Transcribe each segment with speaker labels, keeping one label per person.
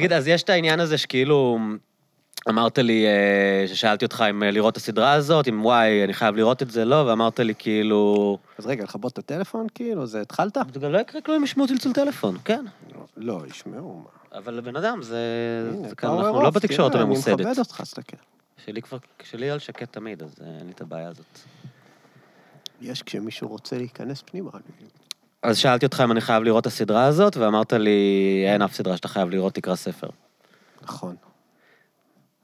Speaker 1: תגיד, אז יש את העניין הזה שכאילו, אמרת לי, אה, ששאלתי אותך אם אה, לראות את הסדרה הזאת, אם וואי, אני חייב לראות את זה, לא, ואמרת לי כאילו...
Speaker 2: אז רגע, לכבות את הטלפון, כאילו, זה התחלת?
Speaker 1: זה גם לא יקרה כלום אם ישמעו צלצול טלפון, כן.
Speaker 2: לא, ישמעו. מה.
Speaker 1: אבל בן אדם, זה...
Speaker 2: הנה,
Speaker 1: זה כאן, אנחנו לא בתקשורת
Speaker 2: תראה,
Speaker 1: הממוסדת.
Speaker 2: אני מכבד אותך, תסתכל.
Speaker 1: שלי כבר, שלי על שקט תמיד, אז אה, אין לי את הבעיה הזאת.
Speaker 2: יש כשמישהו רוצה להיכנס פנימה.
Speaker 1: אז שאלתי אותך אם אני חייב לראות את הסדרה הזאת, ואמרת לי, אין אף סדרה שאתה חייב לראות, תקרא ספר.
Speaker 2: נכון.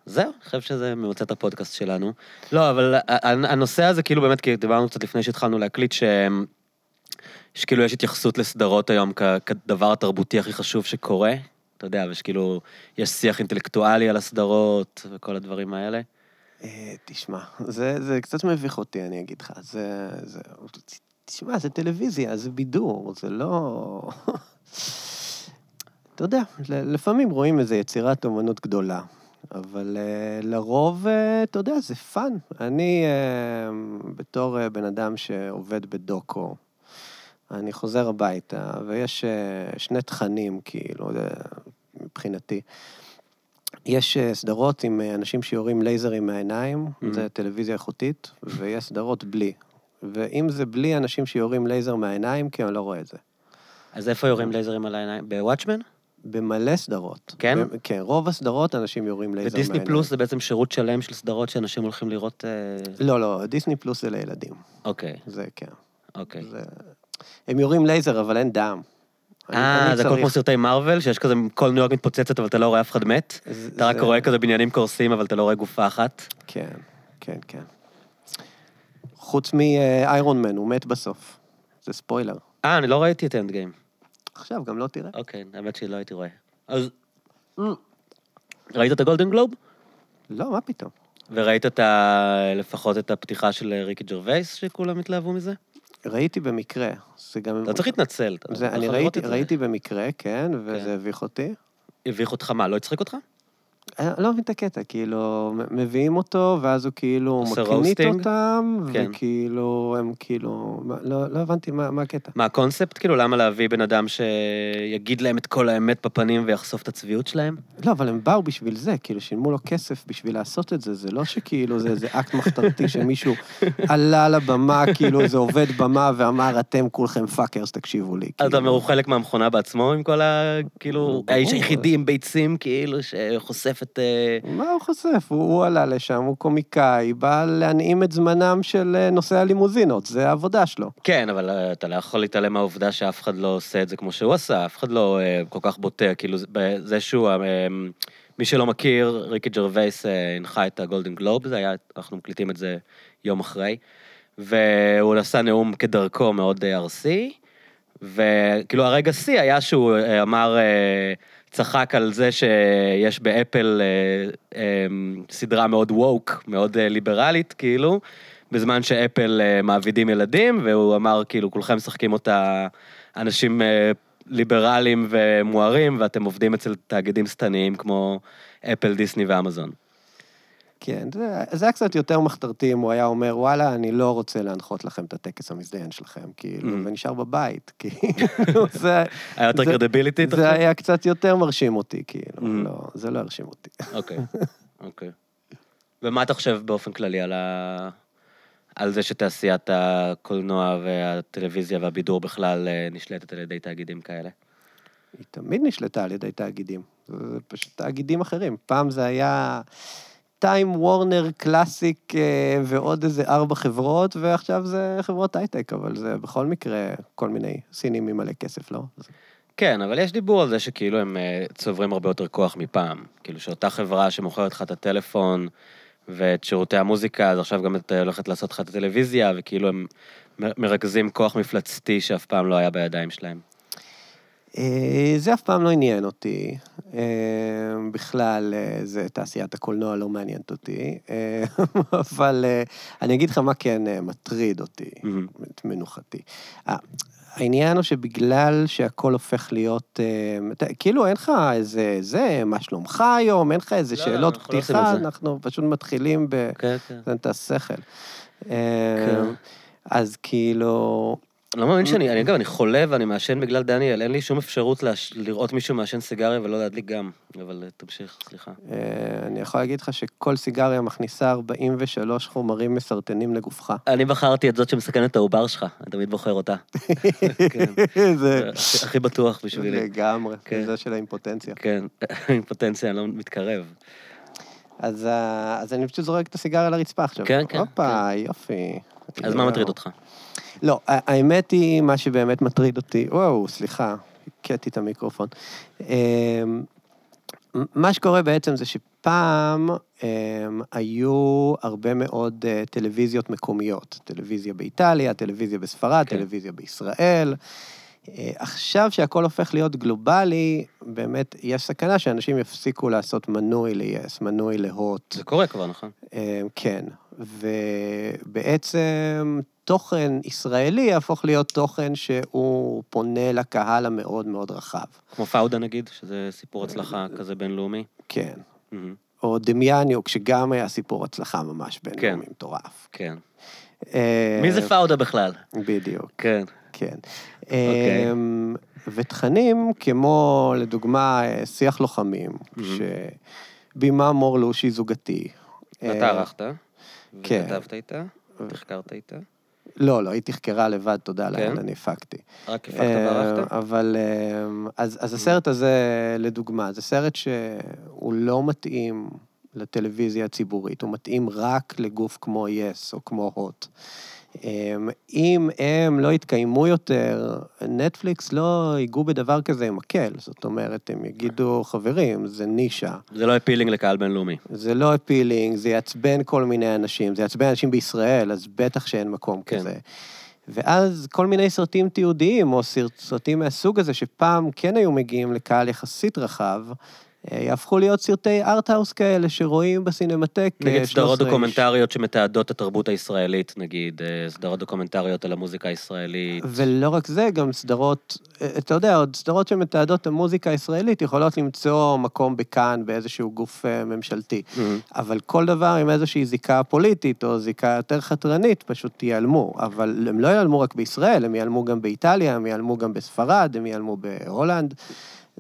Speaker 1: זהו, אני חושב שזה ממצא את הפודקאסט שלנו. לא, אבל הנושא הזה, כאילו באמת, כי דיברנו קצת לפני שהתחלנו להקליט, ש... שכאילו יש התייחסות לסדרות היום כ- כדבר התרבותי הכי חשוב שקורה. אתה יודע, ושכאילו, יש שיח אינטלקטואלי על הסדרות וכל הדברים האלה.
Speaker 2: אה, תשמע, זה, זה קצת מביך אותי, אני אגיד לך. זה, זה... תשמע, זה טלוויזיה, זה בידור, זה לא... אתה יודע, לפעמים רואים איזו יצירת אומנות גדולה, אבל אה, לרוב, אה, אתה יודע, זה fun. אני, אה, בתור אה, בן אדם שעובד בדוקו, אני חוזר הביתה, ויש אה, שני תכנים, כאילו, מבחינתי. יש סדרות עם אנשים שיורים לייזרים מהעיניים,
Speaker 1: מהמ.
Speaker 2: זה טלוויזיה איכותית, ויש סדרות בלי. ואם זה בלי אנשים שיורים לייזר מהעיניים, כי אני לא רואה את זה.
Speaker 1: אז איפה יורים לייזרים על העיניים? ב Watchmen?
Speaker 2: במלא סדרות.
Speaker 1: כן?
Speaker 2: ב- כן, רוב הסדרות אנשים יורים לייזר מהעיניים.
Speaker 1: ודיסני פלוס זה בעצם שירות שלם של סדרות שאנשים הולכים לראות... אה,
Speaker 2: לא, לא, דיסני פלוס זה לילדים.
Speaker 1: אוקיי,
Speaker 2: זה כן.
Speaker 1: אוקיי.
Speaker 2: זה... הם יורים לייזר, אבל אין דם.
Speaker 1: אה, זה הכל כמו סרטי מארוול, שיש כזה כל ניו יורק מתפוצצת, אבל אתה לא רואה אף אחד מת? אתה רק רואה כזה בניינים קורסים, אבל אתה לא רואה גופה אחת?
Speaker 2: כן, כן, כן. חוץ מ Iron Man, הוא מת בסוף. זה ספוילר.
Speaker 1: אה, אני לא ראיתי את Endgame.
Speaker 2: עכשיו גם לא תראה.
Speaker 1: אוקיי, האמת שלא הייתי רואה. אז... ראית את ה Golden Globe?
Speaker 2: לא, מה פתאום.
Speaker 1: וראית את ה... לפחות את הפתיחה של ריקי ג'רווייס, שכולם התלהבו מזה?
Speaker 2: ראיתי במקרה. זה גם...
Speaker 1: אתה צריך להתנצל.
Speaker 2: זה, אני ראיתי. ראיתי במקרה, כן, וזה
Speaker 1: כן.
Speaker 2: הביך אותי.
Speaker 1: הביך אותך מה, לא הצחיק אותך?
Speaker 2: אני לא מבין את הקטע, כאילו, מביאים אותו, ואז הוא כאילו
Speaker 1: מקניט?
Speaker 2: אותם,
Speaker 1: כן.
Speaker 2: וכאילו, הם כאילו, לא לא הבנתי מה מה הקטע.
Speaker 1: מה הקונספט? כאילו, למה להביא בן אדם שיגיד להם את כל האמת בפנים ויחשוף את הצביעות שלהם?
Speaker 2: לא, אבל הם באו בשביל זה, כאילו, שילמו לו כסף בשביל לעשות את זה, זה לא שכאילו זה איזה אקט מחתרתי שמישהו עלה לבמה, כאילו איזה עובד במה ואמר, אתם כולכם fuckers, תקשיבו לי.
Speaker 1: אתה
Speaker 2: כאילו.
Speaker 1: אומר, הוא חלק מהמכונה בעצמו עם כל ה... כאילו. האיש היחידי עם ביצים, כאילו, שחושף את... אה,
Speaker 2: מה הוא חושף? הוא, הוא עלה לשם, הוא קומיקאי, בא להנעים את זמנם של אה, נוסעי הלימוזינות, זה העבודה שלו.
Speaker 1: כן, אבל אה, אתה לא יכול להתעלם מהעובדה שאף אחד לא עושה את זה כמו שהוא עשה, אף אחד לא כל כך בוטה, כאילו, זה- זה שהוא... מי שלא מכיר, ריקי ג'רווייס הנחה את הגולדן גלוב, זה היה, אנחנו מקליטים את זה יום אחרי, והוא עשה נאום כדרכו מאוד ארסי, וכאילו הרגע שיא היה שהוא אמר, צחק על זה שיש באפל אה, אה, סדרה מאוד ווק, מאוד אה, ליברלית, כאילו, בזמן שאפל אה, מעבידים ילדים, והוא אמר, כאילו, כולכם משחקים אותה אנשים אה, ליברליים ומוארים, ואתם עובדים אצל תאגידים שטניים כמו אפל, דיסני ואמזון.
Speaker 2: כן, זה, זה היה קצת יותר מחתרתי אם הוא היה אומר, וואלה, אני לא רוצה להנחות לכם את הטקס המזדיין שלכם, כאילו,
Speaker 1: Mm.
Speaker 2: ונשאר בבית, כאילו, זה...
Speaker 1: היה יותר
Speaker 2: זה-
Speaker 1: קרדיביליטי?
Speaker 2: זה
Speaker 1: חושב?
Speaker 2: היה קצת יותר מרשים אותי, כאילו,
Speaker 1: Mm.
Speaker 2: לא, זה לא הרשים אותי.
Speaker 1: אוקיי, אוקיי. ומה אתה חושב באופן כללי על, ה... על זה שתעשיית הקולנוע והטלוויזיה והבידור בכלל אה, נשלטת על ידי תאגידים כאלה?
Speaker 2: היא תמיד נשלטה על ידי תאגידים. זה פשוט תאגידים אחרים. פעם זה היה טיים וורנר קלאסיק אה, ועוד איזה ארבע חברות, ועכשיו זה חברות הייטק, אבל זה בכל מקרה כל מיני סינים עם מלא כסף, לא?
Speaker 1: כן, אבל יש דיבור על זה שכאילו הם אה, צוברים הרבה יותר כוח מפעם. כאילו שאותה חברה שמוכרת לך את הטלפון ואת שירותי המוזיקה, אז עכשיו גם את אה, הולכת לעשות לך את הטלוויזיה, וכאילו הם מרכזים כוח מפלצתי שאף פעם לא היה בידיים שלהם.
Speaker 2: אה, זה אף פעם לא עניין אותי. אה, בכלל, אה, זה תעשיית הקולנוע לא מעניינת אותי. אבל אני אגיד לך מה כן מטריד אותי. את מנוחתי. העניין הוא שבגלל שהכל הופך להיות, כאילו אין לך איזה, זה, מה שלומך היום, אין לך איזה
Speaker 1: לא,
Speaker 2: שאלות
Speaker 1: אנחנו לא
Speaker 2: פתיחה,
Speaker 1: זה.
Speaker 2: אנחנו פשוט מתחילים ב...
Speaker 1: כן, כן.
Speaker 2: את השכל. אה, אז כאילו,
Speaker 1: לא מאמין שאני, אני אגב, אני חולה ואני מעשן בגלל דניאל, אין לי שום אפשרות להש- לראות מישהו מעשן סיגריה ולא להדליק גם. אבל אה, תמשיך, סליחה.
Speaker 2: אה, אני יכול להגיד לך שכל סיגריה מכניסה 43 חומרים מסרטנים לגופך.
Speaker 1: אני בחרתי את זאת שמסכנת את העובר שלך, אני תמיד בוחר אותה. כן.
Speaker 2: זה
Speaker 1: הכי- בטוח בשבילי.
Speaker 2: לגמרי,
Speaker 1: כן.
Speaker 2: זה של האימפוטנציה.
Speaker 1: כן, אימפוטנציה, אני לא מתקרב.
Speaker 2: אז אה, אז אני פשוט זורק את הסיגריה לרצפה עכשיו.
Speaker 1: כן, כן,
Speaker 2: הופה, יופי.
Speaker 1: אז מה מטריד אותך?
Speaker 2: לא, האמת היא, מה שבאמת מטריד אותי, וואו, סליחה, הכיתי את המיקרופון. אמ, מה שקורה בעצם זה שפעם אמ, היו הרבה מאוד אה, טלוויזיות מקומיות. טלוויזיה באיטליה, טלוויזיה בספרד,
Speaker 1: כן.
Speaker 2: טלוויזיה בישראל. אה, עכשיו שהכל הופך להיות גלובלי, באמת יש סכנה שאנשים יפסיקו לעשות מנוי ל-yes, מנוי להוט.
Speaker 1: זה קורה כבר, נכון?
Speaker 2: אה, כן, ובעצם תוכן ישראלי יהפוך להיות תוכן שהוא פונה לקהל המאוד מאוד רחב.
Speaker 1: כמו פאודה נגיד, שזה סיפור הצלחה כזה בינלאומי.
Speaker 2: כן.
Speaker 1: מהמם.
Speaker 2: או דמיאניוק, שגם היה סיפור הצלחה ממש בינלאומי מטורף.
Speaker 1: כן.
Speaker 2: אה,
Speaker 1: מי זה פאודה בכלל?
Speaker 2: בדיוק,
Speaker 1: כן.
Speaker 2: כן.
Speaker 1: אוקיי.
Speaker 2: אמ, ותכנים כמו, לדוגמה, שיח לוחמים,
Speaker 1: מהמם.
Speaker 2: שבימה מור לושי זוגתי.
Speaker 1: ואתה
Speaker 2: אה,
Speaker 1: ערכת?
Speaker 2: כן.
Speaker 1: וכתבת איתה? תחקרת איתה?
Speaker 2: לא, לא, היא תחקרה לבד, תודה לאל,
Speaker 1: כן?
Speaker 2: אני הפקתי.
Speaker 1: רק הפקת
Speaker 2: אה,
Speaker 1: וערכת?
Speaker 2: אבל... אה, אז, אז הסרט הזה, לדוגמה, זה סרט שהוא לא מתאים לטלוויזיה הציבורית, הוא מתאים רק לגוף כמו יס או כמו הוט. אה, אם הם לא יתקיימו יותר, נטפליקס לא ייגעו בדבר כזה עם מקל. זאת אומרת, הם יגידו, חברים, זה נישה.
Speaker 1: זה לא appealing לקהל בינלאומי.
Speaker 2: זה לא appealing, זה יעצבן כל מיני אנשים, זה יעצבן אנשים בישראל, אז בטח שאין מקום
Speaker 1: כן.
Speaker 2: כזה. ואז כל מיני סרטים תיעודיים, או סרט- סרטים מהסוג הזה, שפעם כן היו מגיעים לקהל יחסית רחב, יהפכו להיות סרטי arthouse כאלה שרואים בסינמטק.
Speaker 1: נגיד
Speaker 2: אה,
Speaker 1: סדרות
Speaker 2: 13 איש.
Speaker 1: דוקומנטריות שמתעדות את התרבות הישראלית, נגיד, אה, סדרות דוקומנטריות על המוזיקה הישראלית.
Speaker 2: ולא רק זה, גם סדרות, אה, אתה יודע, עוד סדרות שמתעדות את המוזיקה הישראלית יכולות למצוא מקום בכאן באיזשהו גוף אה, ממשלתי.
Speaker 1: מהמם.
Speaker 2: אבל כל דבר עם איזושהי זיקה פוליטית או זיקה יותר חתרנית פשוט ייעלמו. אבל הם לא ייעלמו רק בישראל, הם ייעלמו גם באיטליה, הם ייעלמו גם בספרד, הם ייעלמו בהולנד.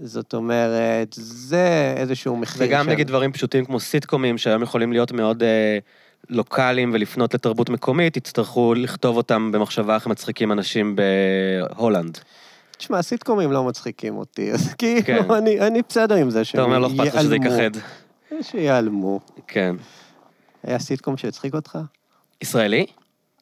Speaker 2: זאת אומרת, זה איזשהו מחיר
Speaker 1: וגם נגיד דברים פשוטים כמו סיטקומים, שהיום יכולים להיות מאוד אה, לוקאליים ולפנות לתרבות מקומית, יצטרכו לכתוב אותם במחשבה איך מצחיקים אנשים בהולנד.
Speaker 2: תשמע, סיטקומים לא מצחיקים אותי, אז כאילו,
Speaker 1: כן.
Speaker 2: אני, אני בסדר עם זה שהם
Speaker 1: אתה אומר, לא אכפת לך שזה
Speaker 2: ייעלמו.
Speaker 1: ייכחד.
Speaker 2: שיעלמו.
Speaker 1: כן.
Speaker 2: היה סיטקום שהצחיק אותך?
Speaker 1: ישראלי?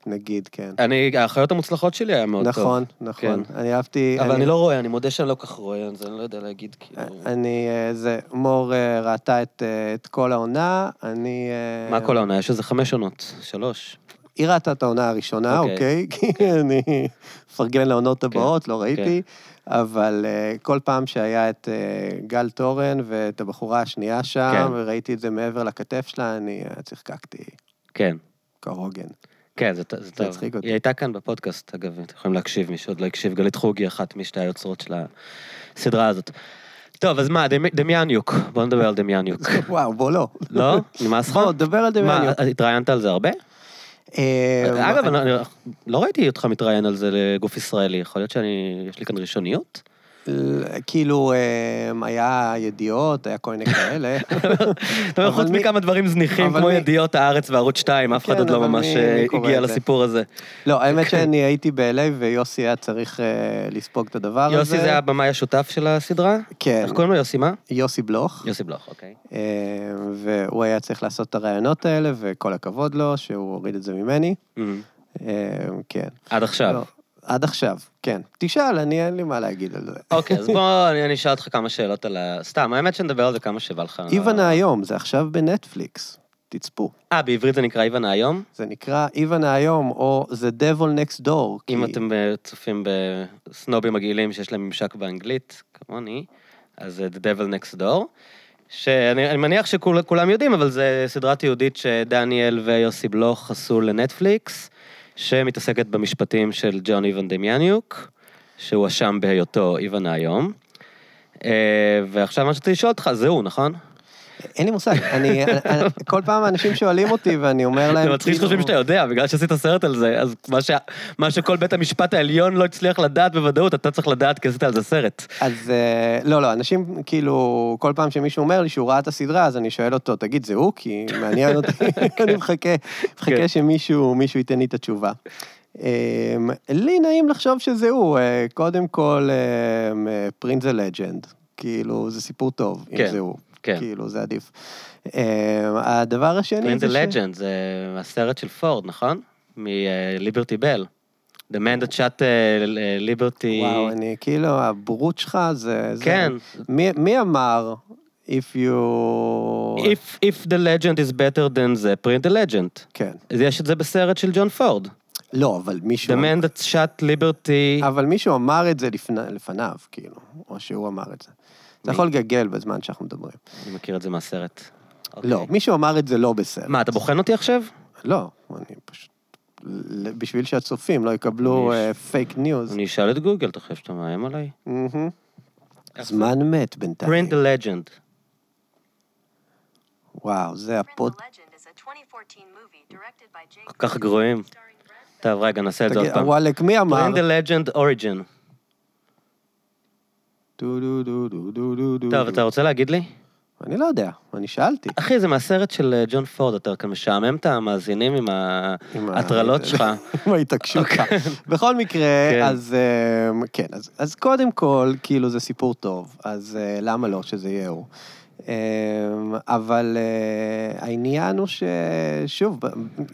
Speaker 2: נגיד, כן.
Speaker 1: אני, האחיות המוצלחות שלי היה מאוד טוב.
Speaker 2: נכון, נכון.
Speaker 1: כן.
Speaker 2: אני אהבתי...
Speaker 1: אבל אני לא רואה, אני מודה שאני לא כך רואה, אז אני לא יודע להגיד, כאילו...
Speaker 2: אני, אה, זה, מור אה, ראתה את, אה, את כל העונה, אני... אה,
Speaker 1: מה כל העונה? יש איזה חמש עונות, שלוש.
Speaker 2: היא ראתה את העונה הראשונה,
Speaker 1: אוקיי.
Speaker 2: אוקיי? כי אני מפרגן לעונות הבאות, לא ראיתי. אבל אה, כל פעם שהיה את אה, גל תורן ואת הבחורה השנייה שם,
Speaker 1: כן.
Speaker 2: וראיתי את זה מעבר לכתף שלה, אני אה, צחקקתי
Speaker 1: כן.
Speaker 2: כהוגן.
Speaker 1: כן, זה, זה טוב.
Speaker 2: הצחיק אותי.
Speaker 1: היא הייתה כאן בפודקאסט, אגב, אתם יכולים להקשיב, מי שעוד לא הקשיב, גלית חוגי, אחת משתי היוצרות של הסדרה הזאת. טוב, אז מה, דמ- דמיאניוק, בוא נדבר על דמיאניוק.
Speaker 2: וואו, בוא לא.
Speaker 1: לא? נמאס לך?
Speaker 2: בוא, דבר על
Speaker 1: מה,
Speaker 2: דמיאניוק.
Speaker 1: התראיינת על זה הרבה?
Speaker 2: אה,
Speaker 1: אגב, אני, לא ראיתי אותך מתראיין על זה לגוף ישראלי, יכול להיות שאני, יש לי כאן ראשוניות?
Speaker 2: כאילו, אה, היה ידיעות, היה כל מיני כאלה.
Speaker 1: אתה אומר, חוץ מכמה דברים זניחים כמו ידיעות הארץ וערוץ 2, אף אחד
Speaker 2: כן,
Speaker 1: עוד לא ממש אה, הגיע? לסיפור הזה.
Speaker 2: לא, האמת שאני הייתי ב-LA ויוסי היה צריך אה, לספוג את הדבר הזה.
Speaker 1: יוסי זה הבמאי השותף של הסדרה?
Speaker 2: כן,
Speaker 1: איך קוראים לו, יוסי מה?
Speaker 2: יוסי בלוך.
Speaker 1: יוסי בלוך, אוקיי.
Speaker 2: אה, והוא היה צריך לעשות את הרעיונות האלה, וכל הכבוד לו, שהוא הוריד את זה ממני. אה, כן.
Speaker 1: עד עכשיו.
Speaker 2: עד עכשיו, כן. תשאל, אני אין לי מה להגיד על זה.
Speaker 1: אוקיי, אז בוא, אני אשאל אותך כמה שאלות על ה... סתם, האמת שנדבר על זה כמה שבא לך.
Speaker 2: איוונה היום, זה עכשיו בנטפליקס. תצפו.
Speaker 1: אה, בעברית זה נקרא איוונה היום?
Speaker 2: זה נקרא איוונה היום, או The Devil Next Door.
Speaker 1: אם
Speaker 2: כי-
Speaker 1: אתם אה, צופים בסנובים מגעילים שיש להם ממשק באנגלית, כמוני, אז The Devil Next Door, שאני אני מניח שכולם יודעים, אבל זה סדרה תיעודית שדניאל ויוסי בלוך עשו לנטפליקס, שמתעסקת במשפטים של ג'ון איוון דמיאניוק, שהואשם בהיותו איוון היום. אה, ועכשיו מה שרציתי לשאול אותך, זה הוא, נכון?
Speaker 2: אין לי מושג, אני, כל פעם אנשים שואלים אותי ואני אומר להם,
Speaker 1: זה מצחיק
Speaker 2: כאילו-
Speaker 1: שחושבים שאתה יודע, בגלל שעשית סרט על זה, אז מה ש- מה שכל בית המשפט העליון לא הצליח לדעת בוודאות, אתה צריך לדעת כי עשית על זה סרט.
Speaker 2: אז אה, לא, לא, אנשים, כאילו, כל פעם שמישהו אומר לי שהוא ראה את הסדרה, אז אני שואל אותו, תגיד, זה הוא? כי מעניין אותי, אני מחכה, מחכה
Speaker 1: כן.
Speaker 2: שמישהו מישהו ייתן לי את התשובה. אה, לי נעים לחשוב שזה הוא, אה, קודם כל, פרינט זה לג'נד, כאילו, זה סיפור טוב, אם
Speaker 1: כן,
Speaker 2: זה הוא,
Speaker 1: כן.
Speaker 2: כאילו, זה עדיף. אה, הדבר השני זה
Speaker 1: the
Speaker 2: ש...
Speaker 1: Legend, זה הסרט של פורד, נכון? מליברטי בל. The man that shot uh, Liberty...
Speaker 2: וואו, אני, כאילו, הבורות שלך זה... זה-
Speaker 1: כן.
Speaker 2: מי, מי אמר, if you...
Speaker 1: If, if the legend is better than the print the legend.
Speaker 2: כן.
Speaker 1: אז יש את זה בסרט של ג'ון פורד.
Speaker 2: לא, אבל מישהו...
Speaker 1: The man that shot Liberty...
Speaker 2: אבל מישהו אמר את זה לפני, לפניו, כאילו, או שהוא אמר את זה. אתה
Speaker 1: מי?
Speaker 2: יכול לגגל בזמן שאנחנו מדברים.
Speaker 1: אני מכיר את זה מהסרט.
Speaker 2: לא,
Speaker 1: אוקיי.
Speaker 2: מישהו אמר את זה לא בסרט.
Speaker 1: מה, אתה בוחן אותי עכשיו?
Speaker 2: לא, אני פשוט... בשביל שהצופים לא יקבלו פייק ניוז.
Speaker 1: אני אשאל את גוגל, אתה חושב שאתה מאיים עליי?
Speaker 2: זמן מת בינתיים.
Speaker 1: print the legend.
Speaker 2: וואו, זה הפוד...
Speaker 3: Legend is a 2014 movie directed by Jake
Speaker 1: כל כך גרועים. טוב, רגע, נעשה את זה עוד פעם.
Speaker 2: וואלק, מי אמר?
Speaker 1: print the legend origin.
Speaker 2: דו דו דו דו דו דו דו.
Speaker 1: טוב, אתה רוצה להגיד לי?
Speaker 2: אני לא יודע, אני שאלתי.
Speaker 1: אחי, זה מהסרט של אה, ג'ון פורד, אתה כאן משעמם את המאזינים עם ההטרלות שלך.
Speaker 2: עם ההתעקשות שלך. בכל מקרה,
Speaker 1: כן.
Speaker 2: אז אמ, כן, אז- קודם כל, כאילו זה סיפור טוב, אז אה, למה לא שזה יהיה הוא? אבל אה, העניין הוא ששוב,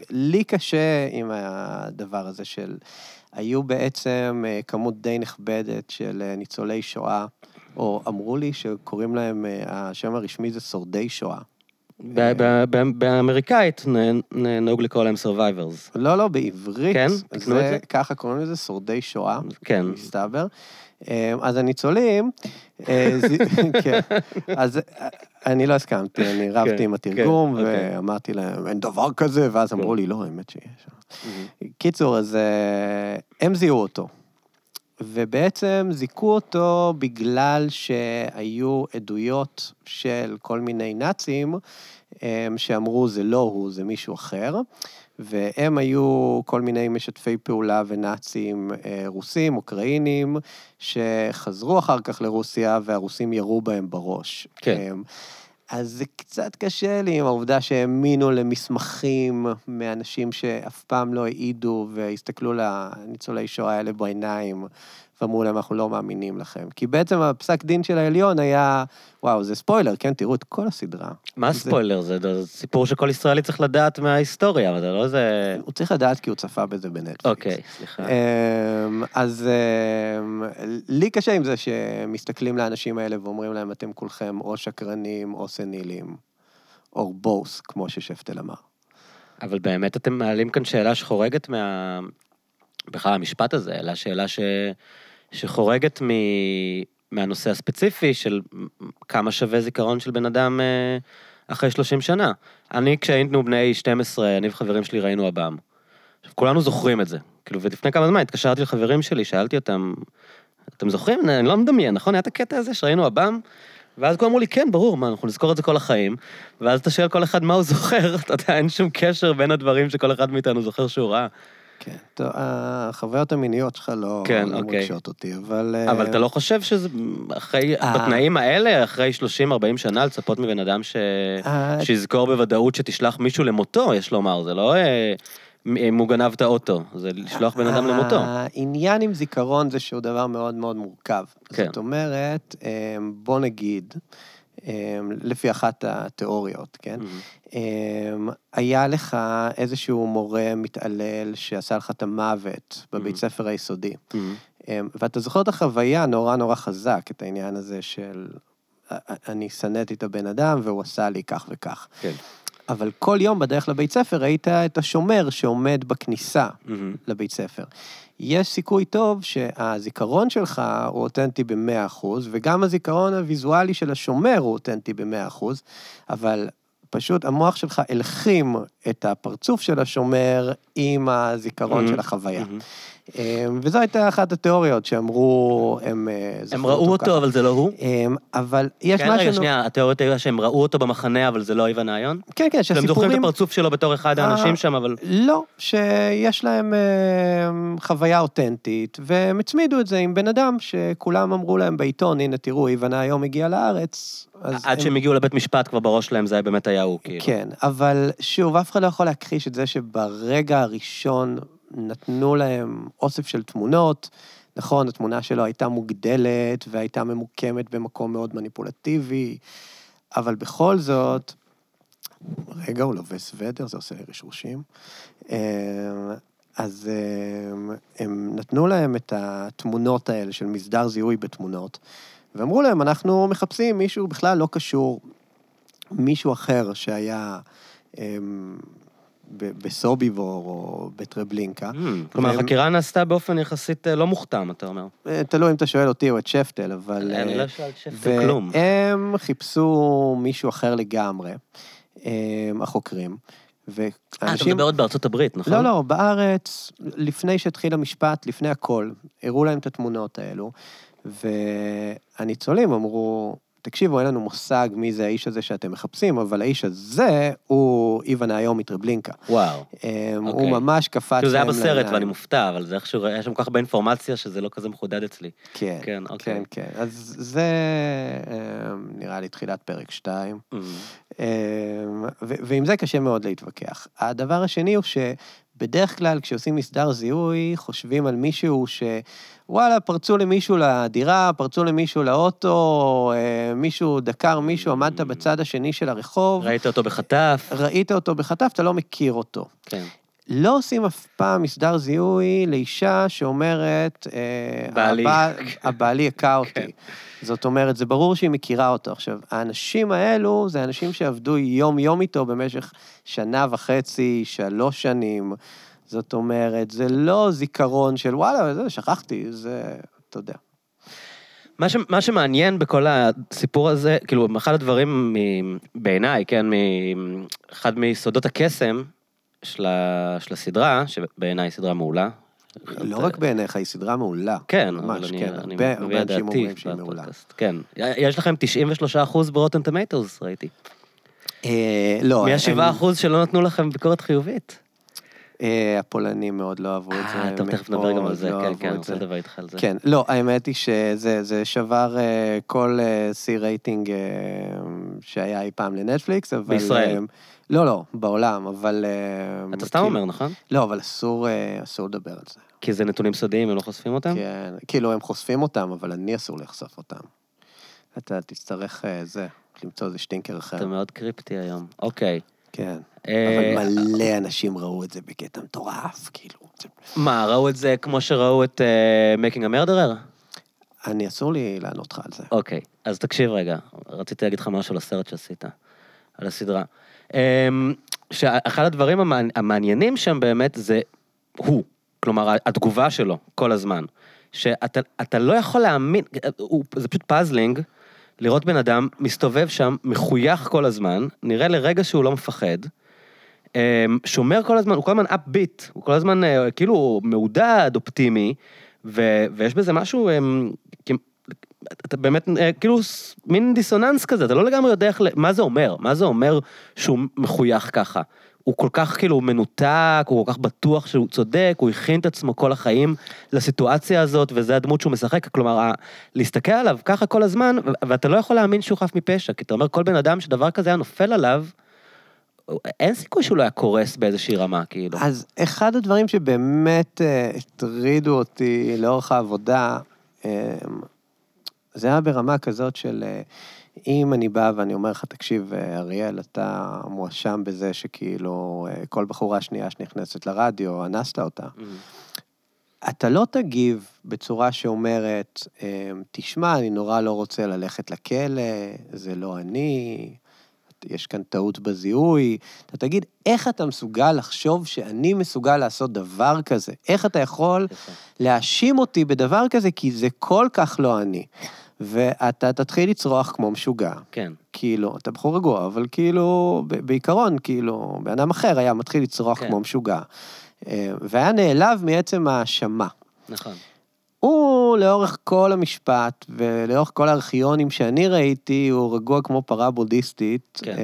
Speaker 2: לי קשה עם הדבר הזה של, היו בעצם אה, כמות די נכבדת של אה, ניצולי שואה, או אמרו לי שקוראים להם, אה, השם הרשמי זה שורדי שואה.
Speaker 1: באמריקאית נהוג לקרוא להם survivors.
Speaker 2: לא, לא, בעברית.
Speaker 1: כן? תקנו את זה?
Speaker 2: ככה קוראים לזה, שורדי שואה.
Speaker 1: כן.
Speaker 2: מסתבר. אה, אז הניצולים, אה, כן, אז אה, אני לא הסכמתי, אני רבתי
Speaker 1: כן,
Speaker 2: עם התרגום,
Speaker 1: כן, אוקיי.
Speaker 2: ואמרתי להם, אין דבר כזה, ואז אמרו לי, לא, האמת שיש. קיצור, אז הם זיהו אותו. ובעצם זיכו אותו בגלל שהיו עדויות של כל מיני נאצים שאמרו זה לא הוא, זה מישהו אחר, והם היו כל מיני משתפי פעולה ונאצים אה, רוסים, אוקראינים, שחזרו אחר כך לרוסיה והרוסים ירו בהם בראש.
Speaker 1: כן.
Speaker 2: אה, אז זה קצת קשה לי עם העובדה שהאמינו למסמכים מאנשים שאף פעם לא העידו והסתכלו לניצולי שואה האלה בעיניים ואמרו להם, אנחנו לא מאמינים לכם. כי בעצם הפסק דין של העליון היה, וואו, זה ספוילר, כן? תראו את כל הסדרה.
Speaker 1: מה
Speaker 2: זה-
Speaker 1: ספוילר? זה זה סיפור שכל ישראלי צריך לדעת מההיסטוריה, אבל זה לא איזה...
Speaker 2: הוא צריך לדעת כי הוא צפה בזה בנטפליקס.
Speaker 1: אוקיי, סליחה.
Speaker 2: אמ, אז אמ, לי קשה עם זה שמסתכלים לאנשים האלה ואומרים להם, אתם כולכם או שקרנים או סנילים, או בוס, כמו ששפטל אמר.
Speaker 1: אבל באמת אתם מעלים כאן שאלה שחורגת מה... בכלל המשפט הזה, אלא שאלה ש... שחורגת מ... מהנושא הספציפי של כמה שווה זיכרון של בן אדם אה, אחרי 30 שנה. אני, כשהיינו בני 12, אני וחברים שלי ראינו עב"ם. עכשיו, כולנו זוכרים את זה. כאילו, ולפני כמה זמן התקשרתי לחברים שלי, שאלתי אותם, אתם זוכרים? אני לא מדמיין, נכון? היה את הקטע הזה שראינו עב"ם? ואז כולם אמרו לי, כן, ברור, מה, אנחנו נזכור את זה כל החיים. ואז אתה שואל כל אחד מה הוא זוכר, אתה יודע, אין שום קשר בין הדברים שכל אחד מאיתנו זוכר שהוא ראה.
Speaker 2: כן. טוב, החוויות המיניות שלך לא
Speaker 1: כן,
Speaker 2: לא
Speaker 1: אוקיי.
Speaker 2: מרגשות אותי, אבל... אה,
Speaker 1: אבל אתה לא חושב שזה, אחרי,
Speaker 2: אה.
Speaker 1: בתנאים האלה, אחרי 30-40 שנה, לצפות מבן אדם ש...
Speaker 2: אה,
Speaker 1: שיזכור בוודאות שתשלח מישהו למותו, יש לומר, זה לא אם הוא גנב את האוטו, זה לשלוח בן אדם למותו.
Speaker 2: העניין עם זיכרון זה שהוא דבר מאוד מאוד מורכב.
Speaker 1: כן.
Speaker 2: זאת אומרת, בוא נגיד, לפי אחת התיאוריות, כן? אמ, היה לך איזשהו מורה מתעלל שעשה לך את המוות בבית
Speaker 1: Mhm.
Speaker 2: ספר היסודי.
Speaker 1: מהמם.
Speaker 2: אמ, ואתה זוכר את החוויה נורא נורא חזק, את העניין הזה של "א- א- אני שנאתי את הבן אדם והוא עשה לי כך וכך.
Speaker 1: כן.
Speaker 2: אבל כל יום בדרך לבית ספר ראית את השומר שעומד בכניסה
Speaker 1: מהמם.
Speaker 2: לבית ספר. יש סיכוי טוב שהזיכרון שלך הוא אותנטי ב-100%, וגם הזיכרון הוויזואלי של השומר הוא אותנטי ב-100%, אבל פשוט המוח שלך הלחים את הפרצוף של השומר עם הזיכרון
Speaker 1: Mhm.
Speaker 2: של החוויה.
Speaker 1: מהמם.
Speaker 2: אמ, וזו הייתה אחת התיאוריות שאמרו, הם אה,
Speaker 1: הם ראו אותו,
Speaker 2: ככה.
Speaker 1: אבל זה לא הוא?
Speaker 2: אמ, אבל יש
Speaker 1: כן,
Speaker 2: משהו...
Speaker 1: רגע, שנייה, התיאוריות היו שהם ראו אותו במחנה, אבל זה לא איוון האיון?
Speaker 2: כן, כן,
Speaker 1: הם זוכרים את
Speaker 2: שהסיפורים...
Speaker 1: הפרצוף שלו בתור אחד
Speaker 2: אה,
Speaker 1: האנשים שם, אבל...
Speaker 2: לא, שיש להם אה, חוויה אותנטית, והם הצמידו את זה עם בן אדם שכולם אמרו להם בעיתון, הנה תראו, איוון היום הגיע לארץ. אז
Speaker 1: עד
Speaker 2: הם-
Speaker 1: שהם הגיעו לבית משפט כבר בראש שלהם, זה היה באמת היה הוא, כאילו.
Speaker 2: כן, אבל שוב, אף אחד לא יכול להכחיש את זה שברגע הראשון נתנו להם אוסף של תמונות. נכון, התמונה שלו הייתה מוגדלת והייתה ממוקמת במקום מאוד מניפולטיבי, אבל בכל זאת, רגע, הוא לובש סוודר, זה עושה רשרושים. אמ, אז אמ, הם נתנו להם את התמונות האלה של מסדר זיהוי בתמונות, ואמרו להם, אנחנו מחפשים מישהו בכלל לא קשור, מישהו אחר שהיה אמ, ב- בסוביבור או בטרבלינקה.
Speaker 1: Hmm, כלומר, החקירה נעשתה באופן יחסית אה, לא מוכתם, אתה אומר.
Speaker 2: אה, תלוי אם אתה שואל אותי או את שפטל, אבל...
Speaker 1: אני
Speaker 2: אה,
Speaker 1: לא שואל שפטל כלום.
Speaker 2: והם חיפשו מישהו אחר לגמרי, החוקרים.
Speaker 1: אה, אתה. מדבר עוד בארצות הברית, נכון?
Speaker 2: לא, לא, בארץ, לפני שהתחיל המשפט, לפני הכל, הראו להם את התמונות האלו, והניצולים אמרו, תקשיבו, אין לנו מושג מי זה האיש הזה שאתם מחפשים, אבל האיש הזה הוא איוון היום מטרבלינקה.
Speaker 1: וואו.
Speaker 2: הם,
Speaker 1: אוקיי.
Speaker 2: הוא ממש קפץ
Speaker 1: כאילו זה היה בסרט. ואני מופתע, אבל זה איכשהו, היה שם כל כך הרבה אינפורמציה שזה לא כזה מחודד אצלי.
Speaker 2: כן,
Speaker 1: כן, אוקיי.
Speaker 2: כן, כן. אז זה אמ, נראה לי תחילת פרק 2.
Speaker 1: Hmm.
Speaker 2: ועם זה קשה מאוד להתווכח. הדבר השני הוא שבדרך כלל כשעושים מסדר זיהוי, חושבים על מישהו ש... וואלה, פרצו למישהו לדירה, פרצו למישהו לאוטו, אה, מישהו דקר מישהו, עמדת בצד השני של הרחוב,
Speaker 1: ראית אותו בחטף?
Speaker 2: ראית אותו בחטף, אתה לא מכיר אותו.
Speaker 1: כן.
Speaker 2: לא עושים אף פעם מסדר זיהוי לאישה שאומרת, אה,
Speaker 1: בעלי.
Speaker 2: הבעל- הבעלי הכה אותי.
Speaker 1: כן.
Speaker 2: זאת אומרת, זה ברור שהיא מכירה אותו. עכשיו, האנשים האלו זה אנשים שעבדו יום-יום איתו במשך שנה וחצי, שלוש שנים. זאת אומרת, זה לא זיכרון של וואלה, זה, שכחתי, זה, אתה יודע.
Speaker 1: מה, ש, מה שמעניין בכל הסיפור הזה, כאילו, אחד הדברים בעיניי, כן, מ, אחד מיסודות הקסם של, ה, של הסדרה, שבעיניי היא סדרה מעולה.
Speaker 2: לא רק בעיניך, היא סדרה מעולה.
Speaker 1: כן,
Speaker 2: ממש,
Speaker 1: אבל אני,
Speaker 2: כן,
Speaker 1: אני
Speaker 2: הרבה- הרבה
Speaker 1: את
Speaker 2: אנשים אומרים שהיא מעולה.
Speaker 1: כן. יש לכם 93% ברוטן טומטוס, ראיתי.
Speaker 2: אה, לא,
Speaker 1: מי
Speaker 2: הם-
Speaker 1: ה-7% שלא נתנו לכם ביקורת חיובית?
Speaker 2: אה, הפולנים מאוד לא אהבו את זה.
Speaker 1: אה, טוב, תכף נדבר גם על זה,
Speaker 2: לא
Speaker 1: כן, כן, אני רוצה. לדבר איתך על זה.
Speaker 2: כן, לא, האמת היא שזה זה שבר אה, כל רייטינג אה, שהיה אי פעם לנטפליקס, אבל...
Speaker 1: בישראל.
Speaker 2: לא, לא, בעולם, אבל...
Speaker 1: אתה סתם
Speaker 2: כאילו-
Speaker 1: אומר, נכון?
Speaker 2: לא, אבל אסור, לדבר על זה.
Speaker 1: כי זה נתונים סודיים, הם לא חושפים אותם?
Speaker 2: כן, כאילו, הם חושפים אותם, אבל אני אסור לחשוף אותם. אתה תצטרך זה, למצוא איזה שטינקר אחר.
Speaker 1: אתה מאוד קריפטי היום. אוקיי.
Speaker 2: כן.
Speaker 1: אה,
Speaker 2: אבל מלא אנשים ראו את זה בקטע מטורף, כאילו.
Speaker 1: מה, ראו את זה כמו שראו את Making a Murderer?
Speaker 2: אני, אסור לי לענות לך על זה.
Speaker 1: אוקיי, אז תקשיב רגע, רציתי להגיד לך משהו על הסרט שעשית, על הסדרה. שאחד הדברים המעני- המעניינים שם באמת זה הוא, כלומר התגובה שלו כל הזמן. שאתה אתה לא יכול להאמין, זה פשוט puzzling, לראות בן אדם מסתובב שם, מחוייך כל הזמן, נראה לרגע שהוא לא מפחד, אמ, שומר כל הזמן, הוא כל הזמן upbeat, הוא כל הזמן אה, כאילו מעודד, אופטימי, ו, ויש בזה משהו, אמ, כ- אתה באמת, אה, כאילו מין דיסוננס כזה, אתה לא לגמרי יודע איך, מה זה אומר, מה זה אומר שהוא מחוייך ככה. הוא כל כך כאילו מנותק, הוא כל כך בטוח שהוא צודק, הוא הכין את עצמו כל החיים לסיטואציה הזאת, וזה הדמות שהוא משחק, כלומר, להסתכל עליו ככה כל הזמן, ואתה לא יכול להאמין שהוא חף מפשע, כי אתה אומר, כל בן אדם שדבר כזה היה נופל עליו, אין סיכוי שהוא לא היה קורס באיזושהי רמה, כאילו.
Speaker 2: אז אחד הדברים שבאמת אה, הטרידו אותי לאורך העבודה, אה, זה היה ברמה כזאת של אה, אם אני בא ואני אומר לך, תקשיב, אה, אריאל, אתה מואשם בזה שכאילו אה, כל בחורה שנייה שנכנסת לרדיו, אנסת אותה. אתה לא תגיב בצורה שאומרת, אה, תשמע, אני נורא לא רוצה ללכת לכלא, זה לא אני, יש כאן טעות בזיהוי. אתה תגיד, איך אתה מסוגל לחשוב שאני מסוגל לעשות דבר כזה? איך אתה יכול. להאשים אותי בדבר כזה, כי זה כל כך לא אני. ואתה תתחיל לצרוח כמו משוגע.
Speaker 1: כן.
Speaker 2: כאילו, אתה בחור רגוע, אבל כאילו, בעיקרון, כאילו, בן אדם אחר היה מתחיל לצרוח
Speaker 1: כן.
Speaker 2: כמו משוגע. אה, והיה נעלב מעצם ההאשמה.
Speaker 1: נכון.
Speaker 2: הוא, לאורך כל המשפט ולאורך כל הארכיונים שאני ראיתי, הוא רגוע כמו פרה בודהיסטית.
Speaker 1: כן.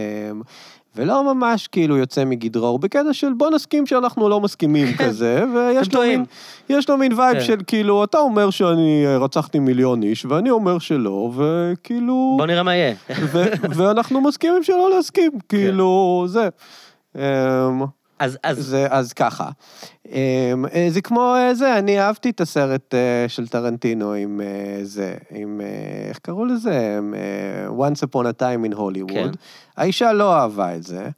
Speaker 2: אמ, ולא ממש כאילו יוצא מגדרו, הוא בקטע של בוא נסכים שאנחנו לא מסכימים כזה, ויש לו. מין, יש לו מין vibe
Speaker 1: כן.
Speaker 2: של כאילו, אתה אומר שאני אה, רצחתי מיליון איש, ואני אומר שלא, וכאילו,
Speaker 1: בוא נראה מה יהיה.
Speaker 2: ואנחנו מסכימים שלא להסכים, כאילו, זה. אמ,
Speaker 1: אז, אז,
Speaker 2: זה, אז ככה. אמ, אה, זה כמו אה, זה, אני אהבתי את הסרט אה, של טרנטינו עם זה, עם, איך קראו לזה? אה, Once Upon a Time in Hollywood.
Speaker 1: כן.
Speaker 2: האישה לא אהבה את זה.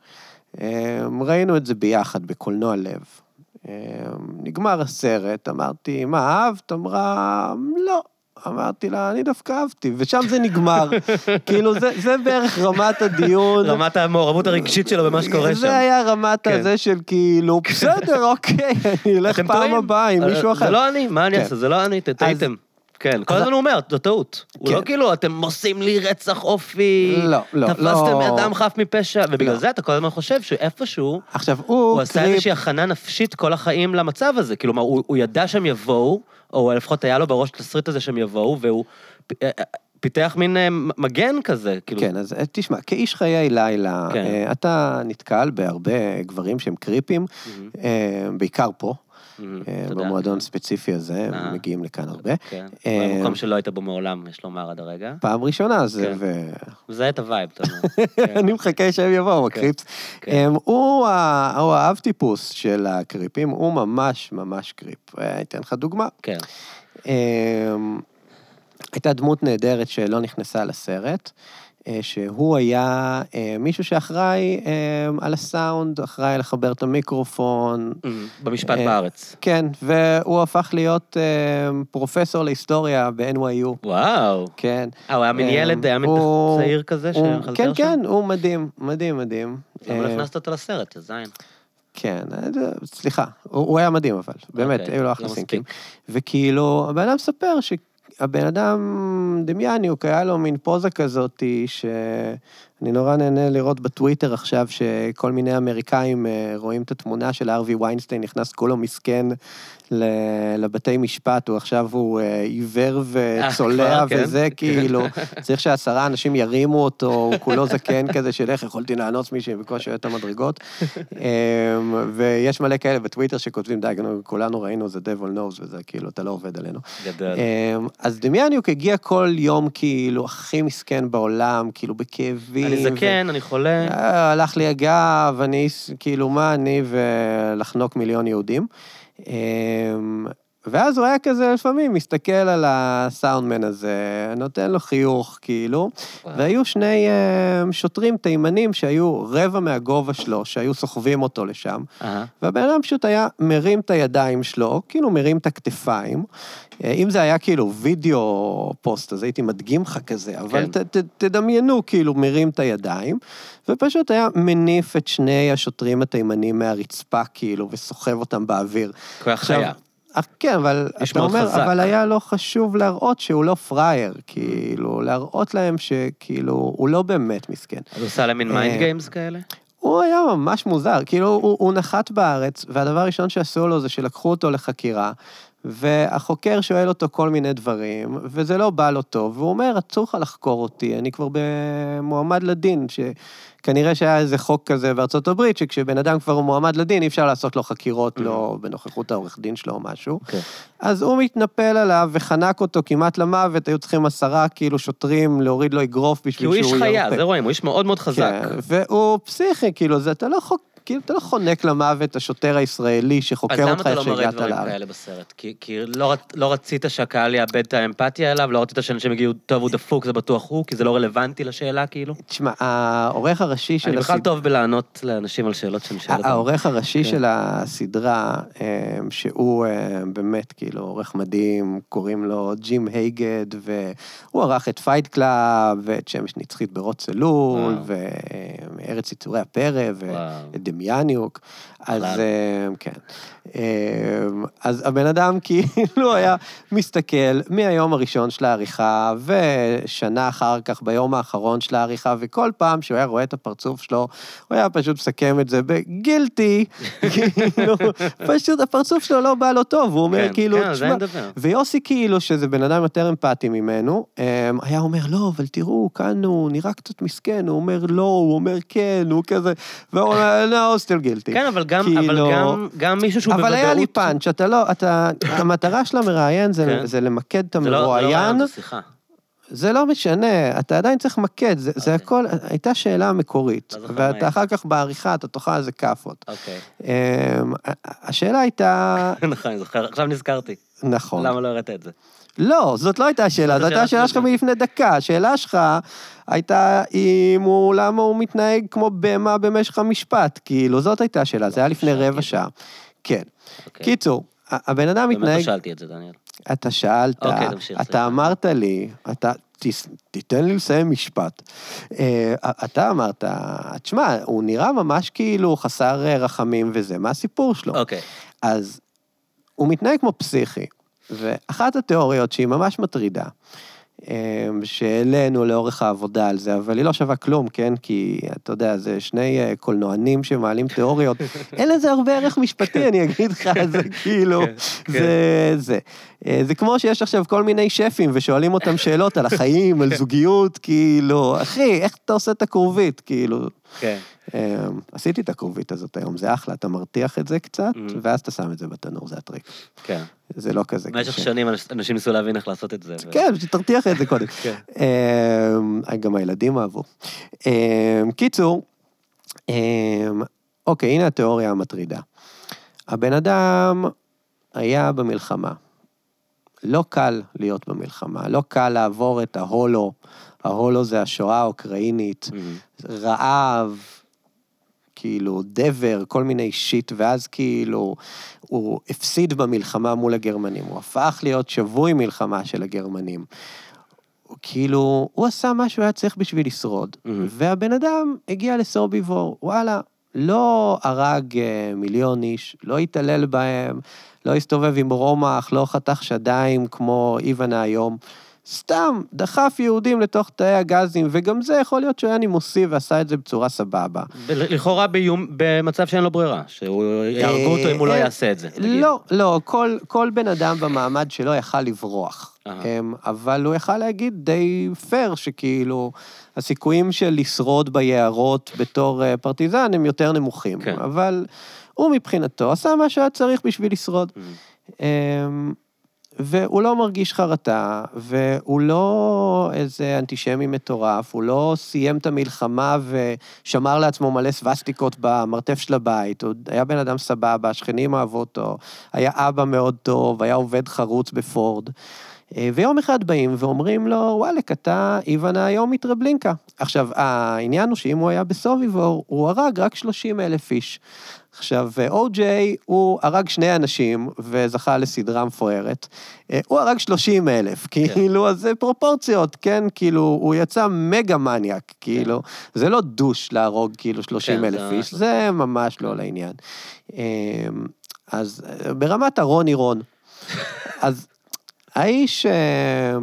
Speaker 2: אמ, ראינו את זה ביחד בקולנוע לב. אמ, נגמר הסרט, אמרתי, מה, אהבת? אמרה, לא. אמרתי לה, אני דווקא אהבתי, ושם זה נגמר. כאילו, זה, זה בערך רמת הדיון.
Speaker 1: רמת המעורבות הרגשית שלו במה שקורה שם.
Speaker 2: זה היה רמת
Speaker 1: כן.
Speaker 2: הזה של כאילו, בסדר, אוקיי, אני אלך פעם? הבאה עם
Speaker 1: אה,
Speaker 2: מישהו אחר.
Speaker 1: זה לא אני, מה אני
Speaker 2: כן.
Speaker 1: אעשה? זה לא אני, ת- טעיתם. כן, כל
Speaker 2: אז-
Speaker 1: הזמן הוא אומר, זו טעות. הוא
Speaker 2: כן.
Speaker 1: לא כאילו, אתם עושים לי רצח אופי,
Speaker 2: לא, לא,
Speaker 1: תפסתם
Speaker 2: לא.
Speaker 1: אדם חף מפשע, ובגלל. זה אתה כל הזמן חושב שאיפשהו,
Speaker 2: עכשיו, הוא
Speaker 1: הוא עשה איזושהי הכנה נפשית כל החיים למצב הזה. הוא הוא ידע שהם יבואו, או לפחות היה לו בראש את התסריט הזה שהם יבואו, והוא אה, אה, פיתח מין אה, מגן כזה. כאילו,
Speaker 2: כן, אז תשמע, כאיש חיי לילה,
Speaker 1: כן.
Speaker 2: אתה נתקל בהרבה גברים שהם קריפים, אה, בעיקר פה,
Speaker 1: מהמם,
Speaker 2: אה. במועדון ספציפי הזה,
Speaker 1: אה.
Speaker 2: מגיעים לכאן הרבה.
Speaker 1: כן, במקום שלא היית בו מעולם, יש לומר עד הרגע.
Speaker 2: פעם ראשונה זה,
Speaker 1: כן. מזהה את ה vibe, אתה אומר. כן.
Speaker 2: אני מחכה שהם יבואו, ה
Speaker 1: creeps.
Speaker 2: כן. הוא האב טיפוס של הקריפים, הוא ממש ממש creep. אתן לך דוגמה.
Speaker 1: כן,
Speaker 2: הייתה דמות נהדרת שלא נכנסה לסרט, שהוא היה אה, מישהו שאחראי אה, על הסאונד, אחראי לחבר את המיקרופון.
Speaker 1: מהמם, במשפט
Speaker 2: אה,
Speaker 1: בארץ.
Speaker 2: כן, והוא הפך להיות אה, פרופסור להיסטוריה ב-NYU.
Speaker 1: וואו.
Speaker 2: כן.
Speaker 1: אה, הוא היה מין
Speaker 2: אה,
Speaker 1: ילד, היה מין צעיר כזה שחלטר
Speaker 2: כן? כן, הוא מדהים, מדהים, מדהים.
Speaker 1: למה
Speaker 2: אה,
Speaker 1: הכנסת אותו לסרט, יא זין?
Speaker 2: כן, אה, סליחה, הוא הוא היה מדהים אבל, באמת,
Speaker 1: אוקיי,
Speaker 2: היו לו
Speaker 1: לא
Speaker 2: אחלה. סינקים. וכאילו, הבן אדם מספר שהבן אדם דמיאניוק, היה לו מין פוזה כזאתי, שאני נורא נהנה לראות בטוויטר עכשיו, שכל מיני אמריקאים אה, רואים את התמונה של ארווי ויינסטיין, נכנס כולו מסכן לבתי משפט, הוא עכשיו הוא אה, עיוור וצולע
Speaker 1: כבר, כן.
Speaker 2: וזה, כאילו, צריך שעשרה אנשים ירימו אותו, הוא כולו זקן כזה של איך יכולתי לאנוס מישהי בקושי את המדרגות. אמ, ויש מלא כאלה בטוויטר שכותבים, די, כולנו ראינו, זה devil knows, וזה כאילו, אתה לא עובד עלינו.
Speaker 1: גדול.
Speaker 2: אמ, אז דמיאניוק הגיע כל יום כאילו הכי מסכן בעולם, כאילו בכאבים.
Speaker 1: אני זקן, אני חולה.
Speaker 2: אה, הלך לי הגב, אני, כאילו, מה אני ולחנוק מיליון יהודים. ואז הוא היה כזה לפעמים מסתכל על הסאונדמן הזה, נותן לו חיוך, כאילו,
Speaker 1: וואו.
Speaker 2: והיו שני אמ, שוטרים תימנים שהיו רבע מהגובה שלו, שהיו סוחבים אותו לשם,
Speaker 1: אהה.
Speaker 2: והבן אדם פשוט היה מרים את הידיים שלו, כאילו מרים את הכתפיים. אה, אם זה היה כאילו וידאו פוסט, אז הייתי מדגים לך כזה, אבל
Speaker 1: כן.
Speaker 2: ת, ת, תדמיינו, כאילו מרים את הידיים, ופשוט היה מניף את שני השוטרים התימנים מהרצפה, כאילו, וסוחב אותם באוויר.
Speaker 1: כוח חיה.
Speaker 2: אה, כן, אבל אתה אומר,
Speaker 1: חזק.
Speaker 2: אבל היה לו חשוב להראות שהוא לא פראייר, כאילו, להראות להם שכאילו, הוא לא באמת מסכן.
Speaker 1: אז הוא עושה להם מין
Speaker 2: אה,
Speaker 1: mind games כאלה?
Speaker 2: הוא היה ממש מוזר, כאילו, הוא, הוא נחת בארץ, והדבר הראשון שעשו לו זה שלקחו אותו לחקירה, והחוקר שואל אותו כל מיני דברים, וזה לא בא לו טוב, והוא אומר, אסור לך לחקור אותי, אני כבר במועמד לדין, שכנראה שהיה איזה חוק כזה בארצות הברית, שכשבן אדם כבר הוא מועמד לדין, אי אפשר לעשות לו חקירות, לא בנוכחות העורך דין שלו או משהו.
Speaker 1: אוקיי.
Speaker 2: אז הוא מתנפל עליו וחנק אותו כמעט למוות, היו צריכים עשרה כאילו שוטרים להוריד לו אגרוף
Speaker 1: כי
Speaker 2: בשביל
Speaker 1: הוא
Speaker 2: שהוא
Speaker 1: איש חיה,
Speaker 2: ירפא.
Speaker 1: זה רואים, הוא איש מאוד מאוד חזק.
Speaker 2: כן, והוא פסיכי, כאילו, זה, אתה לא, חוק, כאילו, אתה לא חונק למוות השוטר הישראלי
Speaker 1: אז
Speaker 2: שחוקר
Speaker 1: למה
Speaker 2: אותך
Speaker 1: אתה
Speaker 2: איך
Speaker 1: לא מראה
Speaker 2: שהגעת
Speaker 1: דברים
Speaker 2: לארץ.
Speaker 1: כאלה בסרט? כי, כי לא, לא רצית שהקהל יאבד את האמפתיה אליו? לא רצית שאנשים יגידו, טוב, הוא דפוק, זה בטוח הוא, כי זה לא רלוונטי לשאלה, כאילו?
Speaker 2: תשמע, העורך הראשי של
Speaker 1: אני בכלל
Speaker 2: הסד-
Speaker 1: טוב בלענות לאנשים על שאלות שאני שואל אותם.
Speaker 2: העורך הראשי
Speaker 1: כן.
Speaker 2: של הסדרה, אה, שהוא אה, באמת כאילו עורך מדהים, קוראים לו ג'ים הייגוד, והוא ערך את Fight Club, ואת שמש נצחית בראש צלול,
Speaker 1: וואו.
Speaker 2: וארץ יצורי הפרא. ואת דה דמיאניוק. אז. אה, כן. אה, אז הבן אדם כאילו היה מסתכל מהיום הראשון של העריכה, ושנה אחר כך ביום האחרון של העריכה, וכל פעם שהוא היה רואה את הפרצוף שלו, הוא היה פשוט מסכם את זה בגילטי, כאילו, פשוט הפרצוף שלו לא בא לו טוב, הוא אומר
Speaker 1: כן,
Speaker 2: כאילו,
Speaker 1: כן,
Speaker 2: "תשמע. ויוסי כאילו, שזה בן אדם יותר אמפתי ממנו, אמ, היה אומר, לא, אבל תראו, כאן הוא נראה קצת מסכן, הוא אומר לא, הוא אומר כן, הוא כזה, והוא אומר, לא, still guilty.
Speaker 1: כן, אבל גם, אבל
Speaker 2: כאילו-
Speaker 1: גם, גם מישהו שהוא
Speaker 2: אבל
Speaker 1: בוודאות...
Speaker 2: היה לי פאנץ', אתה לא, אתה, המטרה של המראיין זה,
Speaker 1: כן.
Speaker 2: זה למקד את
Speaker 1: זה לא- זה לא
Speaker 2: המרואיין,
Speaker 1: רעיון, זה
Speaker 2: לא משנה, אתה עדיין צריך למקד, זה, זה
Speaker 1: אוקיי.
Speaker 2: הכל, הייתה שאלה מקורית,
Speaker 1: לא
Speaker 2: ואתה. אחר כך בעריכה, אתה תאכל על זה כאפות.
Speaker 1: אוקיי.
Speaker 2: אמ, השאלה הייתה,
Speaker 1: נכון, אני זוכר, עכשיו נזכרתי.
Speaker 2: נכון.
Speaker 1: למה לא הראית את זה?
Speaker 2: לא, זאת לא הייתה השאלה,
Speaker 1: זאת
Speaker 2: הייתה
Speaker 1: השאלה
Speaker 2: שלך. מלפני דקה. השאלה שלך הייתה אם הוא, למה הוא מתנהג כמו בהמה במשך המשפט. כאילו, זאת הייתה השאלה, זה היה לפני רבע. שעה. כן.
Speaker 1: אוקיי.
Speaker 2: קיצור, הבן אדם
Speaker 1: באמת לא
Speaker 2: מתנהג,
Speaker 1: שאלתי את זה, דניאל.
Speaker 2: אתה שאלת,
Speaker 1: אוקיי.
Speaker 2: אתה אמרת לי, אתה, תיתן לי לסיים משפט. אה, אתה אמרת, תשמע, הוא נראה ממש כאילו חסר אה, רחמים וזה, מה הסיפור שלו?
Speaker 1: אוקיי.
Speaker 2: אז הוא מתנהג כמו פסיכי, ואחת התיאוריות שהיא ממש מטרידה, אמ, שהעלינו לאורך העבודה על זה, אבל היא לא שווה כלום, כן? כי אתה יודע, זה שני אה, קולנוענים שמעלים תיאוריות. אין לזה הרבה ערך משפטי, אני אגיד לך, זה כאילו,
Speaker 1: כן,
Speaker 2: זה זה. אה, זה כמו שיש עכשיו כל מיני שפים ושואלים אותם שאלות על החיים, על זוגיות, כאילו, אחי, איך אתה עושה את הכרובית? כאילו,
Speaker 1: כן.
Speaker 2: אמ, עשיתי את הכרובית הזאת היום, זה אחלה, אתה מרתיח את זה קצת,
Speaker 1: Mhm.
Speaker 2: ואז אתה שם את זה בתנור, זה הטריק.
Speaker 1: כן.
Speaker 2: זה לא כזה
Speaker 1: במשך
Speaker 2: קשה.
Speaker 1: שנים אנש- אנשים ניסו להבין איך לעשות את זה.
Speaker 2: כן, שתרתיח את זה קודם.
Speaker 1: כן.
Speaker 2: אמ, גם הילדים אהבו. אמ, קיצור, אוקיי, הנה התיאוריה המטרידה. הבן אדם היה במלחמה. לא קל להיות במלחמה, לא קל לעבור את ההולו. ההולו זה השואה האוקראינית.
Speaker 1: מהמם.
Speaker 2: רעב, כאילו, דבר, כל מיני שיט, ואז כאילו, הוא הפסיד במלחמה מול הגרמנים, הוא הפך להיות שבוי מלחמה של הגרמנים. כאילו, הוא עשה מה שהוא היה צריך בשביל לשרוד.
Speaker 1: מהמם.
Speaker 2: והבן אדם הגיע לסוביבור, וואלה, לא הרג אה, מיליון איש, לא התעלל בהם, לא הסתובב עם רומח, לא חתך שדיים כמו איוונה היום. סתם דחף יהודים לתוך תאי הגזים, וגם זה יכול להיות שהוא היה נימוסי ועשה את זה בצורה סבבה.
Speaker 1: לכאורה באיום, במצב שאין לו ברירה, שהוא יהרגו אותו אם הוא לא
Speaker 2: אה,
Speaker 1: יעשה את זה. נגיד.
Speaker 2: לא, לא, כל, כל בן אדם במעמד שלו יכל לברוח. אבל הוא יכל להגיד די פייר, שכאילו, הסיכויים של לשרוד ביערות בתור אה, פרטיזן הם יותר נמוכים.
Speaker 1: כן.
Speaker 2: אבל הוא מבחינתו עשה מה שהיה צריך בשביל לשרוד. והוא לא מרגיש חרטה, והוא לא איזה אנטישמי מטורף, הוא לא סיים את המלחמה ושמר לעצמו מלא סווסטיקות במרתף של הבית, הוא היה בן אדם סבבה, השכנים אהבו אותו, היה אבא מאוד טוב, היה עובד חרוץ בפורד. אה, ויום אחד באים ואומרים לו, וואלק, אתה איוונה היום מטרבלינקה. עכשיו, העניין הוא שאם הוא היה בסוביבור, הוא הרג רק 30 אלף איש. עכשיו, או.ג'יי, הוא הרג שני אנשים וזכה לסדרה מפוארת. אה, הוא הרג 30 אלף, כאילו, אז זה פרופורציות, כן? כאילו, הוא יצא מגה מניאק, כאילו, זה לא דוש להרוג כאילו 30
Speaker 1: כן,
Speaker 2: אלף
Speaker 1: זה
Speaker 2: איש, זה ממש לא לעניין. אה, אז ברמת הרוני רון, אז האיש אה,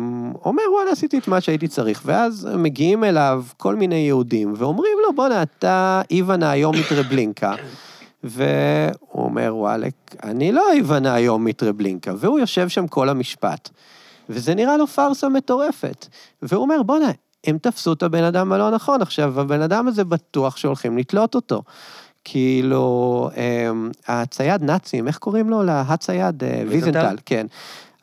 Speaker 2: אומר, וואלה, עשיתי את מה שהייתי צריך, ואז מגיעים אליו כל מיני יהודים ואומרים לו, בואנה, אתה איוונה היום מטרבלינקה. והוא אומר, וואלק, אני לא איוונה היום מטרבלינקה, והוא יושב שם כל המשפט. וזה נראה לו פארסה מטורפת. והוא אומר, בואנה, הם תפסו את הבן אדם הלא נכון. עכשיו, הבן אדם הזה בטוח שהולכים לתלות אותו. כאילו, אמ, הצייד נאצים, איך קוראים לו? הצייד אה?
Speaker 1: ויזנטל,
Speaker 2: כן.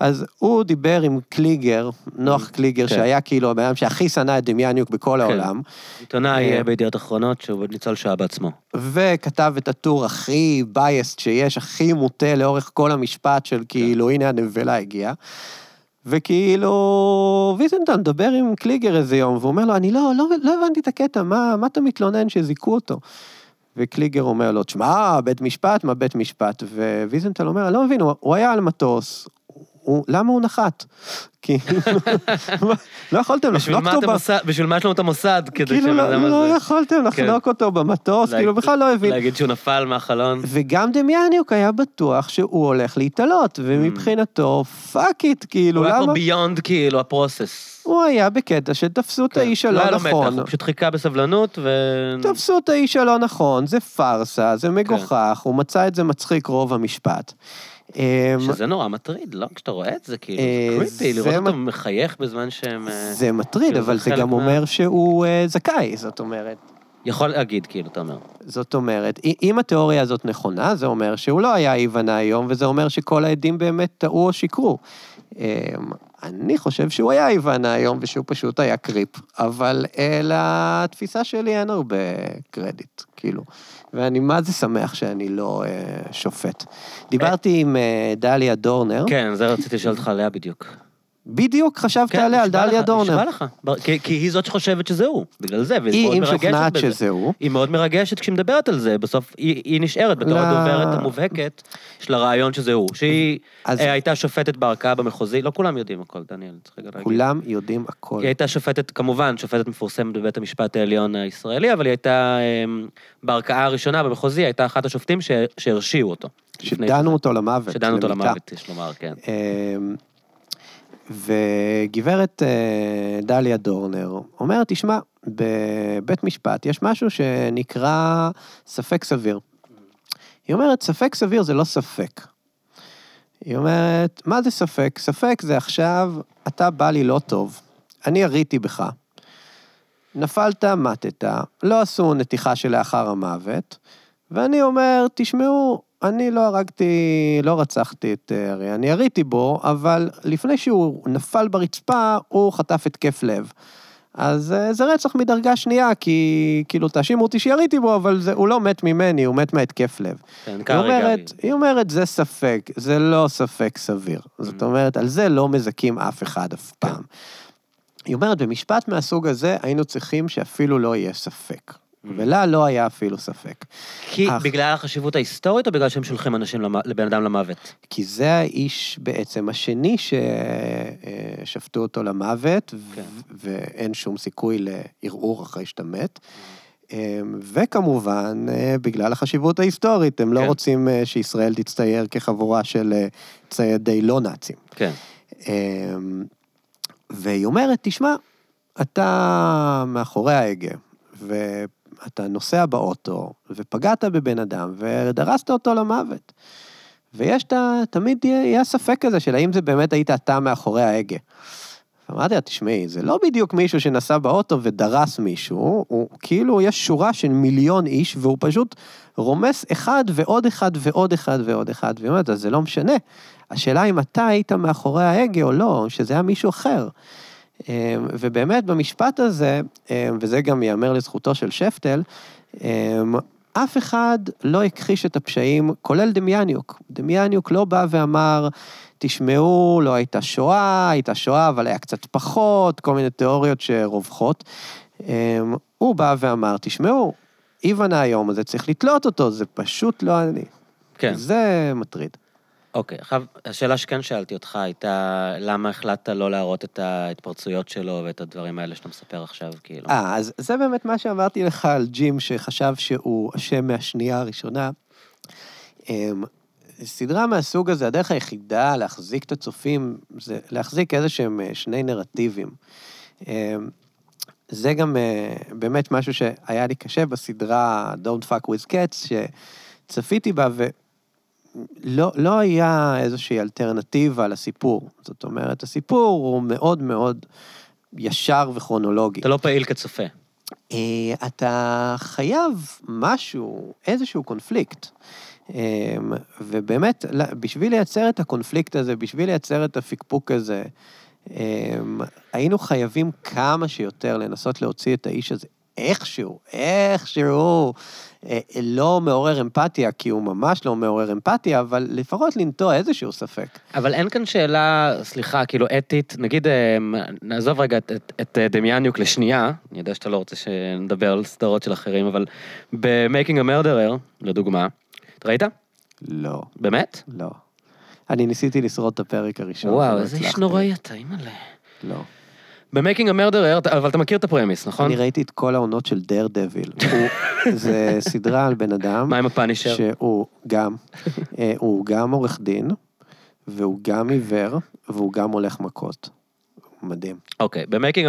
Speaker 2: אז הוא דיבר עם קליגר, נוח קליגר,
Speaker 1: כן.
Speaker 2: שהיה כאילו הבן אדם שהכי שנא את דמיאניוק בכל העולם,
Speaker 1: עיתונאי
Speaker 2: אה,
Speaker 1: בידיעות אחרונות, שהוא ניצול שואה בעצמו.
Speaker 2: וכתב את הטור הכי בייסט שיש, הכי מוטה לאורך כל המשפט של כאילו, הנה הנבלה הגיעה. וכאילו, ויזנטל מדבר עם קליגר איזה יום, והוא אומר לו, אני לא, לא, לא הבנתי את הקטע, מה, מה אתה מתלונן שזיכו אותו? וקליגר אומר לו, תשמע, בית משפט, מה בית משפט? וויזנטל אומר, אני לא מבין, הוא, הוא היה על מטוס, הוא, למה הוא נחת? כי לא יכולתם לחנוק אותו
Speaker 1: בשביל מה יש לנו את המוסד? כדי
Speaker 2: כאילו לא, לא יכולתם לחנוק אותו במטוס, כאילו בכלל לא הבין.
Speaker 1: להגיד שהוא נפל מהחלון.
Speaker 2: וגם דמיאניוק היה בטוח שהוא הולך להיתלות, ומבחינתו, fuck it, כאילו,
Speaker 1: הוא היה
Speaker 2: למה?
Speaker 1: כבר beyond כאילו ה process.
Speaker 2: הוא היה בקטע שתפסו את האיש
Speaker 1: לא
Speaker 2: הלא נכון.
Speaker 1: הוא פשוט חיכה בסבלנות ו...
Speaker 2: תפסו את האיש הלא נכון, זה פארסה, זה מגוחך, הוא מצא את זה מצחיק רוב המשפט. אמ,
Speaker 1: שזה נורא מטריד, לא? כשאתה רואה את זה, כאילו,
Speaker 2: אה,
Speaker 1: זה קריפי,
Speaker 2: זה
Speaker 1: לראות אותו
Speaker 2: מ-
Speaker 1: מחייך בזמן שהם... אה,
Speaker 2: זה מטריד,
Speaker 1: כאילו,
Speaker 2: אבל
Speaker 1: זה
Speaker 2: גם אומר שהוא אה, זכאי, זאת אומרת.
Speaker 1: יכול להגיד, כאילו, אתה אומר.
Speaker 2: זאת אומרת, אם התיאוריה הזאת נכונה, זה אומר שהוא לא היה איוונה היום, וזה אומר שכל העדים באמת טעו או שיקרו. אמ, אני חושב שהוא היה איוונה היום, ושהוא פשוט היה קריפ, אבל אה, לתפיסה שלי אין הרבה קרדיט, כאילו. ואני מה זה שמח שאני לא אה, שופט. דיברתי עם אה, דליה דורנר,
Speaker 1: כן, זה רציתי לשאול אותך עליה בדיוק.
Speaker 2: בדיוק חשבת
Speaker 1: כן,
Speaker 2: עליה, על
Speaker 1: נשבע
Speaker 2: דליה
Speaker 1: לך,
Speaker 2: דורנר.
Speaker 1: נשבע לך. בר- כי- כי היא זאת שחושבת שזה הוא, בגלל זה, והיא
Speaker 2: היא,
Speaker 1: מאוד
Speaker 2: אם
Speaker 1: מרגשת
Speaker 2: שוכנעת
Speaker 1: בזה.
Speaker 2: שזה הוא,
Speaker 1: היא מאוד מרגשת כשהיא מדברת על זה, בסוף היא, היא נשארת בתור
Speaker 2: לא.
Speaker 1: הדוברת המובהקת של הרעיון שזה הוא. שהיא
Speaker 2: אז-
Speaker 1: אה, הייתה שופטת בערכאה במחוזי, לא כולם יודעים הכל, דניאל, צריך רגע להגיד.
Speaker 2: כולם יודעים הכל.
Speaker 1: היא הייתה שופטת, כמובן, שופטת מפורסמת בבית המשפט העליון הישראלי, אבל היא הייתה אמ, בערכאה הראשונה במחוזי, הייתה אחת השופטים ש- שהרשיעו אותו.
Speaker 2: שדנו אותו למוות.
Speaker 1: שדנו אותו. למוות, יש לומר, כן.
Speaker 2: אמ, וגברת אה, דליה דורנר אומרת, תשמע, בבית משפט יש משהו שנקרא ספק סביר. היא אומרת, ספק סביר זה לא ספק. היא אומרת, מה זה ספק? ספק זה עכשיו, אתה בא לי לא טוב, אני יריתי בך. נפלת, מתת, לא עשו נתיחה שלאחר המוות, ואני אומר, תשמעו, אני לא הרגתי, לא רצחתי את ארי, אני יריתי בו, אבל לפני שהוא נפל ברצפה, הוא חטף התקף לב. אז אה, זה רצח מדרגה שנייה, כי כאילו, תאשימו אותי שיריתי בו, אבל זה, הוא לא מת ממני, הוא מת מהתקף לב.
Speaker 1: כן,
Speaker 2: היא אומרת. היא אומרת, זה ספק, זה לא ספק סביר. זאת
Speaker 1: Mm.
Speaker 2: אומרת, על זה לא מזכים אף אחד אף
Speaker 1: כן.
Speaker 2: פעם. היא אומרת, במשפט מהסוג הזה, היינו צריכים שאפילו לא יהיה ספק. ולה לא היה אפילו ספק.
Speaker 1: כי
Speaker 2: אך-
Speaker 1: בגלל החשיבות ההיסטורית, או בגלל שהם שולחים אנשים למ- לבן אדם למוות?
Speaker 2: כי זה האיש בעצם השני ששפטו אותו למוות, ו-
Speaker 1: כן.
Speaker 2: ואין שום סיכוי לערעור אחרי שאתה מת. אמ, וכמובן, אה, בגלל החשיבות ההיסטורית, הם לא
Speaker 1: כן.
Speaker 2: רוצים אה, שישראל תצטייר כחבורה של אה, ציידי לא נאצים.
Speaker 1: כן.
Speaker 2: והיא אומרת, תשמע, אתה מאחורי ההגה, ואתה נוסע באוטו, ופגעת בבן אדם, ודרסת אותו למוות. ויש את ה... תמיד יהיה, הספק כזה של האם זה באמת היית אתה מאחורי ההגה. אמרתי לה, תשמעי, זה לא בדיוק מישהו שנסע באוטו ודרס מישהו, הוא כאילו, יש שורה של מיליון איש, והוא פשוט רומס אחד ועוד אחד ועוד אחד ועוד אחד, והיא אומרת, אז זה לא משנה. השאלה אם אתה היית מאחורי ההגה או לא, שזה היה מישהו אחר. אמ, ובאמת, במשפט הזה, אמ, וזה גם ייאמר לזכותו של שפטל, אמ, אף אחד לא הכחיש את הפשעים, כולל דמיאניוק. דמיאניוק לא בא ואמר, תשמעו, לא הייתה שואה, הייתה שואה, אבל היה קצת פחות, כל מיני תיאוריות שרווחות. הוא בא ואמר, תשמעו, איוון היום הזה צריך לתלות אותו, זה פשוט לא אני.
Speaker 1: כן.
Speaker 2: זה מטריד.
Speaker 1: אוקיי, עכשיו, השאלה שכן שאלתי אותך הייתה, למה החלטת לא להראות את ההתפרצויות שלו ואת הדברים האלה שאתה מספר עכשיו, כאילו?
Speaker 2: אה, אז זה באמת מה שאמרתי לך על ג'ים, שחשב שהוא אשם מהשנייה הראשונה. אמ, סדרה מהסוג הזה, הדרך היחידה להחזיק את הצופים, זה להחזיק איזה שהם אה, שני נרטיבים. אמ, זה גם אה, באמת משהו שהיה לי קשה בסדרה Don't fuck with cats, שצפיתי בה, ולא לא היה איזושהי אלטרנטיבה לסיפור. זאת אומרת, הסיפור הוא מאוד מאוד ישר וכרונולוגי.
Speaker 1: אתה לא פעיל כצופה.
Speaker 2: אה, אתה חייב משהו, איזשהו קונפליקט. אה, ובאמת, בשביל לייצר את הקונפליקט הזה, בשביל לייצר את הפקפוק הזה, אה, היינו חייבים כמה שיותר לנסות להוציא את האיש הזה איכשהו, איכשהו, אה, לא מעורר אמפתיה, כי הוא ממש לא מעורר אמפתיה, אבל לפחות לנטוע איזשהו ספק.
Speaker 1: אבל אין כאן שאלה, סליחה, כאילו אתית, נגיד, אה, נעזוב רגע את, את, את אה, דמיאניוק לשנייה, אני יודע שאתה לא רוצה שנדבר על סדרות של אחרים, אבל ב-Making a Murderer, לדוגמה, אתה ראית?
Speaker 2: לא,
Speaker 1: באמת?
Speaker 2: לא. אני ניסיתי לשרוד את הפרק הראשון.
Speaker 1: וואו, איזה איש. נוראי אתה, אימא'לה.
Speaker 2: לא.
Speaker 1: ב Making a Murderer, אבל אתה מכיר את ה premise, נכון?
Speaker 2: אני ראיתי את כל העונות של Daredevil. זה סדרה על בן אדם.
Speaker 1: מה עם ה Punisher?
Speaker 2: שהוא גם, אה, הוא גם עורך דין, והוא גם עיוור, והוא גם הולך מכות. מדהים.
Speaker 1: אוקיי,
Speaker 2: ב
Speaker 1: Making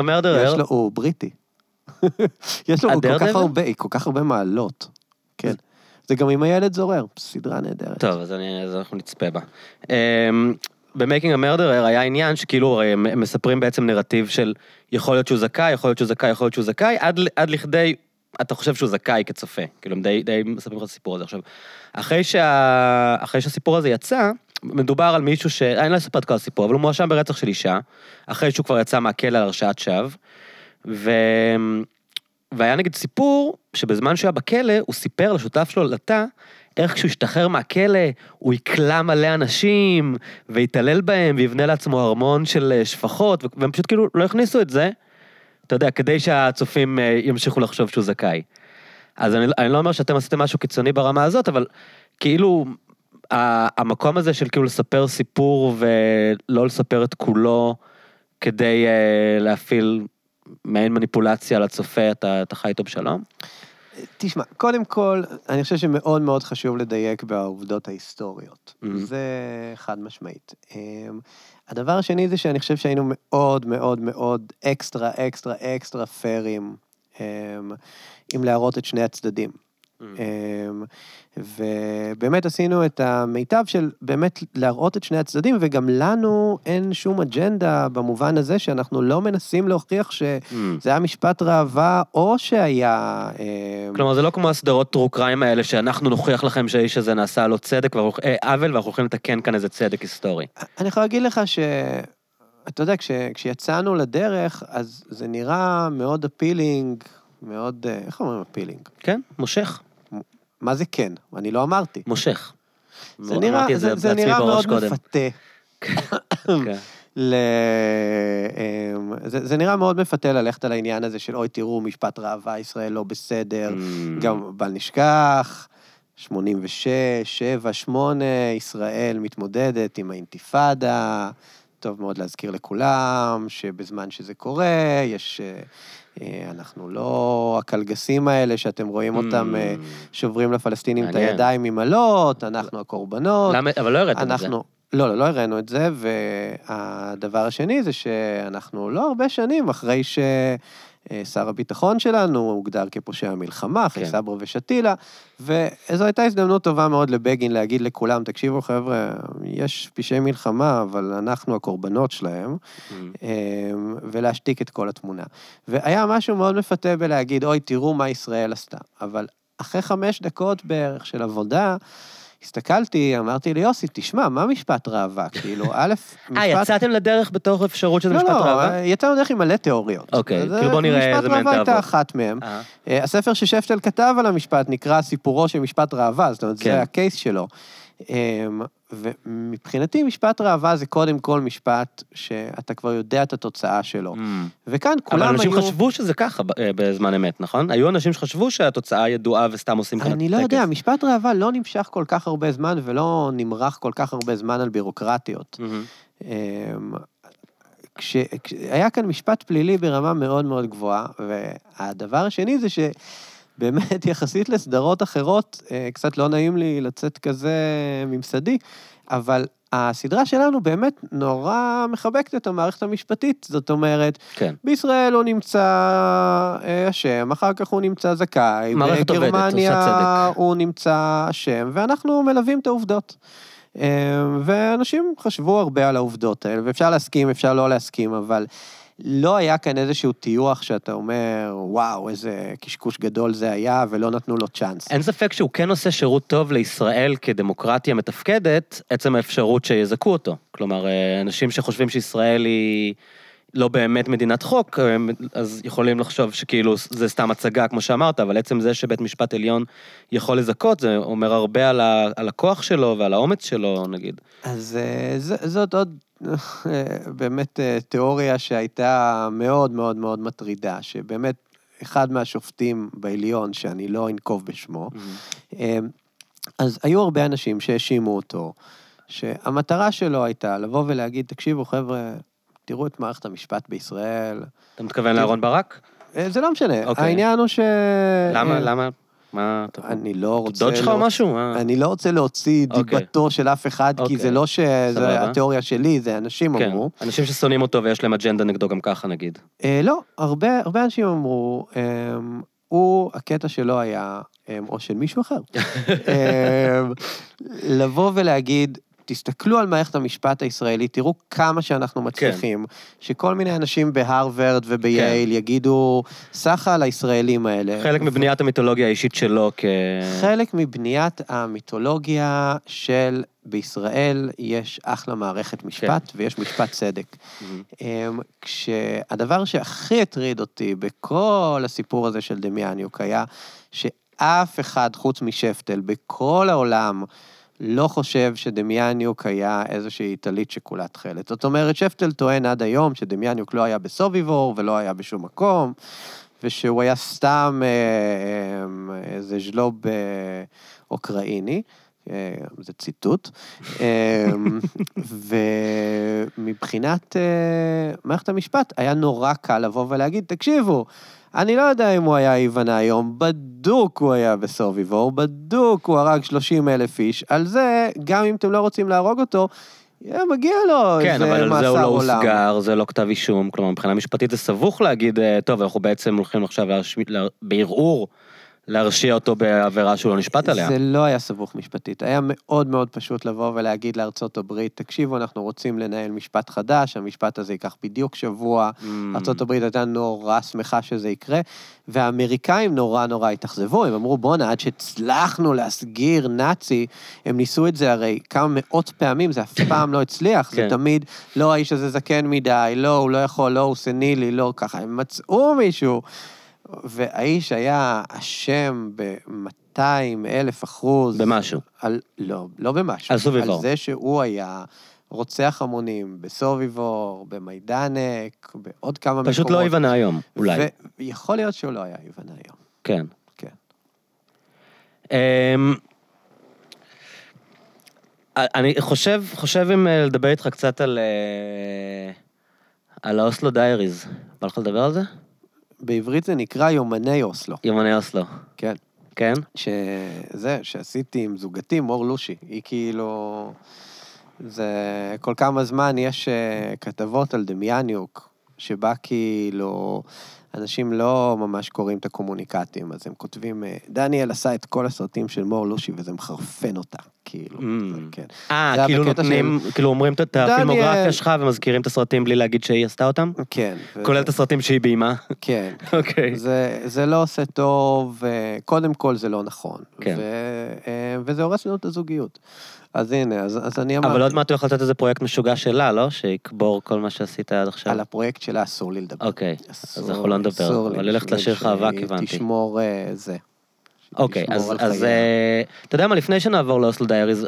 Speaker 2: לו, הוא בריטי. יש לו כל? כך הרבה, כל כך הרבה מעלות. כן. זה גם עם הילד זורר, סדרה נהדרת.
Speaker 1: טוב, אז, אני, אז אנחנו נצפה בה. אמ, במייקינג המרדרר היה עניין שכאילו הם מספרים בעצם נרטיב של יכול להיות שהוא זכאי, יכול להיות שהוא זכאי, יכול להיות שהוא זכאי, עד, עד לכדי, אתה חושב שהוא זכאי כצופה. כאילו הם די, די מספרים לך את הסיפור הזה. עכשיו, אחרי, שה, אחרי שהסיפור הזה יצא, מדובר על מישהו ש... אני לא אספר את כל הסיפור, אבל הוא מואשם ברצח של אישה, אחרי שהוא כבר יצא מהכלא על הרשעת שווא. והיה נגיד סיפור שבזמן שהוא היה בכלא, הוא סיפר לשותף שלו, לתא, איך כשהוא ישתחרר מהכלא, הוא יקלע מלא אנשים, ויתעלל בהם, ויבנה לעצמו ארמון של אה, שפחות, והם פשוט כאילו לא הכניסו את זה, אתה יודע, כדי שהצופים אה, ימשיכו לחשוב שהוא זכאי. אז אני, אני לא אומר שאתם עשיתם משהו קיצוני ברמה הזאת, אבל כאילו, המקום הזה של כאילו לספר סיפור ולא לספר את כולו, כדי אה, להפעיל מעין מניפולציה לצופה, אתה, אתה חי איתו בשלום?
Speaker 2: תשמע, קודם כל, אני חושב שמאוד מאוד חשוב לדייק בעובדות ההיסטוריות.
Speaker 1: Mhm.
Speaker 2: זה חד משמעית. אמ, הדבר השני זה שאני חושב שהיינו מאוד מאוד מאוד אקסטרה, אקסטרה, אקסטרה פיירים, אמ, עם להראות את שני הצדדים. אמ, ובאמת עשינו את המיטב של באמת להראות את שני הצדדים, וגם לנו אין שום אג'נדה במובן הזה שאנחנו לא מנסים להוכיח שזה היה משפט ראווה, או שהיה... אמ,
Speaker 1: כלומר, זה לא כמו הסדרות טרו קריים האלה, שאנחנו נוכיח לכם שהאיש הזה נעשה לו צדק, אה, עוול, ואנחנו הולכים לתקן כאן איזה צדק היסטורי.
Speaker 2: אני יכול להגיד לך ש... אתה יודע, כש, כשיצאנו לדרך, אז זה נראה מאוד אפילינג, מאוד... אה, איך אומרים אפילינג?
Speaker 1: כן, מושך,
Speaker 2: מה זה כן? אני לא אמרתי.
Speaker 1: מושך.
Speaker 2: זה נראה, זה, זה נראה מאוד
Speaker 1: קודם.
Speaker 2: מפתה.
Speaker 1: כן.
Speaker 2: ל... אמ, זה, זה נראה מאוד מפתה ללכת על העניין הזה של אוי, תראו, משפט ראווה, ישראל לא בסדר.
Speaker 1: Mm.
Speaker 2: גם בל נשכח, 86, 7, 8, ישראל מתמודדת עם האינתיפאדה. טוב מאוד להזכיר לכולם שבזמן שזה קורה, יש... אה, אנחנו לא הקלגסים האלה שאתם רואים אותם אה, שוברים לפלסטינים את. הידיים עם אלות, אנחנו הקורבנות.
Speaker 1: למה, אבל לא הראיתם את זה.
Speaker 2: לא, לא, לא הראינו את זה, והדבר השני זה שאנחנו לא הרבה שנים אחרי ששר הביטחון שלנו הוגדר כפושע מלחמה, אחרי
Speaker 1: כן.
Speaker 2: סברה ושתילה, וזו הייתה הזדמנות טובה מאוד לבגין להגיד לכולם, תקשיבו חבר'ה, יש פשעי מלחמה, אבל אנחנו הקורבנות שלהם,
Speaker 1: Mm.
Speaker 2: אמ, ולהשתיק את כל התמונה. והיה משהו מאוד מפתה בלהגיד, אוי, תראו מה ישראל עשתה. אבל אחרי חמש דקות בערך של עבודה, הסתכלתי, אמרתי ליוסי, תשמע, מה משפט ראווה? כאילו, א', משפט...
Speaker 1: אה, יצאתם לדרך בתור אפשרות שזה
Speaker 2: לא,
Speaker 1: משפט
Speaker 2: לא,
Speaker 1: ראווה?
Speaker 2: יצאנו דרך עם מלא תיאוריות.
Speaker 1: אוקיי, כאילו בוא נראה איזה מהן
Speaker 2: משפט ראווה הייתה. אחת מהן.
Speaker 1: אה,
Speaker 2: אה, הספר ששפטל כתב על המשפט נקרא סיפורו של משפט ראווה, זאת אומרת,
Speaker 1: כן.
Speaker 2: זה הקייס שלו. אמ, ומבחינתי משפט ראווה זה קודם כל משפט שאתה כבר יודע את התוצאה שלו.
Speaker 1: mm.
Speaker 2: וכאן כולם
Speaker 1: אבל
Speaker 2: היו...
Speaker 1: אנשים חשבו שזה ככה אה, בזמן אמת, נכון? היו אנשים שחשבו שהתוצאה ידועה וסתם עושים כאן
Speaker 2: אני לא יודע, משפט ראווה לא נמשך כל כך הרבה זמן ולא נמרח כל כך הרבה זמן על בירוקרטיות.
Speaker 1: מהמם.
Speaker 2: אמ, כש, היה כאן משפט פלילי ברמה מאוד מאוד גבוהה, והדבר השני זה שבאמת יחסית לסדרות אחרות, אה, קצת לא נעים לי לצאת כזה ממסדי, אבל הסדרה שלנו באמת נורא מחבקת את המערכת המשפטית, זאת אומרת,
Speaker 1: כן.
Speaker 2: בישראל הוא נמצא אה, אשם, אחר כך הוא נמצא זכאי,
Speaker 1: מערכת עובדת, עושה
Speaker 2: בגרמניה. הוא נמצא אשם, ואנחנו מלווים את העובדות. אה, ואנשים חשבו הרבה על העובדות האלה, ואפשר להסכים, אפשר לא להסכים, אבל לא היה כאן איזשהו טיוח שאתה אומר, וואו, איזה קשקוש גדול זה היה, ולא נתנו לו צ'אנס.
Speaker 1: אין ספק שהוא כן עושה שירות טוב לישראל כדמוקרטיה מתפקדת, עצם האפשרות שיזכו אותו. כלומר, אה, אנשים שחושבים שישראל היא לא באמת מדינת חוק, אז יכולים לחשוב שכאילו זה סתם הצגה, כמו שאמרת, אבל עצם זה שבית משפט עליון יכול לזכות, זה אומר הרבה על, ה, על הכוח שלו ועל האומץ שלו, נגיד.
Speaker 2: אז אה, ז- זאת עוד אה, באמת אה, תיאוריה שהייתה מאוד מאוד מאוד מטרידה, שבאמת אחד מהשופטים בעליון, שאני לא אנקוב בשמו, אז היו הרבה אנשים שהאשימו אותו, שהמטרה שלו הייתה לבוא ולהגיד, תקשיבו, חבר'ה, תראו את מערכת המשפט בישראל.
Speaker 1: אתה מתכוון לאהרון ברק?
Speaker 2: אה, זה לא משנה,
Speaker 1: אוקיי.
Speaker 2: העניין הוא ש...
Speaker 1: למה,
Speaker 2: אה,
Speaker 1: למה? מה אתה...
Speaker 2: אני לא רוצה...
Speaker 1: דוד שלך או משהו? מה?
Speaker 2: אני לא רוצה להוציא
Speaker 1: אוקיי.
Speaker 2: דיבתו של אף אחד, כי
Speaker 1: אוקיי.
Speaker 2: זה לא שזה. התיאוריה שלי, זה אנשים
Speaker 1: כן,
Speaker 2: אמרו.
Speaker 1: אנשים ששונאים אותו ויש להם אג'נדה נגדו גם ככה נגיד.
Speaker 2: אה, לא, הרבה, הרבה אנשים אמרו, אה, הוא, הקטע שלו היה, אה, או של מישהו אחר, אה, לבוא ולהגיד, תסתכלו על מערכת המשפט הישראלית, תראו כמה שאנחנו
Speaker 1: כן.
Speaker 2: מצליחים, שכל מיני אנשים בהרווארד ובייל יגידו, סחה על הישראלים האלה.
Speaker 1: חלק מבניית המיתולוגיה האישית שלו כ...
Speaker 2: חלק מבניית המיתולוגיה של בישראל יש אחלה מערכת משפט ויש משפט צדק.
Speaker 1: מהמם.
Speaker 2: אמ, כשהדבר שהכי הטריד אותי בכל הסיפור הזה של דמיאניוק היה שאף אחד חוץ משפטל בכל העולם לא חושב שדמיאניוק היה איזושהי טלית שכולה תכלת. זאת אומרת, שפטל טוען עד היום שדמיאניוק לא היה בסוביבור ולא היה בשום מקום, ושהוא היה סתם אה, אה, איזה ז'לוב אה, אוקראיני. אה, זה ציטוט. אה, ומבחינת אה, מערכת המשפט, היה נורא קל לבוא ולהגיד, תקשיבו, אני לא יודע אם הוא היה היוונה היום, בדוק הוא היה בסוביבור, בדוק הוא הרג 30 אלף איש, על זה, גם אם אתם לא רוצים להרוג אותו, אה, מגיע לו
Speaker 1: כן,
Speaker 2: איזה
Speaker 1: אבל על זה
Speaker 2: מאסר
Speaker 1: הוא לא
Speaker 2: עולם.
Speaker 1: הוסגר, זה לא כתב אישום, כלומר מבחינה משפטית זה סבוך להגיד, אה, טוב, אנחנו בעצם הולכים עכשיו להרש- לה- בערעור להרשיע אותו בעבירה שהוא לא נשפט עליה.
Speaker 2: זה לא היה סבוך משפטית, היה מאוד מאוד פשוט לבוא ולהגיד לארצות הברית, תקשיבו, אנחנו רוצים לנהל משפט חדש, המשפט הזה ייקח בדיוק שבוע,
Speaker 1: Mm.
Speaker 2: ארצות הברית הייתה נורא שמחה שזה יקרה, והאמריקאים נורא נורא התאכזבו, הם אמרו, בואנה, עד שהצלחנו להסגיר נאצי, הם ניסו את זה הרי כמה מאות פעמים, זה אף פעם לא הצליח, זה
Speaker 1: כן.
Speaker 2: תמיד, לא, האיש הזה זקן מדי, לא, הוא לא יכול, לא, הוא סנילי, לא, ככה, הם מצאו מישהו. והאיש היה אשם ב-200 אלף אחוז.
Speaker 1: במשהו.
Speaker 2: על, לא, לא במשהו.
Speaker 1: על סוביבור.
Speaker 2: על זה שהוא היה רוצח המונים בסוביבור, במיידנק, בעוד כמה מקומות.
Speaker 1: פשוט לא היוונה היום, אולי.
Speaker 2: ויכול להיות שהוא לא היה היוונה היום.
Speaker 1: כן.
Speaker 2: כן.
Speaker 1: אמ, אני חושב, חושב אם אה, לדבר איתך קצת על... אה, על האוסלו דייריז. בא לך לדבר על זה?
Speaker 2: בעברית זה נקרא יומני אוסלו.
Speaker 1: יומני אוסלו.
Speaker 2: כן.
Speaker 1: כן?
Speaker 2: שזה, שעשיתי עם זוגתי, מור לושי. היא כאילו... זה... כל כמה זמן יש אה, כתבות על דמיאניוק, שבה כאילו... אנשים לא ממש קוראים את הקומוניקטים, אז הם כותבים, אה, דניאל עשה את כל הסרטים של מור לושי וזה מחרפן אותה, כאילו.
Speaker 1: Mm.
Speaker 2: כן.
Speaker 1: אה, כאילו נותנים, כאילו אומרים את הפילמוגרפיה שלך ומזכירים את הסרטים בלי להגיד שהיא עשתה אותם?
Speaker 2: כן.
Speaker 1: כולל את הסרטים שהיא ביימה?
Speaker 2: כן.
Speaker 1: אוקיי.
Speaker 2: זה, זה לא עושה טוב, אה, קודם כל זה לא נכון.
Speaker 1: כן.
Speaker 2: ו, אה, וזה הורס לנו את הזוגיות. אז הנה, אז, אז אני אמרתי,
Speaker 1: אבל עוד מעט הוא יכול לתת איזה פרויקט משוגע שלה, לא? שיקבור כל מה שעשית עד עכשיו.
Speaker 2: על הפרויקט שלה אסור לי לדבר.
Speaker 1: אוקיי,
Speaker 2: אסור-
Speaker 1: אז אנחנו לא נדבר,
Speaker 2: אסור לי,
Speaker 1: אבל
Speaker 2: בשביל
Speaker 1: לשיר
Speaker 2: שהיא
Speaker 1: הבנתי.
Speaker 2: תשמור אה, זה.
Speaker 1: אוקיי, אז, אז. אה, אתה יודע מה, לפני שנעבור לאוסלו דייריז,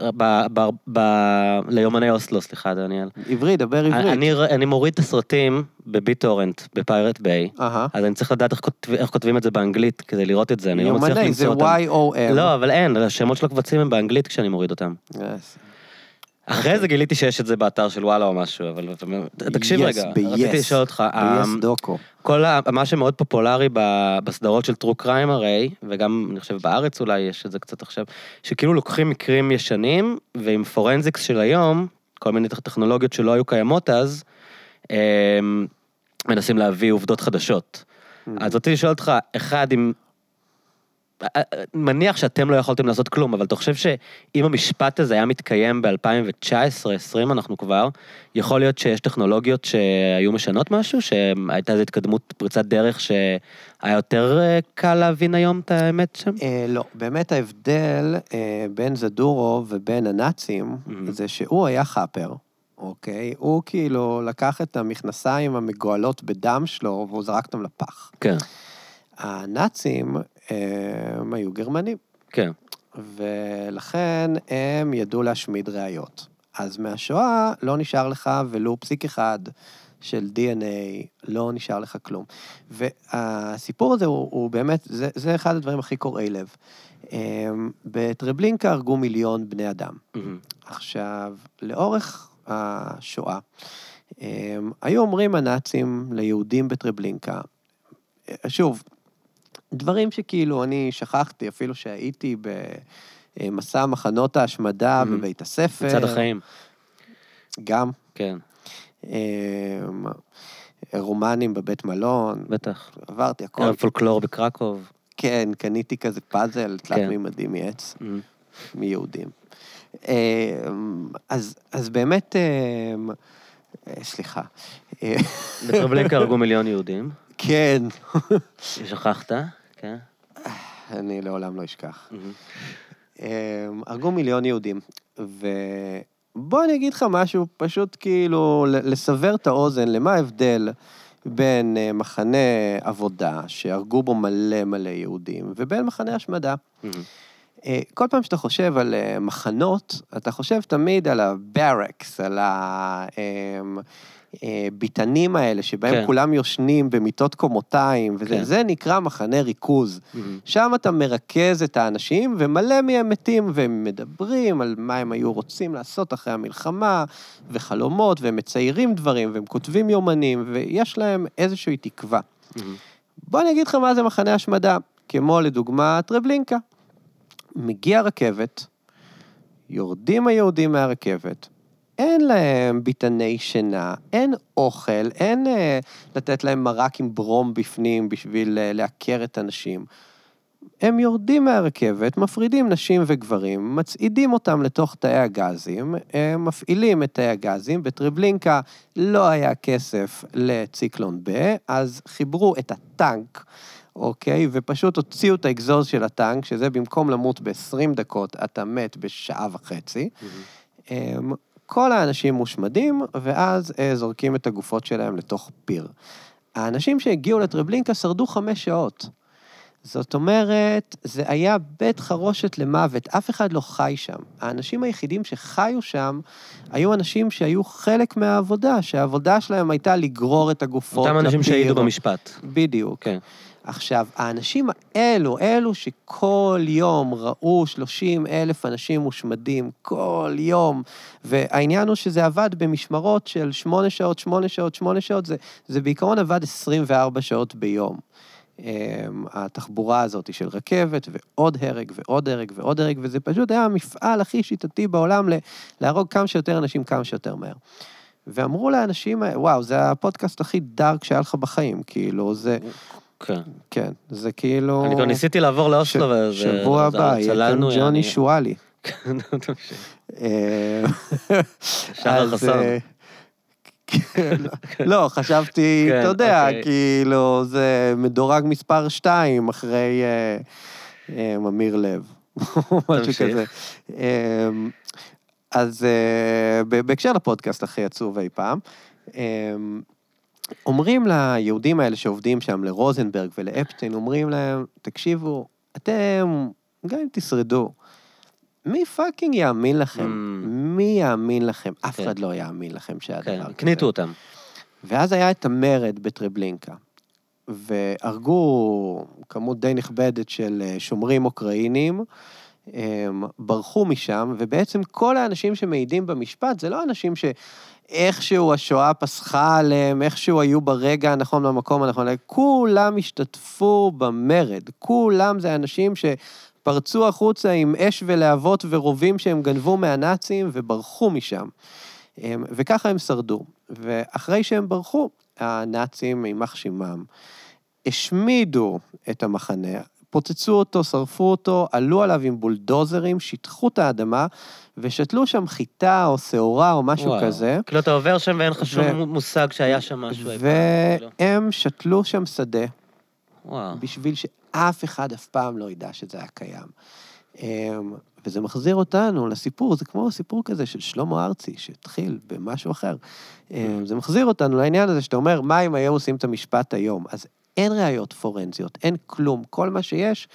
Speaker 1: ב, ליומני אוסלו, סליחה, דניאל.
Speaker 2: עברית, דבר עברית.
Speaker 1: אני, אני מוריד את הסרטים בביטורנט, בפיירט ביי,
Speaker 2: אהה.
Speaker 1: אז אני צריך לדעת איך, כותב, איך כותבים את זה באנגלית כדי לראות את זה, אני לא מצליח
Speaker 2: יומני, זה
Speaker 1: למצוא אותם.
Speaker 2: Y-O-M.
Speaker 1: לא, אבל אין, השמות של הקבצים הם באנגלית כשאני מוריד אותם.
Speaker 2: Yes.
Speaker 1: אחרי זה גיליתי שיש את זה באתר של וואלה או משהו, אבל תקשיב
Speaker 2: Yes,
Speaker 1: רגע. רציתי לשאול אותך,
Speaker 2: ב-yes
Speaker 1: אמ,
Speaker 2: דוקו.
Speaker 1: כל ה... מה שמאוד פופולרי ב... בסדרות של טרו קריים הרי, וגם אני חושב בארץ אולי יש את זה קצת עכשיו, שכאילו לוקחים מקרים ישנים, ועם פורנזיקס של היום, כל מיני טכנולוגיות שלא היו קיימות אז, הם... מנסים להביא עובדות חדשות. אז רציתי לשאול אותך, אחד, אם... מניח שאתם לא יכולתם לעשות כלום, אבל אתה חושב שאם המשפט הזה היה מתקיים ב-2019-2020 אנחנו כבר, יכול להיות שיש טכנולוגיות שהיו משנות משהו? שהייתה איזו התקדמות, פריצת דרך שהיה יותר אה, קל להבין היום את האמת שם?
Speaker 2: אה, לא, באמת ההבדל אה, בין זדורו ובין הנאצים. זה שהוא היה חאפר, אוקיי? הוא כאילו לקח את המכנסיים המגואלות בדם שלו והוא זרק אותם לפח.
Speaker 1: כן,
Speaker 2: הנאצים הם היו גרמנים,
Speaker 1: כן.
Speaker 2: ולכן הם ידעו להשמיד ראיות. אז מהשואה לא נשאר לך ולו פסיק אחד של DNA, לא נשאר לך כלום. והסיפור הזה הוא, הוא באמת, זה, זה אחד הדברים הכי קורעי לב. בטרבלינקה הרגו מיליון בני אדם.
Speaker 1: מהמם.
Speaker 2: עכשיו, לאורך השואה, היו אומרים הנאצים ליהודים בטרבלינקה, שוב, דברים שכאילו אני שכחתי, אפילו שהייתי במסע מחנות ההשמדה
Speaker 1: מהמם.
Speaker 2: בבית הספר.
Speaker 1: מצד החיים,
Speaker 2: גם.
Speaker 1: כן,
Speaker 2: אמ, רומנים בבית מלון,
Speaker 1: בטח.
Speaker 2: עברתי הכל.
Speaker 1: ערב פולקלור בקרקוב.
Speaker 2: כן, קניתי כזה פאזל תלת
Speaker 1: כן.
Speaker 2: מימדי מעץ.
Speaker 1: מהמם.
Speaker 2: מיהודים. אמ, אז, אז באמת, אמ, אה, סליחה.
Speaker 1: בטרבלינקה הרגו מיליון יהודים.
Speaker 2: כן,
Speaker 1: שכחת? כן.
Speaker 2: אני לעולם לא אשכח. אמ, הרגו מיליון יהודים, ובוא אני אגיד לך משהו, פשוט כאילו לסבר את האוזן, למה ההבדל בין אה, מחנה עבודה, שהרגו בו מלא מלא יהודים, ובין מחנה השמדה. אה, כל פעם שאתה חושב על אה, מחנות, אתה חושב תמיד על הברקס, על הביתנים האלה, שבהם
Speaker 1: כן.
Speaker 2: כולם יושנים במיטות קומותיים, וזה
Speaker 1: כן.
Speaker 2: זה נקרא מחנה ריכוז.
Speaker 1: מהמם.
Speaker 2: שם אתה מרכז את האנשים, ומלא מהם מתים, והם מדברים על מה הם היו רוצים לעשות אחרי המלחמה, וחלומות, והם מציירים דברים, והם כותבים יומנים, ויש להם איזושהי תקווה.
Speaker 1: מהמם.
Speaker 2: בוא אני אגיד לך מה זה מחנה השמדה, כמו לדוגמה טרבלינקה. מגיע רכבת, יורדים היהודים מהרכבת, אין להם ביתני שינה, אין אוכל, אין אה, לתת להם מרק עם ברום בפנים בשביל אה, לעקר את הנשים. הם יורדים מהרכבת, מפרידים נשים וגברים, מצעידים אותם לתוך תאי הגזים, הם מפעילים את תאי הגזים. בטרבלינקה לא היה כסף לציקלון ב', אז חיברו את הטנק, אוקיי? ופשוט הוציאו את האגזוז של הטנק, שזה במקום למות ב-20 דקות, אתה מת בשעה וחצי. אמ, כל האנשים מושמדים, ואז אה, זורקים את הגופות שלהם לתוך פיר. האנשים שהגיעו לטרבלינקה שרדו חמש שעות. זאת אומרת, זה היה בית חרושת למוות, אף אחד לא חי שם. האנשים היחידים שחיו שם היו אנשים שהיו חלק מהעבודה, שהעבודה שלהם הייתה לגרור את הגופות
Speaker 1: אותם אנשים. שהעידו במשפט.
Speaker 2: בדיוק.
Speaker 1: כן.
Speaker 2: עכשיו, האנשים האלו, אלו שכל יום ראו 30 אלף אנשים מושמדים, כל יום, והעניין הוא שזה עבד במשמרות של 8 שעות, 8 שעות, 8 שעות, זה, זה בעיקרון עבד 24 שעות ביום. אמ, התחבורה הזאת של רכבת, ועוד הרג, ועוד הרג, ועוד הרג, וזה פשוט היה המפעל הכי שיטתי בעולם להרוג כמה שיותר אנשים כמה שיותר מהר. ואמרו לאנשים, וואו, זה הפודקאסט הכי דארק שהיה לך בחיים, כאילו, זה...
Speaker 1: כן.
Speaker 2: כן, זה כאילו...
Speaker 1: אני כבר ניסיתי לעבור לאוסלו, וזה...
Speaker 2: שבוע הבא, יהיה כאן ג'וני. שואלי.
Speaker 1: כן,
Speaker 2: אה,
Speaker 1: שחר
Speaker 2: אז,
Speaker 1: חסון.
Speaker 2: אה, כן, לא, חשבתי,
Speaker 1: כן,
Speaker 2: אתה יודע,
Speaker 1: אוקיי.
Speaker 2: כאילו, זה מדורג מספר 2 אחרי אה, אה, ממיר לב, או משהו
Speaker 1: תמשיך.
Speaker 2: כזה. אה, אז אה, בהקשר לפודקאסט הכי עצוב אי פעם, אה, אומרים ליהודים האלה שעובדים שם, לרוזנברג ולאפשטיין, אומרים להם, תקשיבו, אתם, גם אם תשרדו, מי fucking יאמין לכם?
Speaker 1: Mm.
Speaker 2: מי יאמין לכם? אף
Speaker 1: כן.
Speaker 2: אחד לא יאמין לכם שהיה דבר
Speaker 1: כן,
Speaker 2: כזה.
Speaker 1: הקניטו אותם.
Speaker 2: ואז היה את המרד בטרבלינקה, והרגו כמות די נכבדת של אה, שומרים אוקראינים, הם ברחו משם, ובעצם כל האנשים שמעידים במשפט זה לא אנשים שאיכשהו השואה פסחה עליהם, איכשהו היו ברגע הנכון במקום הנכון, כולם השתתפו במרד, כולם זה אנשים שפרצו החוצה עם אש ולהבות ורובים שהם גנבו מהנאצים וברחו משם. הם- וככה הם שרדו. ואחרי שהם ברחו, הנאצים, יימח שמם, השמידו את המחנה, פוצצו אותו, שרפו אותו, עלו עליו עם בולדוזרים, שיטחו את האדמה, ושתלו שם חיטה או שעורה או משהו
Speaker 1: וואו.
Speaker 2: כזה.
Speaker 1: כאילו, אתה עובר שם ואין לך
Speaker 2: ו-
Speaker 1: שום מושג שהיה שם משהו. כאילו.
Speaker 2: והם שתלו שם שדה,
Speaker 1: וואו.
Speaker 2: בשביל שאף אחד אף פעם לא ידע שזה היה קיים. אמ, וזה מחזיר אותנו לסיפור, זה כמו סיפור כזה של שלמה ארצי, שהתחיל במשהו אחר. אמ, זה מחזיר אותנו לעניין הזה שאתה אומר, מה אם היו עושים את המשפט היום? אז אין ראיות פורנזיות, אין כלום. כל מה שיש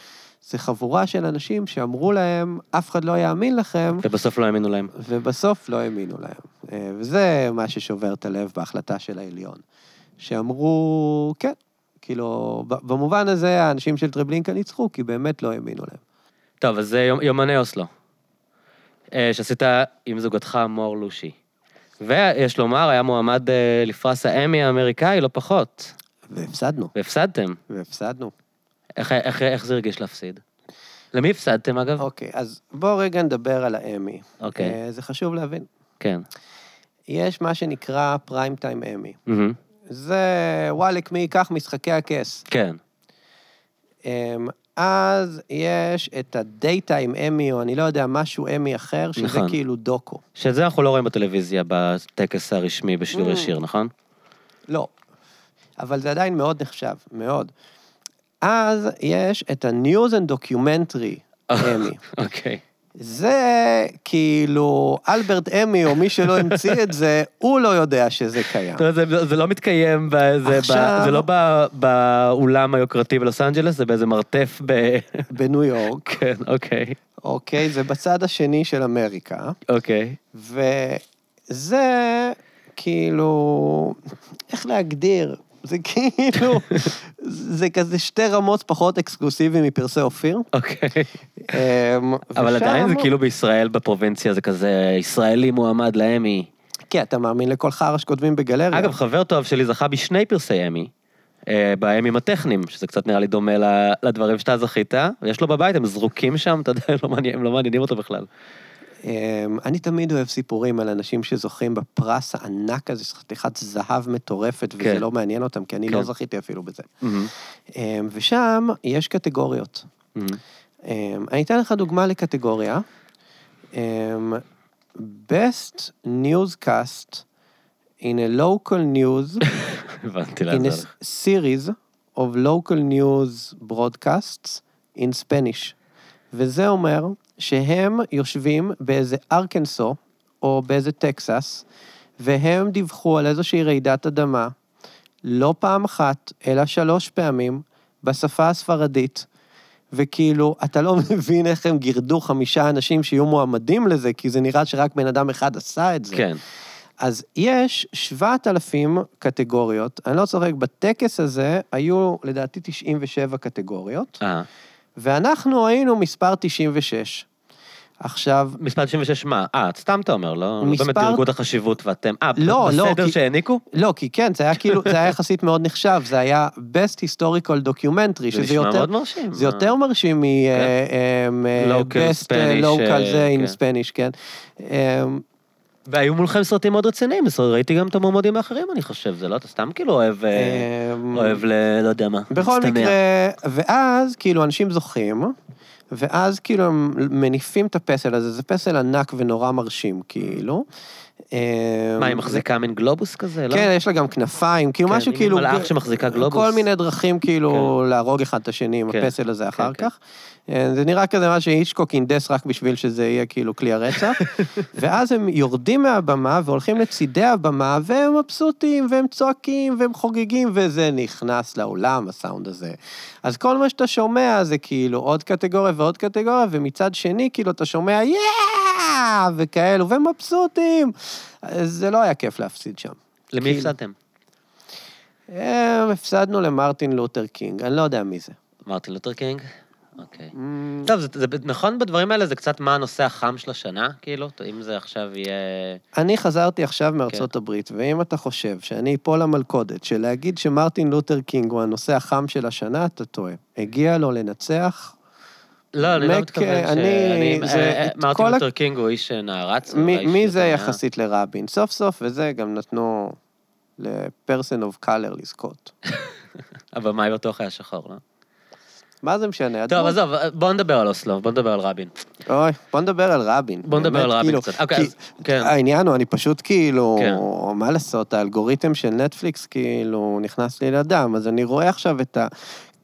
Speaker 2: זה חבורה של אנשים שאמרו להם, אף אחד לא יאמין לכם,
Speaker 1: ובסוף לא האמינו להם.
Speaker 2: ובסוף לא האמינו להם. אה, וזה מה ששובר את הלב בהחלטה של העליון. שאמרו, כן, כאילו, במובן הזה האנשים של טרבלינקה ניצחו, כי באמת לא האמינו להם.
Speaker 1: טוב, אז זה יומ- יומני אוסלו. אה, שעשית עם זוגתך מור לושי. ויש לומר, היה מועמד אה, לפרס האמי האמריקאי, לא פחות.
Speaker 2: והפסדנו,
Speaker 1: והפסדתם.
Speaker 2: והפסדנו.
Speaker 1: איך, איך, איך זה הרגיש להפסיד? למי הפסדתם, אגב?
Speaker 2: אוקיי, אז בואו רגע נדבר על האמי.
Speaker 1: אוקיי.
Speaker 2: אה, זה חשוב להבין.
Speaker 1: כן.
Speaker 2: יש מה שנקרא פריים טיים אמי. זה וואלק מי ייקח משחקי הכס.
Speaker 1: כן.
Speaker 2: אמ, אז יש את הדייטיים אמי, או אני לא יודע, משהו אמי אחר, שזה
Speaker 1: נכון.
Speaker 2: כאילו דוקו.
Speaker 1: שאת זה אנחנו לא רואים בטלוויזיה בטקס הרשמי בשידור
Speaker 2: Mm.
Speaker 1: ישיר, נכון?
Speaker 2: לא. אבל זה עדיין מאוד נחשב, מאוד. אז יש את ה-News and Documentary אמי.
Speaker 1: אוקיי.
Speaker 2: זה כאילו, אלברט אמי, או מי שלא המציא את זה, הוא לא יודע שזה קיים.
Speaker 1: זאת אומרת, זה, זה לא מתקיים, זה,
Speaker 2: עכשיו-
Speaker 1: ב, זה לא ב, באולם היוקרתי בלוס אנג'לס, זה באיזה מרתף ב...
Speaker 2: בניו יורק,
Speaker 1: כן, אוקיי.
Speaker 2: אוקיי? זה בצד השני של אמריקה.
Speaker 1: אוקיי.
Speaker 2: וזה כאילו, איך להגדיר? זה כאילו, זה כזה שתי רמות פחות אקסקלוסיבי מפרסי אופיר.
Speaker 1: אוקיי.
Speaker 2: אמ,
Speaker 1: אבל עדיין זה כאילו בישראל, בפרובינציה, זה כזה ישראלי מועמד לאמי.
Speaker 2: כן, אתה מאמין לכל חרא שכותבים בגלריה?
Speaker 1: אגב, חבר טוב שלי זכה בשני פרסי אמי. אה, באמים הטכניים, שזה קצת נראה לי דומה לדברים שאתה זכית, ויש לו בבית, הם זרוקים שם, אתה יודע, לא הם לא מעניינים אותו בכלל.
Speaker 2: אמ, אני תמיד אוהב סיפורים על אנשים שזוכים בפרס הענק הזה, חתיכת זהב מטורפת, וזה
Speaker 1: כן.
Speaker 2: לא מעניין אותם, כי אני
Speaker 1: כן.
Speaker 2: לא זכיתי אפילו בזה. אמ, ושם יש קטגוריות. אמ, אני אתן לך דוגמה לקטגוריה. Best Newscast in a local news, in a series of local news broadcasts in Spanish. וזה אומר שהם יושבים באיזה ארקנסו, או באיזה טקסס, והם דיווחו על איזושהי רעידת אדמה, לא פעם אחת, אלא שלוש פעמים, בשפה הספרדית. וכאילו, אתה לא מבין איך הם גירדו חמישה אנשים שיהיו מועמדים לזה, כי זה נראה שרק בן אדם אחד עשה את זה.
Speaker 1: כן.
Speaker 2: אז יש 7,000 קטגוריות, אני לא צוחק, בטקס הזה היו לדעתי 97 קטגוריות,
Speaker 1: אה,
Speaker 2: ואנחנו היינו מספר 96. עכשיו,
Speaker 1: מספר 96 מה? אה, סתם אתה אומר, לא לא באמת
Speaker 2: מספר-
Speaker 1: דירגו את החשיבות ואתם... אה,
Speaker 2: לא, לא,
Speaker 1: בסדר
Speaker 2: כי-
Speaker 1: שהעניקו?
Speaker 2: לא, כי כן, זה היה כאילו, זה היה יחסית מאוד נחשב, זה היה Best Historical Documentary,
Speaker 1: זה
Speaker 2: שזה
Speaker 1: נשמע
Speaker 2: יותר...
Speaker 1: מאוד מרשים.
Speaker 2: זה יותר מרשים מ... אה, אמ, אה, Best אה, Local
Speaker 1: אה,
Speaker 2: זה
Speaker 1: כן.
Speaker 2: in Spanish, כן. אמ,
Speaker 1: והיו מולכם סרטים מאוד רציניים, אז ראיתי גם את המועמדים האחרים, אני חושב, זה לא, אתה סתם כאילו אוהב, אה,
Speaker 2: אמ,
Speaker 1: אוהב ל... לא יודע מה.
Speaker 2: בכל. מקרה, ואז כאילו אנשים זוכים, ואז כאילו הם מניפים את הפסל הזה, זה פסל ענק ונורא מרשים, כאילו.
Speaker 1: מה, היא מחזיקה מין גלובוס כזה, לא?
Speaker 2: כן, יש לה גם כנפיים, כאילו
Speaker 1: כן,
Speaker 2: משהו
Speaker 1: היא
Speaker 2: כאילו...
Speaker 1: מלאך שמחזיקה גלובוס.
Speaker 2: כל מיני דרכים כאילו להרוג אחד את השני עם
Speaker 1: כן,
Speaker 2: הפסל הזה אחר
Speaker 1: כן.
Speaker 2: כך. אה, זה נראה כזה מה שהיצ'קוק הנדס רק בשביל שזה יהיה כאילו כלי הרצח. ואז הם יורדים מהבמה והולכים לצידי הבמה, והם מבסוטים, והם צועקים, והם חוגגים, וזה נכנס לאולם, הסאונד הזה. אז כל מה שאתה שומע זה כאילו עוד קטגוריה ועוד קטגוריה, ומצד שני כאילו אתה שומע yeah! וכאלו, והם מבסוטים. אז זה לא היה כיף להפסיד שם.
Speaker 1: למי
Speaker 2: כאילו.
Speaker 1: הפסדתם?
Speaker 2: אה, הפסדנו למרטין לותר קינג, אני לא יודע מי זה.
Speaker 1: מרטין לותר קינג? אוקיי.
Speaker 2: Mm,
Speaker 1: טוב, זה, זה נכון בדברים האלה, זה קצת מה הנושא החם של השנה, כאילו? אם זה עכשיו יהיה...
Speaker 2: אני חזרתי עכשיו
Speaker 1: כן.
Speaker 2: מארצות הברית, ואם אתה חושב שאני אפול למלכודת של להגיד שמרטין לותר קינג הוא הנושא החם של השנה, אתה טועה. הגיע לו לנצח.
Speaker 1: לא, אני לא מתכוון ש...
Speaker 2: אני-
Speaker 1: אה, אה, מרטין לותר קינג הוא איש נערץ? או
Speaker 2: מי,
Speaker 1: איש
Speaker 2: מי זה יחסית לרבין? סוף סוף, וזה גם נתנו לפרסן אוף קלר לזכות.
Speaker 1: הבמאי בטוח היה שחור, לא?
Speaker 2: מה זה משנה?
Speaker 1: טוב, עזוב, בוא נדבר על אוסלו, בוא נדבר על רבין.
Speaker 2: אוי, בוא נדבר על רבין.
Speaker 1: בוא נדבר על רבין
Speaker 2: כאילו,
Speaker 1: קצת. אוקיי, אז- כן.
Speaker 2: העניין הוא, אני פשוט כאילו,
Speaker 1: כן.
Speaker 2: מה לעשות, האלגוריתם של נטפליקס כאילו נכנס לי לדם, אז אני רואה עכשיו את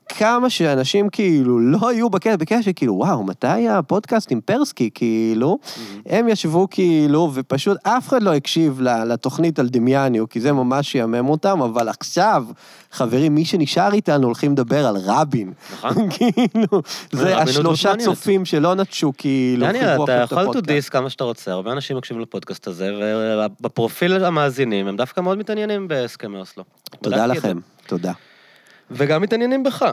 Speaker 2: כמה שאנשים כאילו לא היו בקטע, בקטע שכאילו, וואו, מתי הפודקאסט עם פרסקי, כאילו, הם ישבו כאילו, ופשוט אף אחד לא הקשיב לתוכנית על דמיאניו, כי זה ממש יאמם אותם, אבל עכשיו, חברים, מי שנשאר איתנו הולכים לדבר על רבין.
Speaker 1: נכון.
Speaker 2: כאילו, זה
Speaker 1: דמות
Speaker 2: השלושה. צופים שלא נטשו, כאילו,
Speaker 1: דניאל, אתה יכול to diss כמה שאתה רוצה, הרבה אנשים מקשיבים לפודקאסט הזה, ובפרופיל המאזינים הם דווקא מאוד מתעניינים בהסכמי אוסלו.
Speaker 2: תודה. לכם, תודה.
Speaker 1: וגם מתעניינים בך.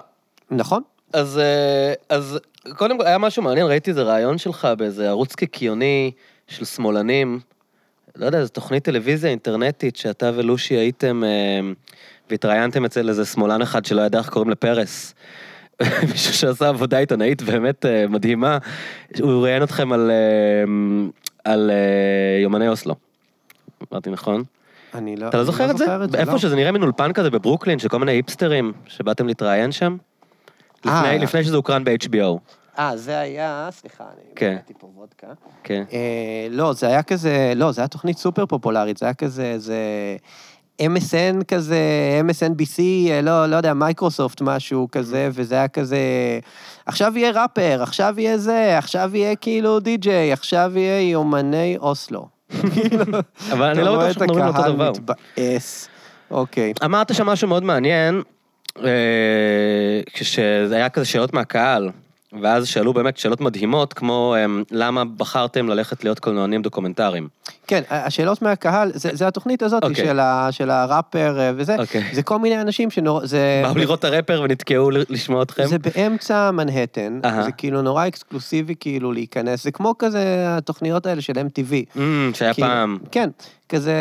Speaker 2: נכון?
Speaker 1: אז, אה, אז קודם כל, היה משהו מעניין, ראיתי איזה ראיון שלך באיזה ערוץ קיקיוני של שמאלנים, לא יודע, זו תוכנית טלוויזיה אינטרנטית שאתה ולושי הייתם, אה, והתראיינתם אצל איזה שמאלן אחד שלא ידע איך קוראים לפרס. מישהו שעשה עבודה עיתונאית באמת אה, מדהימה, הוא ראיין אתכם על, על יומני אוסלו. אמרתי נכון?
Speaker 2: אני לא
Speaker 1: אתה לא זוכר את זה?
Speaker 2: לא.
Speaker 1: איפה שזה נראה מין אולפן כזה בברוקלין, של כל מיני היפסטרים שבאתם להתראיין שם?
Speaker 2: אה.
Speaker 1: לפני, שזה הוקרן ב-HBO.
Speaker 2: אה, זה היה, סליחה, אני
Speaker 1: כן.
Speaker 2: פה וודקה.
Speaker 1: כן.
Speaker 2: אה, לא, זה היה כזה, לא, זה היה תוכנית סופר פופולרית, זה היה כזה, זה MSN כזה, MSNBC, אה, לא, לא יודע, מייקרוסופט משהו כזה, וזה היה כזה, עכשיו יהיה ראפר, עכשיו יהיה זה, עכשיו יהיה כאילו די-ג'יי, עכשיו יהיה יומני אוסלו.
Speaker 1: אבל אני
Speaker 2: אתה
Speaker 1: לא
Speaker 2: רואה
Speaker 1: בטוח
Speaker 2: את
Speaker 1: שאנחנו מדברים אותו
Speaker 2: הקהל
Speaker 1: דבר.
Speaker 2: מתבאס. אוקיי.
Speaker 1: אמרת שם משהו מאוד מעניין, אה, כשזה היה כזה שאלות מהקהל, ואז שאלו באמת שאלות מדהימות, כמו אה, למה בחרתם ללכת להיות קולנוענים דוקומנטריים.
Speaker 2: כן, השאלות מהקהל, זה, זה התוכנית הזאת
Speaker 1: אוקיי.
Speaker 2: של, ה, של הראפר אה, וזה,
Speaker 1: אוקיי.
Speaker 2: זה כל מיני אנשים שנורא, זה...
Speaker 1: באו לראות את הראפר ונתקעו לשמוע אתכם?
Speaker 2: זה באמצע מנהטן,
Speaker 1: אהה.
Speaker 2: זה כאילו נורא אקסקלוסיבי כאילו להיכנס, זה כמו כזה התוכניות האלה של MTV.
Speaker 1: אמ, שהיה
Speaker 2: כאילו,
Speaker 1: פעם.
Speaker 2: כן, כזה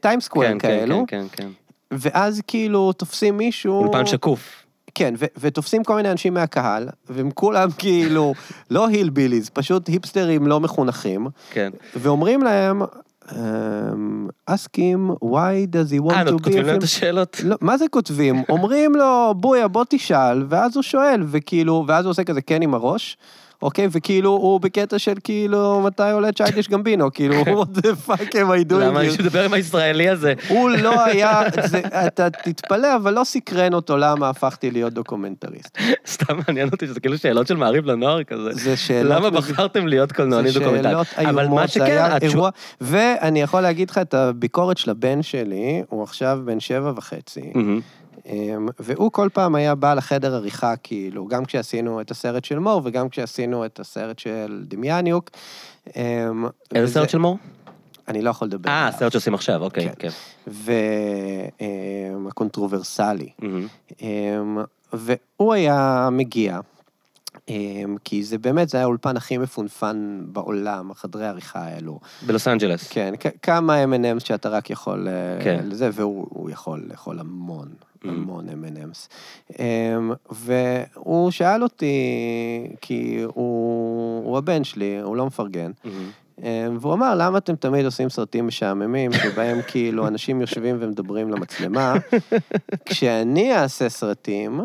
Speaker 2: טיים סקוואר
Speaker 1: כן, כן,
Speaker 2: כאלו,
Speaker 1: כן, כן, כן.
Speaker 2: ואז כאילו תופסים מישהו...
Speaker 1: אולפן שקוף.
Speaker 2: כן, ו- ותופסים כל מיני אנשים מהקהל, והם כולם כאילו לא הילביליז, פשוט היפסטרים לא מחונכים,
Speaker 1: כן.
Speaker 2: ואומרים להם, ask him why does he want
Speaker 1: אה,
Speaker 2: to be
Speaker 1: כותבים
Speaker 2: a
Speaker 1: להם את. השאלות?
Speaker 2: לא, מה זה כותבים? אומרים לו, בויה, בוא תשאל, ואז הוא שואל, וכאילו, ואז הוא עושה כזה כן עם הראש, אוקיי? וכאילו, הוא בקטע של כאילו, מתי עולה Childish Gambino, כאילו, what the fuck am I doing?
Speaker 1: למה? מישהו מדבר עם הישראלי הזה?
Speaker 2: הוא לא היה, זה, אתה תתפלא, אבל לא סקרן אותו למה הפכתי להיות דוקומנטריסט.
Speaker 1: סתם מעניין אותי שזה כאילו שאלות של מעריב לנוער כזה.
Speaker 2: זה שאלות...
Speaker 1: למה בחרתם להיות קולנוענים
Speaker 2: זה
Speaker 1: דוקומנטריים?
Speaker 2: שאלות
Speaker 1: אבל מה
Speaker 2: איומות, זה היה אירוע, ואני יכול להגיד לך את הביקורת של הבן שלי, הוא עכשיו בן שבע וחצי,
Speaker 1: מהמם.
Speaker 2: אמ, והוא כל פעם היה בא לחדר עריכה, כאילו, גם כשעשינו את הסרט של מור וגם כשעשינו את הסרט של דמיאניוק. אמ,
Speaker 1: איזה
Speaker 2: וזה-
Speaker 1: סרט של מור?
Speaker 2: אני לא יכול לדבר.
Speaker 1: אה. הסרט שעושים עכשיו, אוקיי,
Speaker 2: כן.
Speaker 1: כן.
Speaker 2: והקונטרוברסלי. אמ, והוא היה מגיע, כי זה באמת, זה היה האולפן הכי מפונפן בעולם, החדרי העריכה האלו.
Speaker 1: בלוס אנג'לס.
Speaker 2: כן, כמה M&M's שאתה רק יכול אה,
Speaker 1: כן.
Speaker 2: לזה, והוא הוא יכול לאכול המון,
Speaker 1: Mm.
Speaker 2: המון M&M's. אמ, והוא שאל אותי, כי הוא, הוא הבן שלי, הוא לא מפרגן. אמ, והוא אמר, למה אתם תמיד עושים סרטים משעממים, שבהם כאילו אנשים יושבים ומדברים למצלמה, כשאני אעשה סרטים,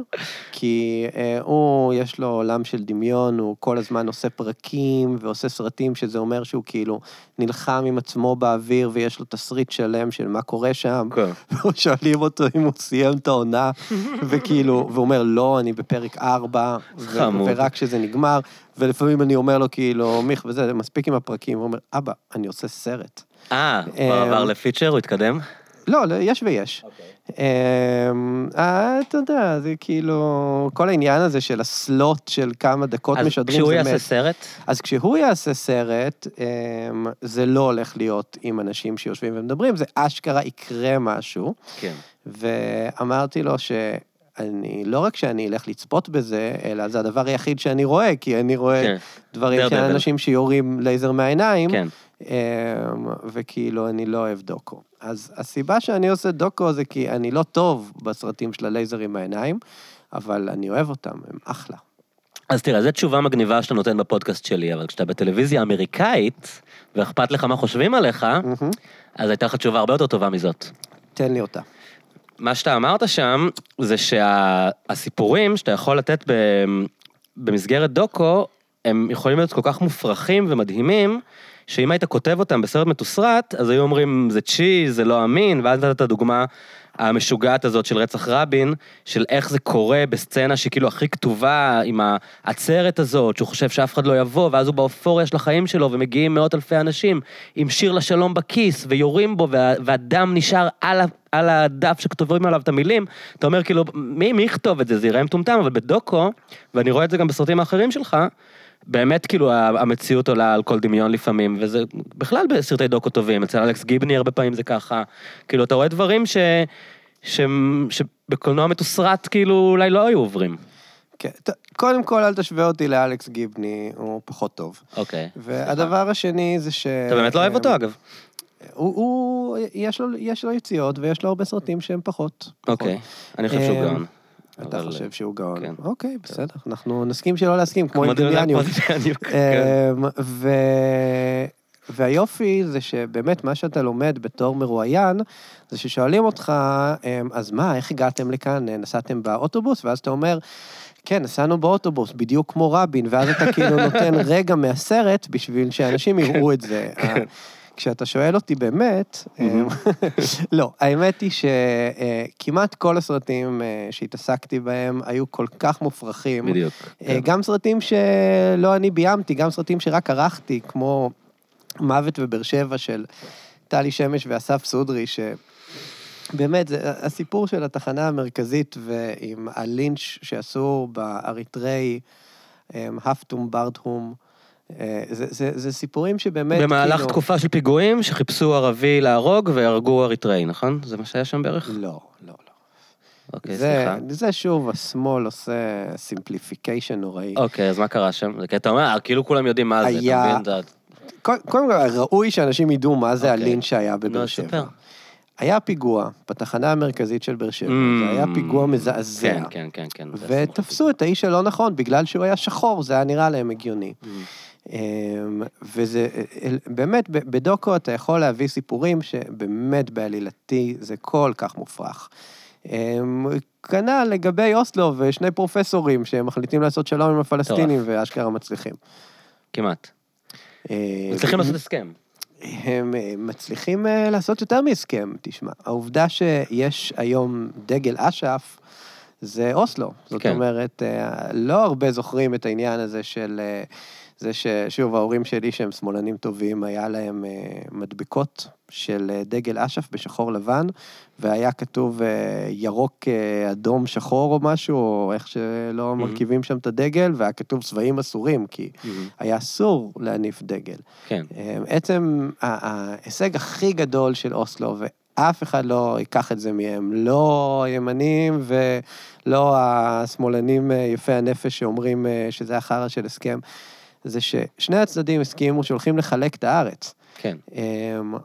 Speaker 2: כי אה, הוא, יש לו עולם של דמיון, הוא כל הזמן עושה פרקים ועושה סרטים, שזה אומר שהוא כאילו נלחם עם עצמו באוויר ויש לו תסריט שלם של מה קורה שם,
Speaker 1: כן.
Speaker 2: ושואלים אותו אם הוא סיים את העונה, וכאילו, והוא אומר, לא, אני בפרק 4,
Speaker 1: חמוד.
Speaker 2: ורק כשזה נגמר, ולפעמים אני אומר לו, כאילו, מיך וזה, מספיק עם הפרקים, הוא אומר, אבא, אני עושה סרט.
Speaker 1: אה, הוא כבר
Speaker 2: אמ,
Speaker 1: עבר לפיצ'ר, הוא התקדם?
Speaker 2: לא, לא, יש ויש. אמ, אה, אתה יודע, זה כאילו, כל העניין הזה של הסלוט של כמה דקות
Speaker 1: אז
Speaker 2: משדרים,
Speaker 1: כשהוא
Speaker 2: זה
Speaker 1: יעשה
Speaker 2: מת.
Speaker 1: סרט,
Speaker 2: אז כשהוא יעשה סרט, אמ, זה לא הולך להיות עם אנשים שיושבים ומדברים, זה אשכרה יקרה משהו.
Speaker 1: כן.
Speaker 2: ואמרתי לו שאני, לא רק שאני אלך לצפות בזה, אלא זה הדבר היחיד שאני רואה, כי אני רואה
Speaker 1: כן.
Speaker 2: דברים של. אנשים שיורים לייזר מהעיניים,
Speaker 1: כן.
Speaker 2: אמ, וכאילו אני לא אוהב דוקו. אז הסיבה שאני עושה דוקו זה כי אני לא טוב בסרטים של הלייזרים מהעיניים, אבל אני אוהב אותם, הם אחלה.
Speaker 1: אז תראה, זו תשובה מגניבה שאתה נותן בפודקאסט שלי, אבל כשאתה בטלוויזיה אמריקאית, ואכפת לך מה חושבים עליך,
Speaker 2: מהמם.
Speaker 1: אז הייתה לך תשובה הרבה יותר טובה מזאת.
Speaker 2: תן לי אותה.
Speaker 1: מה שאתה אמרת שם, זה שהסיפורים שאתה יכול לתת במסגרת דוקו, הם יכולים להיות כל כך מופרכים ומדהימים, שאם היית כותב אותם בסרט מתוסרט, אז היו אומרים, זה צ'יז, זה לא אמין, ואז נתת את הדוגמה המשוגעת הזאת של רצח רבין, של איך זה קורה בסצנה שהיא כאילו הכי כתובה, עם העצרת הזאת, שהוא חושב שאף אחד לא יבוא, ואז הוא באופוריה של החיים שלו, ומגיעים מאות אלפי אנשים עם שיר לשלום בכיס, ויורים בו, וה, והדם נשאר על, על הדף שכתובים עליו את המילים, אתה אומר כאילו, מי, מי יכתוב את זה? זה ייראה מטומטם, אבל בדוקו, ואני רואה את זה גם בסרטים האחרים שלך, באמת כאילו המציאות עולה על כל דמיון לפעמים, וזה בכלל בסרטי דוקו טובים, אצל אלכס גיבני הרבה פעמים זה ככה, כאילו אתה רואה דברים ש... ש... שבקולנוע מתוסרט כאילו אולי לא היו עוברים.
Speaker 2: כן, ת- קודם כל, אל תשווה אותי לאלכס גיבני, הוא פחות טוב.
Speaker 1: אוקיי.
Speaker 2: והדבר השני זה ש...
Speaker 1: אתה באמת לא אוהב אותו אגב.
Speaker 2: הוא, הוא יש, לו, יש לו יציאות ויש לו הרבה סרטים שהם פחות.
Speaker 1: אוקיי, אני חושב שהוא
Speaker 2: אה,
Speaker 1: גאון.
Speaker 2: אתה חושב שהוא גאון.
Speaker 1: כן.
Speaker 2: אוקיי, בסדר, אנחנו נסכים שלא להסכים, כמו עם דמיאניוק.
Speaker 1: כן.
Speaker 2: אמ, ו... והיופי זה שבאמת מה שאתה לומד בתור מרואיין, זה ששואלים אותך, אמ, אז מה, איך הגעתם לכאן? נסעתם באוטובוס? ואז אתה אומר, כן, נסענו באוטובוס, בדיוק כמו רבין, ואז אתה כאילו נותן רגע מהסרט בשביל שאנשים יראו את זה. כשאתה שואל אותי באמת, אמ, לא, האמת היא שכמעט כל הסרטים אה, שהתעסקתי בהם היו כל כך מופרכים.
Speaker 1: בדיוק.
Speaker 2: אה,
Speaker 1: כן.
Speaker 2: גם סרטים שלא אני ביימתי, גם סרטים שרק ערכתי, כמו מוות בבאר שבע של טלי שמש ואסף סודרי, שבאמת, זה הסיפור של התחנה המרכזית ועם הלינץ' שעשו באריתראי, הפטום זרהום, אה, זה, זה, זה סיפורים שבאמת,
Speaker 1: במהלך
Speaker 2: כאילו...
Speaker 1: תקופה של פיגועים שחיפשו ערבי להרוג והרגו אריתראי, נכון? זה מה שהיה שם בערך?
Speaker 2: לא, לא, לא.
Speaker 1: אוקיי,
Speaker 2: זה,
Speaker 1: סליחה.
Speaker 2: זה שוב, השמאל עושה simplification נוראי.
Speaker 1: אוקיי, אז מה קרה שם? זה כי אתה אומר, כאילו כולם יודעים מה זה, אתה
Speaker 2: היה-
Speaker 1: מבין? אתה-
Speaker 2: קודם כל, ראוי שאנשים ידעו מה זה
Speaker 1: אוקיי.
Speaker 2: הלינץ' שהיה בבאר
Speaker 1: נו,
Speaker 2: שבע. היה פיגוע בתחנה המרכזית של באר שבע,
Speaker 1: Mm,
Speaker 2: זה היה פיגוע מזעזע.
Speaker 1: כן, כן, כן, כן. זה
Speaker 2: ותפסו את האיש הלא נכון בגלל שהוא היה שחור, זה היה נראה להם הגיוני. אמ, וזה, באמת, ב- בדוקו אתה יכול להביא סיפורים שבאמת בעלילתי זה כל כך מופרך. אמ, כנ"ל לגבי אוסלו ושני פרופסורים שמחליטים לעשות שלום עם הפלסטינים ואשכרה מצליחים.
Speaker 1: כמעט.
Speaker 2: אה,
Speaker 1: מצליחים לעשות הסכם.
Speaker 2: הם אה, מצליחים אה, לעשות יותר מהסכם, תשמע. העובדה שיש היום דגל אש"ף, זה אוסלו. זאת
Speaker 1: כן.
Speaker 2: אומרת, אה, לא הרבה זוכרים את העניין הזה של... זה ששוב, ההורים שלי שהם שמאלנים טובים, היה להם אה, מדבקות של אה, דגל אש"ף בשחור לבן, והיה כתוב אה, ירוק, אה, אדום, שחור או משהו, או איך שלא מרכיבים שם את הדגל, והיה כתוב צבעים אסורים, כי היה אסור להניף דגל.
Speaker 1: כן.
Speaker 2: אה, עצם ההישג הכי גדול של אוסלו, ואף אחד לא ייקח את זה מהם, לא הימנים ולא השמאלנים אה, יפי הנפש שאומרים אה, שזה החרא של הסכם, זה ששני הצדדים הסכימו שהולכים לחלק את הארץ.
Speaker 1: כן.
Speaker 2: אמ,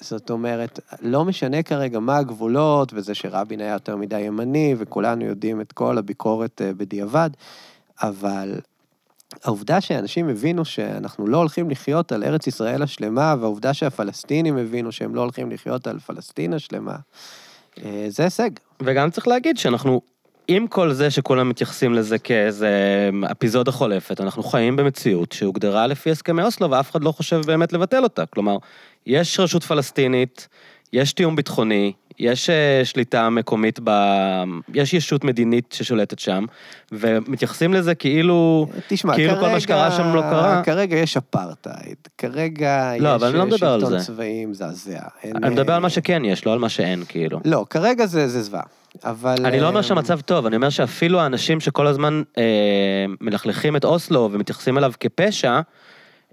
Speaker 2: זאת אומרת, לא משנה כרגע מה הגבולות, וזה שרבין היה יותר מדי ימני, וכולנו יודעים את כל הביקורת אה, בדיעבד, אבל העובדה שאנשים הבינו שאנחנו לא הולכים לחיות על ארץ ישראל השלמה, והעובדה שהפלסטינים הבינו שהם לא הולכים לחיות על פלסטין השלמה, אה, זה הישג.
Speaker 1: וגם צריך להגיד שאנחנו, עם כל זה שכולם מתייחסים לזה כאיזה אפיזודה חולפת, אנחנו חיים במציאות שהוגדרה לפי הסכמי אוסלו ואף אחד לא חושב באמת לבטל אותה. כלומר, יש רשות פלסטינית, יש תיאום ביטחוני, יש אה, שליטה מקומית ב... יש ישות מדינית ששולטת שם, ומתייחסים לזה כאילו...
Speaker 2: תשמע,
Speaker 1: כאילו כל מה שקרה שם לא קרה.
Speaker 2: כרגע יש אפרטהייד, כרגע
Speaker 1: לא,
Speaker 2: יש
Speaker 1: אני לא מדבר על
Speaker 2: שלטון
Speaker 1: זה.
Speaker 2: צבאי מזעזע. אין,
Speaker 1: אני מדבר
Speaker 2: אה,
Speaker 1: על מה שכן יש, לא על מה שאין, כאילו.
Speaker 2: לא, כרגע זה זה זוועה, אבל...
Speaker 1: אני לא אומר
Speaker 2: אה,
Speaker 1: שהמצב טוב, אני אומר שאפילו האנשים שכל הזמן אה, מלכלכים את אוסלו ומתייחסים אליו כפשע,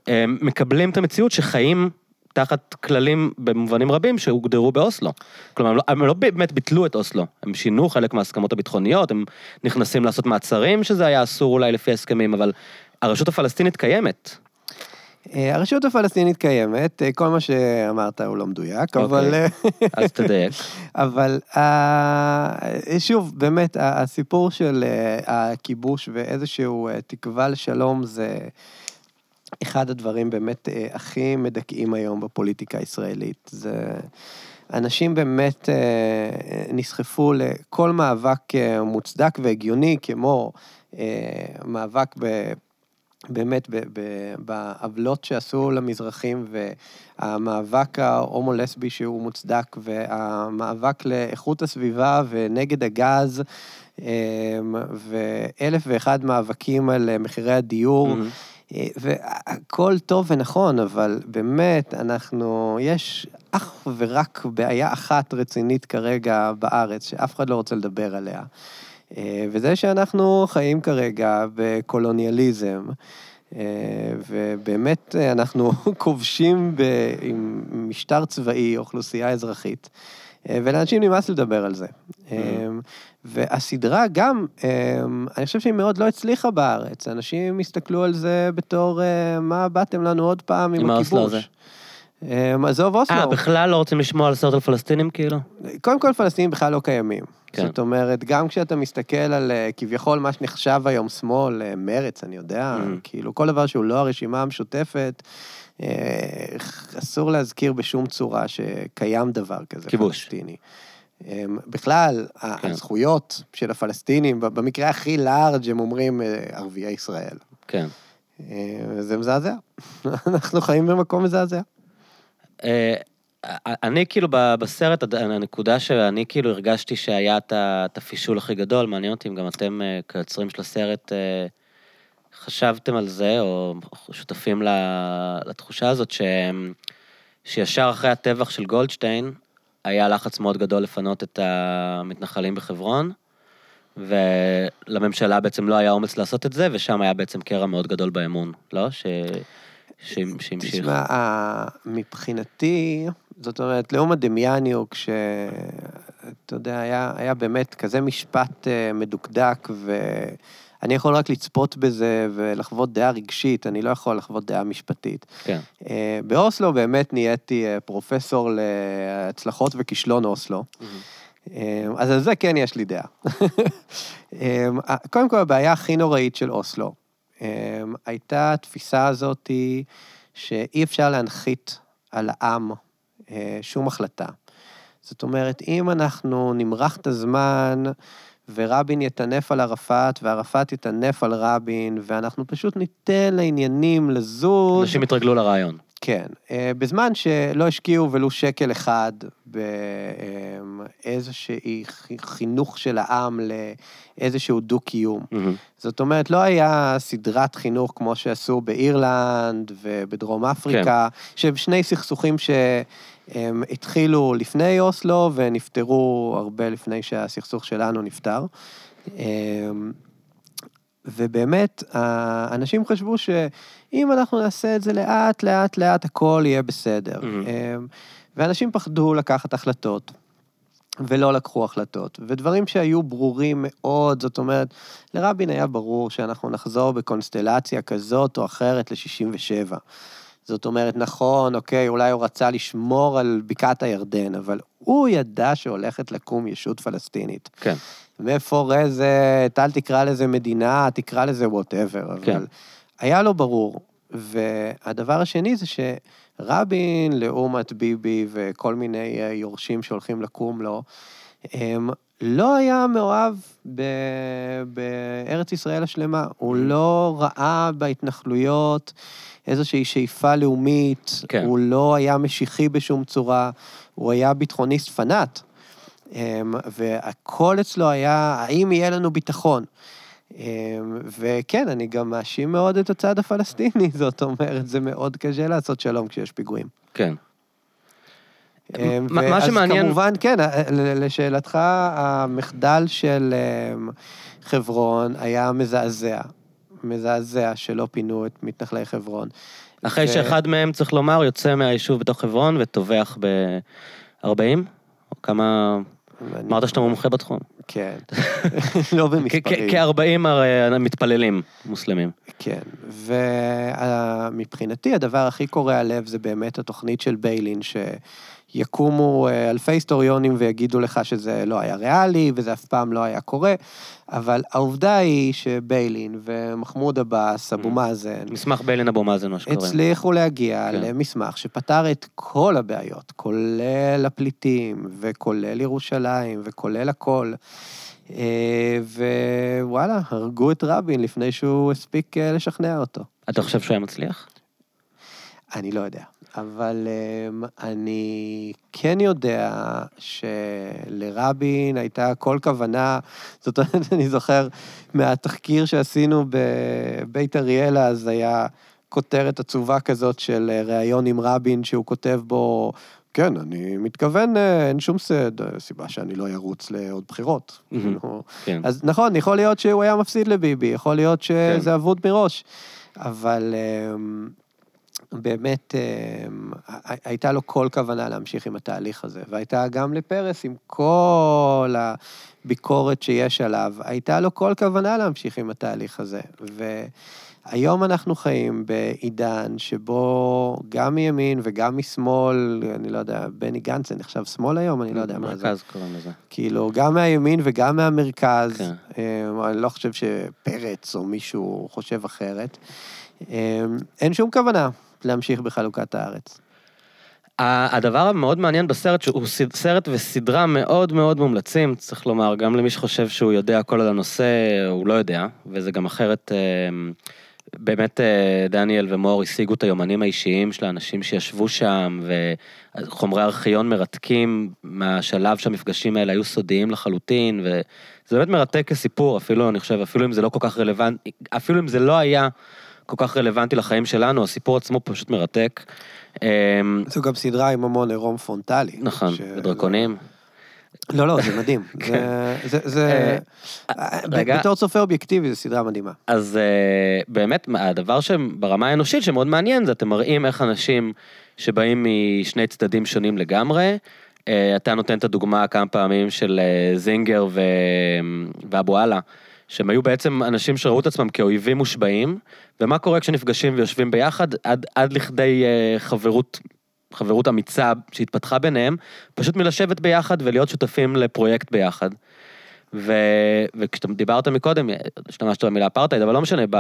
Speaker 1: אה, מקבלים את המציאות שחיים תחת כללים במובנים רבים שהוגדרו באוסלו. כלומר, הם לא, הם לא באמת ביטלו את אוסלו, הם שינו חלק מההסכמות הביטחוניות, הם נכנסים לעשות מעצרים, שזה היה אסור אולי לפי ההסכמים, אבל הרשות הפלסטינית קיימת.
Speaker 2: אה, הרשות הפלסטינית קיימת, אה, כל מה שאמרת הוא לא מדויק,
Speaker 1: אוקיי.
Speaker 2: אבל... אה,
Speaker 1: אז תדייק.
Speaker 2: אבל שוב, באמת, הסיפור של הכיבוש ואיזשהו תקווה לשלום זה אחד הדברים באמת הכי מדכאים היום בפוליטיקה הישראלית. זה... אנשים באמת נסחפו לכל מאבק מוצדק והגיוני, כמו מאבק ב... באמת בעוולות שעשו למזרחים והמאבק ההומו-לסבי שהוא מוצדק והמאבק לאיכות הסביבה ונגד הגז אמ, ואלף ואחד מאבקים על מחירי הדיור. אה, והכל טוב ונכון, אבל באמת, אנחנו, יש אך ורק בעיה אחת רצינית כרגע בארץ, שאף אחד לא רוצה לדבר עליה. אה, וזה שאנחנו חיים כרגע בקולוניאליזם, אה, ובאמת אה, אנחנו כובשים ב, עם משטר צבאי, אוכלוסייה אזרחית, ולאנשים נמאס לדבר על זה. אה, והסדרה גם, אני חושב שהיא מאוד לא הצליחה בארץ. אנשים הסתכלו על זה בתור, מה באתם לנו עוד פעם עם הכיבוש. אה, עזוב אוסלו.
Speaker 1: אה, בכלל לא רוצים לשמוע על סרט על פלסטינים כאילו?
Speaker 2: קודם כל פלסטינים בכלל לא קיימים.
Speaker 1: כן.
Speaker 2: זאת אומרת, גם כשאתה מסתכל על אה, כביכול מה שנחשב היום שמאל, אה, מרץ, אני יודע,
Speaker 1: Mhm.
Speaker 2: כאילו כל דבר שהוא לא הרשימה המשותפת, אה, אסור להזכיר בשום צורה שקיים דבר כזה
Speaker 1: כיבוש.
Speaker 2: פלסטיני. אה, בכלל,
Speaker 1: כן.
Speaker 2: הזכויות של הפלסטינים, במקרה הכי לארג' הם אומרים ערביי ישראל.
Speaker 1: כן.
Speaker 2: אה, זה מזעזע. אנחנו חיים במקום מזעזע.
Speaker 1: אה, אני כאילו בסרט, הנקודה שאני כאילו הרגשתי שהיה את הפישול הכי גדול, מעניין אותי אם גם אתם אה, כיוצרים של הסרט אה, חשבתם על זה, או שותפים לתחושה הזאת, ש- שישר אחרי הטבח של גולדשטיין, היה לחץ מאוד גדול לפנות את המתנחלים בחברון, ולממשלה בעצם לא היה אומץ לעשות את זה, ושם היה בעצם קרע מאוד גדול באמון, לא? ש... שהמשיך.
Speaker 2: תשמע, ה- מבחינתי, זאת אומרת, לאומה דמיאניוק, שאתה יודע, היה, היה באמת כזה משפט אה, מדוקדק, ואני יכול רק לצפות בזה ולחוות דעה רגשית, אני לא יכול לחוות דעה משפטית.
Speaker 1: כן.
Speaker 2: אה, באוסלו באמת נהייתי אה, פרופסור להצלחות וכישלון אוסלו. אה, אז על זה כן יש לי דעה. אה, קודם כל, הבעיה הכי נוראית של אוסלו אה, הייתה התפיסה הזאתי שאי אפשר להנחית על העם אה, שום החלטה. זאת אומרת, אם אנחנו נמרח את הזמן ורבין יטנף על ערפאת וערפאת יטנף על רבין, ואנחנו פשוט ניתן לעניינים לזוז.
Speaker 1: אנשים התרגלו לרעיון.
Speaker 2: כן, אה, בזמן שלא השקיעו ולו שקל אחד באיזשהי חינוך של העם לאיזשהו דו-קיום.
Speaker 1: מהמם.
Speaker 2: זאת אומרת, לא היה סדרת חינוך כמו שעשו באירלנד ובדרום אפריקה, שהם שני סכסוכים שהם התחילו לפני אוסלו ונפתרו הרבה לפני שהסכסוך שלנו נפתר. אמ, ובאמת, האנשים חשבו שאם אנחנו נעשה את זה לאט, לאט, לאט, הכל יהיה בסדר.
Speaker 1: Mhm.
Speaker 2: אמ, ואנשים פחדו לקחת החלטות. ולא לקחו החלטות, ודברים שהיו ברורים מאוד, זאת אומרת, לרבין היה ברור שאנחנו נחזור בקונסטלציה כזאת או אחרת ל-67. זאת אומרת, נכון, אוקיי, אולי הוא רצה לשמור על בקעת הירדן, אבל הוא ידע שהולכת לקום ישות פלסטינית.
Speaker 1: כן.
Speaker 2: מפורזת, אל תקרא לזה מדינה, תקרא לזה וואטאבר, אבל
Speaker 1: כן.
Speaker 2: היה לו ברור. והדבר השני זה שרבין, לעומת ביבי וכל מיני אה, יורשים שהולכים לקום לו, הם לא היה מאוהב ב... בארץ ישראל השלמה. הוא לא ראה בהתנחלויות איזושהי שאיפה לאומית,
Speaker 1: כן.
Speaker 2: הוא לא היה משיחי בשום צורה, הוא היה ביטחוניסט פנאט. אמ, והכל אצלו היה, האם יהיה לנו ביטחון? אמ, וכן, אני גם מאשים מאוד את הצד הפלסטיני, זאת אומרת, זה מאוד קשה לעשות שלום כשיש פיגועים.
Speaker 1: כן.
Speaker 2: אמ,
Speaker 1: מה- שמעניין-
Speaker 2: כמובן, כן, ל- לשאלתך, המחדל של אמ, חברון היה מזעזע. מזעזע שלא פינו את מתנחלי חברון.
Speaker 1: אחרי
Speaker 2: ו-
Speaker 1: שאחד מהם, צריך לומר, יוצא מהיישוב בתוך חברון וטובח ב-40? או כמה... אמרת שאתה מומחה בתחום.
Speaker 2: כן, לא במספרים.
Speaker 1: כ-40 הרי מתפללים מוסלמים.
Speaker 2: כן, ומבחינתי הדבר הכי קורע לב זה באמת התוכנית של ביילין, שיקומו אה, אלפי היסטוריונים ויגידו לך שזה לא היה ריאלי וזה אף פעם לא היה קורה, אבל העובדה היא שביילין ומחמוד עבאס, אבו
Speaker 1: Mm.
Speaker 2: מאזן,
Speaker 1: מסמך ביילין אבו מאזן, מה שקוראים.
Speaker 2: הצליחו להגיע
Speaker 1: כן.
Speaker 2: למסמך שפתר את כל הבעיות, כולל הפליטים, וכולל ירושלים, וכולל הכל. אה, ווואלה, הרגו את רבין לפני שהוא הספיק אה, לשכנע אותו.
Speaker 1: אתה חושב שהוא היה מצליח?
Speaker 2: אני לא יודע, אבל אמ, אני כן יודע שלרבין הייתה כל כוונה, זאת אומרת, אני זוכר מהתחקיר שעשינו בבית אריאלה, אז היה כותרת עצובה כזאת של ראיון עם רבין, שהוא כותב בו, כן, אני מתכוון, אה, אין שום סד- סיבה שאני לא ארוץ לעוד בחירות.
Speaker 1: מהמם.
Speaker 2: כאילו,
Speaker 1: כן.
Speaker 2: אז נכון, יכול להיות שהוא היה מפסיד לביבי, יכול להיות
Speaker 1: כן.
Speaker 2: שזה אבוד מראש, אבל אמ, באמת אמ, ה- הייתה לו כל כוונה להמשיך עם התהליך הזה, והייתה גם לפרס, עם כל הביקורת שיש עליו, הייתה לו כל כוונה להמשיך עם התהליך הזה. והיום אנחנו חיים בעידן שבו גם מימין וגם משמאל, אני לא יודע, בני גנץ זה נחשב שמאל היום? אני לא יודע מה זה.
Speaker 1: מרכז קוראים לזה.
Speaker 2: כאילו, גם מהימין וגם מהמרכז.
Speaker 1: כן.
Speaker 2: אה, אני לא חושב שפרץ או מישהו חושב אחרת. אה, אין שום כוונה להמשיך בחלוקת הארץ.
Speaker 1: הדבר המאוד מעניין בסרט, שהוא סרט וסדרה מאוד מאוד מומלצים, צריך לומר, גם למי שחושב שהוא יודע הכל על הנושא, הוא לא יודע, וזה גם אחרת, אה, באמת אה, דניאל ומור השיגו את היומנים האישיים של האנשים שישבו שם, וחומרי ארכיון מרתקים מהשלב שהמפגשים האלה היו סודיים לחלוטין, וזה באמת מרתק כסיפור, אפילו, אני חושב, אפילו אם זה לא כל כך רלוונטי, אפילו אם זה לא היה כל כך רלוונטי לחיים שלנו, הסיפור עצמו פשוט מרתק. אה,
Speaker 2: זו גם סדרה עם המון עירום פרונטלי.
Speaker 1: נכון, ודרקונים.
Speaker 2: לא, לא, זה מדהים. זה-
Speaker 1: רגע.
Speaker 2: בתור צופה אובייקטיבי, זו סדרה מדהימה.
Speaker 1: אז אה, באמת, הדבר שברמה האנושית שמאוד מעניין זה אתם מראים איך אנשים שבאים משני צדדים שונים לגמרי. אה, אתה נותן את הדוגמה כמה פעמים של אה, זינגר. ואבו עלה, שהם היו בעצם אנשים שראו את עצמם כאויבים מושבעים, ומה קורה כשנפגשים ויושבים ביחד עד, עד לכדי אה, חברות, חברות אמיצה שהתפתחה ביניהם, פשוט מלשבת ביחד ולהיות שותפים לפרויקט ביחד. ו... וכשאתה דיברת מקודם, השתמשת במילה אפרטהייד, אבל לא משנה, ב...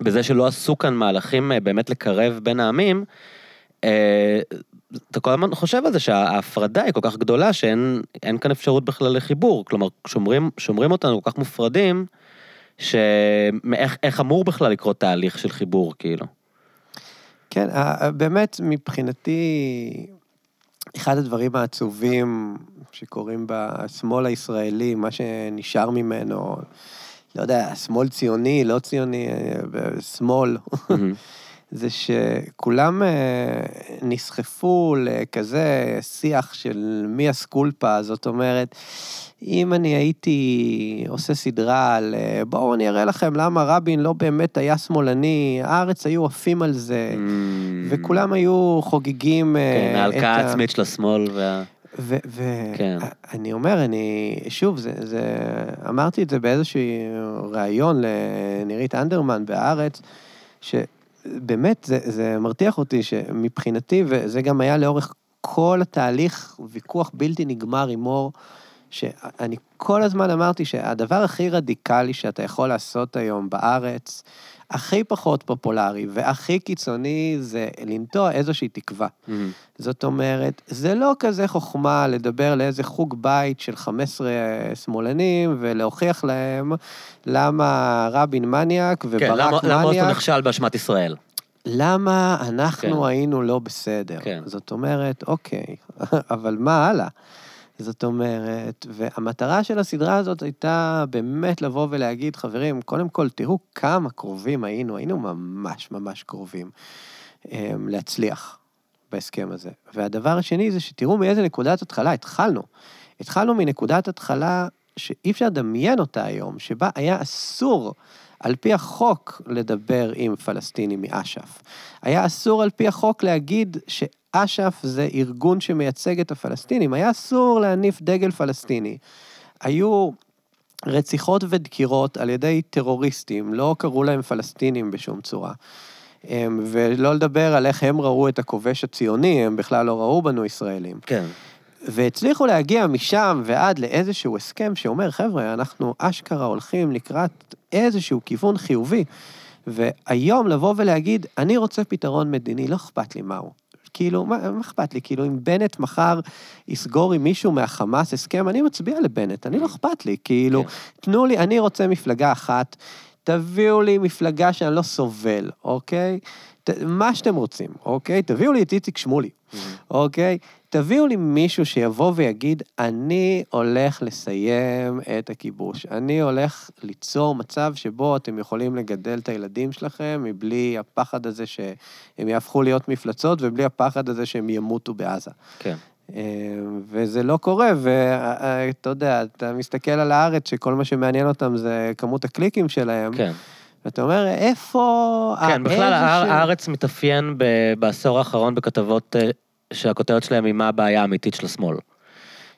Speaker 1: בזה שלא עשו כאן מהלכים אה, באמת לקרב בין העמים, אה, אתה כל הזמן חושב על זה שההפרדה היא כל כך גדולה שאין אין כאן אפשרות בכלל לחיבור. כלומר, שומרים, שומרים אותנו כל כך מופרדים, שאיך איך אמור בכלל לקרות תהליך של חיבור, כאילו.
Speaker 2: כן, באמת, מבחינתי, אחד הדברים העצובים שקורים בשמאל הישראלי, מה שנשאר ממנו, לא יודע, שמאל ציוני, לא ציוני, אה, שמאל, זה שכולם אה, נסחפו לכזה שיח של מי הסקולפה, זאת אומרת, אם אני הייתי עושה סדרה על אה, בואו אני אראה לכם למה רבין לא באמת היה שמאלני, הארץ היו עפים על זה, וכולם היו חוגגים אה,
Speaker 1: כן, ההלקאה
Speaker 2: ה-
Speaker 1: העצמית של השמאל וה... כן.
Speaker 2: ואני אומר, אני, שוב, זה, זה, אמרתי את זה באיזשהו ראיון לנירית אנדרמן בהארץ, שבאמת זה, זה מרתיח אותי שמבחינתי, וזה גם היה לאורך כל התהליך, ויכוח בלתי נגמר עם מור, שאני כל הזמן אמרתי שהדבר הכי רדיקלי שאתה יכול לעשות היום בארץ, הכי פחות פופולרי והכי קיצוני זה לנטוע איזושהי תקווה. זאת אומרת, זה לא כזה חוכמה לדבר לאיזה חוג בית של 15 שמאלנים ולהוכיח להם למה רבין מניאק
Speaker 1: כן,
Speaker 2: וברק
Speaker 1: למה למה
Speaker 2: מניאק,
Speaker 1: נכשל באשמת ישראל?
Speaker 2: למה אנחנו
Speaker 1: כן.
Speaker 2: היינו לא בסדר.
Speaker 1: כן.
Speaker 2: זאת אומרת, אוקיי, אבל מה הלאה? זאת אומרת, והמטרה של הסדרה הזאת הייתה באמת לבוא ולהגיד, חברים, קודם כל, תראו כמה קרובים היינו, היינו ממש ממש קרובים אמ, להצליח בהסכם הזה. והדבר השני זה שתראו מאיזה נקודת התחלה התחלנו. התחלנו מנקודת התחלה שאי אפשר לדמיין אותה היום, שבה היה אסור על פי החוק לדבר עם פלסטינים מאש"ף. היה אסור על פי החוק להגיד שאש"ף זה ארגון שמייצג את הפלסטינים, היה אסור להניף דגל פלסטיני. היו רציחות ודקירות על ידי טרוריסטים, לא קראו להם פלסטינים בשום צורה. אמ, ולא לדבר על איך הם ראו את הכובש הציוני, הם בכלל לא ראו בנו ישראלים.
Speaker 1: כן.
Speaker 2: והצליחו להגיע משם ועד לאיזשהו הסכם שאומר, חבר'ה, אנחנו אשכרה הולכים לקראת איזשהו כיוון חיובי. והיום לבוא ולהגיד, אני רוצה פתרון מדיני, לא אכפת לי מהו. כאילו, מה מה אכפת לי? כאילו, אם בנט מחר יסגור עם מישהו מהחמאס הסכם, אני מצביע לבנט, אני לא אכפת לי. כאילו,
Speaker 1: כן.
Speaker 2: תנו לי, אני רוצה מפלגה אחת, תביאו לי מפלגה שאני לא סובל, אוקיי? ת, מה שאתם רוצים, אוקיי? תביאו לי את איציק שמולי, אוקיי? תביאו לי מישהו שיבוא ויגיד, אני הולך לסיים את הכיבוש. אני הולך ליצור מצב שבו אתם יכולים לגדל את הילדים שלכם מבלי הפחד הזה שהם יהפכו להיות מפלצות ובלי הפחד הזה שהם ימותו בעזה.
Speaker 1: כן.
Speaker 2: אה, וזה לא קורה, ואתה יודע, אתה מסתכל על הארץ שכל מה שמעניין אותם זה כמות הקליקים שלהם,
Speaker 1: כן.
Speaker 2: ואתה אומר, איפה...
Speaker 1: כן, בכלל
Speaker 2: ש-
Speaker 1: הארץ מתאפיין ב- בעשור האחרון בכתבות אה, שהכותרת שלהם היא מה הבעיה האמיתית של השמאל.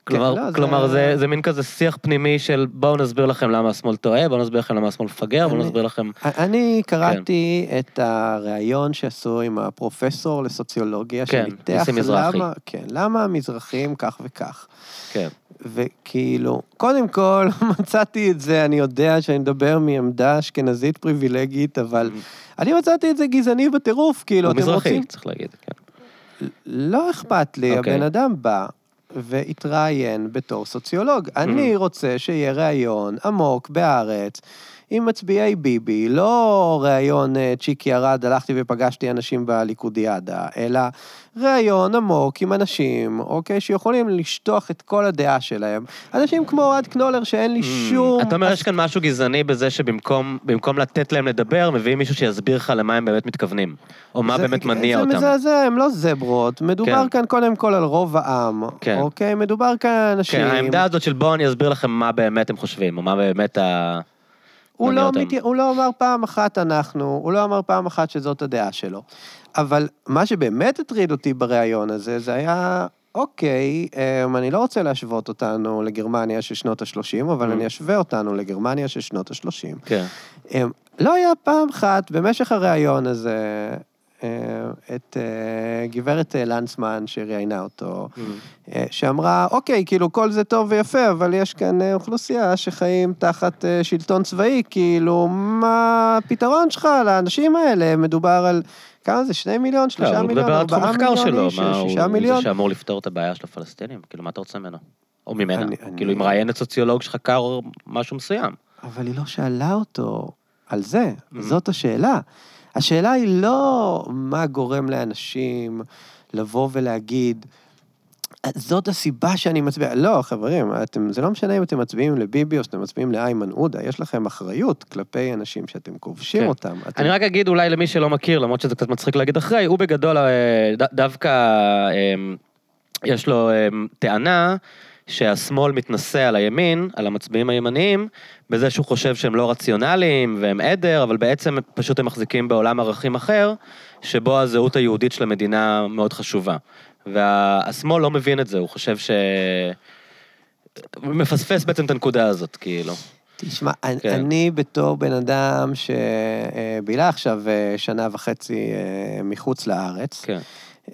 Speaker 1: כלומר,
Speaker 2: לא, זה-
Speaker 1: כלומר זה, זה מין כזה שיח פנימי של בואו נסביר לכם למה השמאל טועה, בואו נסביר לכם למה השמאל מפגר, בואו נסביר לכם...
Speaker 2: אני קראתי את הריאיון שעשו עם הפרופסור לסוציולוגיה,
Speaker 1: כן,
Speaker 2: שניתח
Speaker 1: מזרחי.
Speaker 2: למה, כן, למה המזרחים כך וכך.
Speaker 1: כן,
Speaker 2: וכאילו, קודם כל, מצאתי את זה, אני יודע שאני מדבר מעמדה אשכנזית פריבילגית, אבל אני מצאתי את זה גזעני בטירוף, כאילו,
Speaker 1: הוא
Speaker 2: אתם
Speaker 1: מזרחי,
Speaker 2: רוצים...
Speaker 1: צריך להגיד, כן.
Speaker 2: לא אכפת לי,
Speaker 1: אוקיי.
Speaker 2: הבן אדם בא והתראיין בתור סוציולוג. אני רוצה שיהיה ראיון עמוק בהארץ. עם מצביעי ביבי, לא ראיון אה, צ'יקי ארד, הלכתי ופגשתי אנשים בליכודיאדה, אלא ראיון עמוק עם אנשים, אוקיי, שיכולים לשטוח את כל הדעה שלהם. אנשים כמו אוהד קנולר, שאין לי שום...
Speaker 1: Mm. אתה אומר, יש כאן משהו גזעני בזה שבמקום במקום לתת להם לדבר, מביאים מישהו שיסביר לך למה הם באמת מתכוונים, או מה
Speaker 2: זה-
Speaker 1: באמת מניע
Speaker 2: זה
Speaker 1: אותם.
Speaker 2: מזעזע, הם לא זברות. מדובר
Speaker 1: כן.
Speaker 2: כאן קודם כל על רוב העם,
Speaker 1: כן.
Speaker 2: אוקיי? מדובר כאן על אנשים...
Speaker 1: כן, העמדה הזאת של בואו אני אסביר לכם מה באמת הם חושבים, או מה באמת ה...
Speaker 2: הוא לא. מת... הוא לא אמר פעם אחת אנחנו, הוא לא אמר פעם אחת שזאת הדעה שלו. אבל מה שבאמת הטריד אותי בריאיון הזה, זה היה, אוקיי, אמ, אני לא רוצה להשוות אותנו לגרמניה של שנות ה-30, אבל
Speaker 1: Mm.
Speaker 2: אני אשווה אותנו לגרמניה של שנות ה-30.
Speaker 1: כן.
Speaker 2: אמ, לא היה פעם אחת במשך הריאיון הזה, את אה, גברת אה, לנצמן שראיינה אותו, אה, שאמרה, אוקיי, כאילו כל זה טוב ויפה, אבל יש כאן אה, אוכלוסייה שחיים תחת אה, שלטון צבאי, כאילו, מה הפתרון שלך לאנשים האלה? מדובר על, כמה זה, שני מיליון,
Speaker 1: לא,
Speaker 2: שלושה
Speaker 1: הוא
Speaker 2: מיליון,
Speaker 1: מדבר על תחום
Speaker 2: ארבעה מיליון
Speaker 1: שלו,
Speaker 2: איש,
Speaker 1: מה,
Speaker 2: שישה
Speaker 1: הוא
Speaker 2: מיליון?
Speaker 1: זה שאמור לפתור את הבעיה של הפלסטינים, כאילו, מה אתה רוצה ממנו? או ממנה, כאילו, אם ראיינת סוציולוג שחקר משהו מסוים.
Speaker 2: אבל היא לא שאלה אותו על זה,
Speaker 1: Mhm.
Speaker 2: זאת השאלה. השאלה היא לא מה גורם לאנשים לבוא ולהגיד, זאת הסיבה שאני מצביע. לא, חברים, אתם, זה לא משנה אם אתם מצביעים לביבי או שאתם מצביעים לאיימן עודה, יש לכם אחריות כלפי אנשים שאתם כובשים
Speaker 1: כן.
Speaker 2: אותם. אתם...
Speaker 1: אני רק אגיד אולי למי שלא מכיר, למרות שזה קצת מצחיק להגיד אחרי, הוא בגדול אה, דווקא אה, יש לו אה, טענה שהשמאל מתנשא על הימין, על המצביעים הימניים, בזה שהוא חושב שהם לא רציונליים והם עדר, אבל בעצם פשוט הם מחזיקים בעולם ערכים אחר, שבו הזהות היהודית של המדינה מאוד חשובה. והשמאל לא מבין את זה, הוא חושב ש... מפספס בעצם את הנקודה הזאת, כאילו.
Speaker 2: תשמע,
Speaker 1: כן.
Speaker 2: אני בתור בן אדם שבילה עכשיו אה, שנה וחצי אה, מחוץ לארץ,
Speaker 1: כן.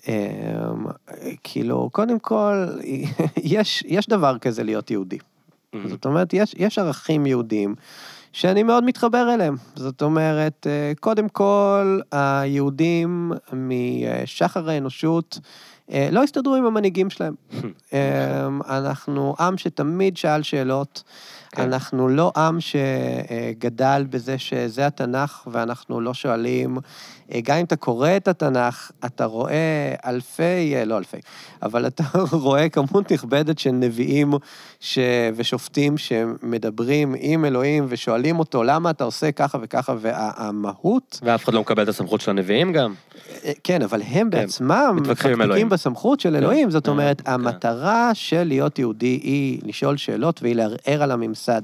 Speaker 2: אמ, כאילו, קודם כל, יש, יש דבר כזה להיות יהודי. זאת אומרת, יש, יש ערכים יהודיים שאני מאוד מתחבר אליהם. זאת אומרת, אה, קודם כל, היהודים משחר האנושות אה, לא הסתדרו עם המנהיגים שלהם. אמ, אנחנו עם שתמיד שאל שאלות.
Speaker 1: כן.
Speaker 2: אנחנו לא עם שגדל בזה שזה התנ"ך ואנחנו לא שואלים, גם אם אתה קורא את התנ"ך, אתה רואה אלפי, אה, לא אלפי, אבל אתה רואה כמות נכבדת של נביאים ש... ושופטים שמדברים עם אלוהים ושואלים אותו, למה אתה עושה ככה וככה, והמהות,
Speaker 1: ואף אחד לא מקבל את הסמכות של הנביאים גם.
Speaker 2: אה, כן, אבל הם בעצמם
Speaker 1: מתווכחים עם אלוהים.
Speaker 2: מפקפקים בסמכות של אלוהים, זאת
Speaker 1: אה,
Speaker 2: אומרת,
Speaker 1: כן.
Speaker 2: המטרה של להיות יהודי היא לשאול שאלות והיא לערער על הממסד.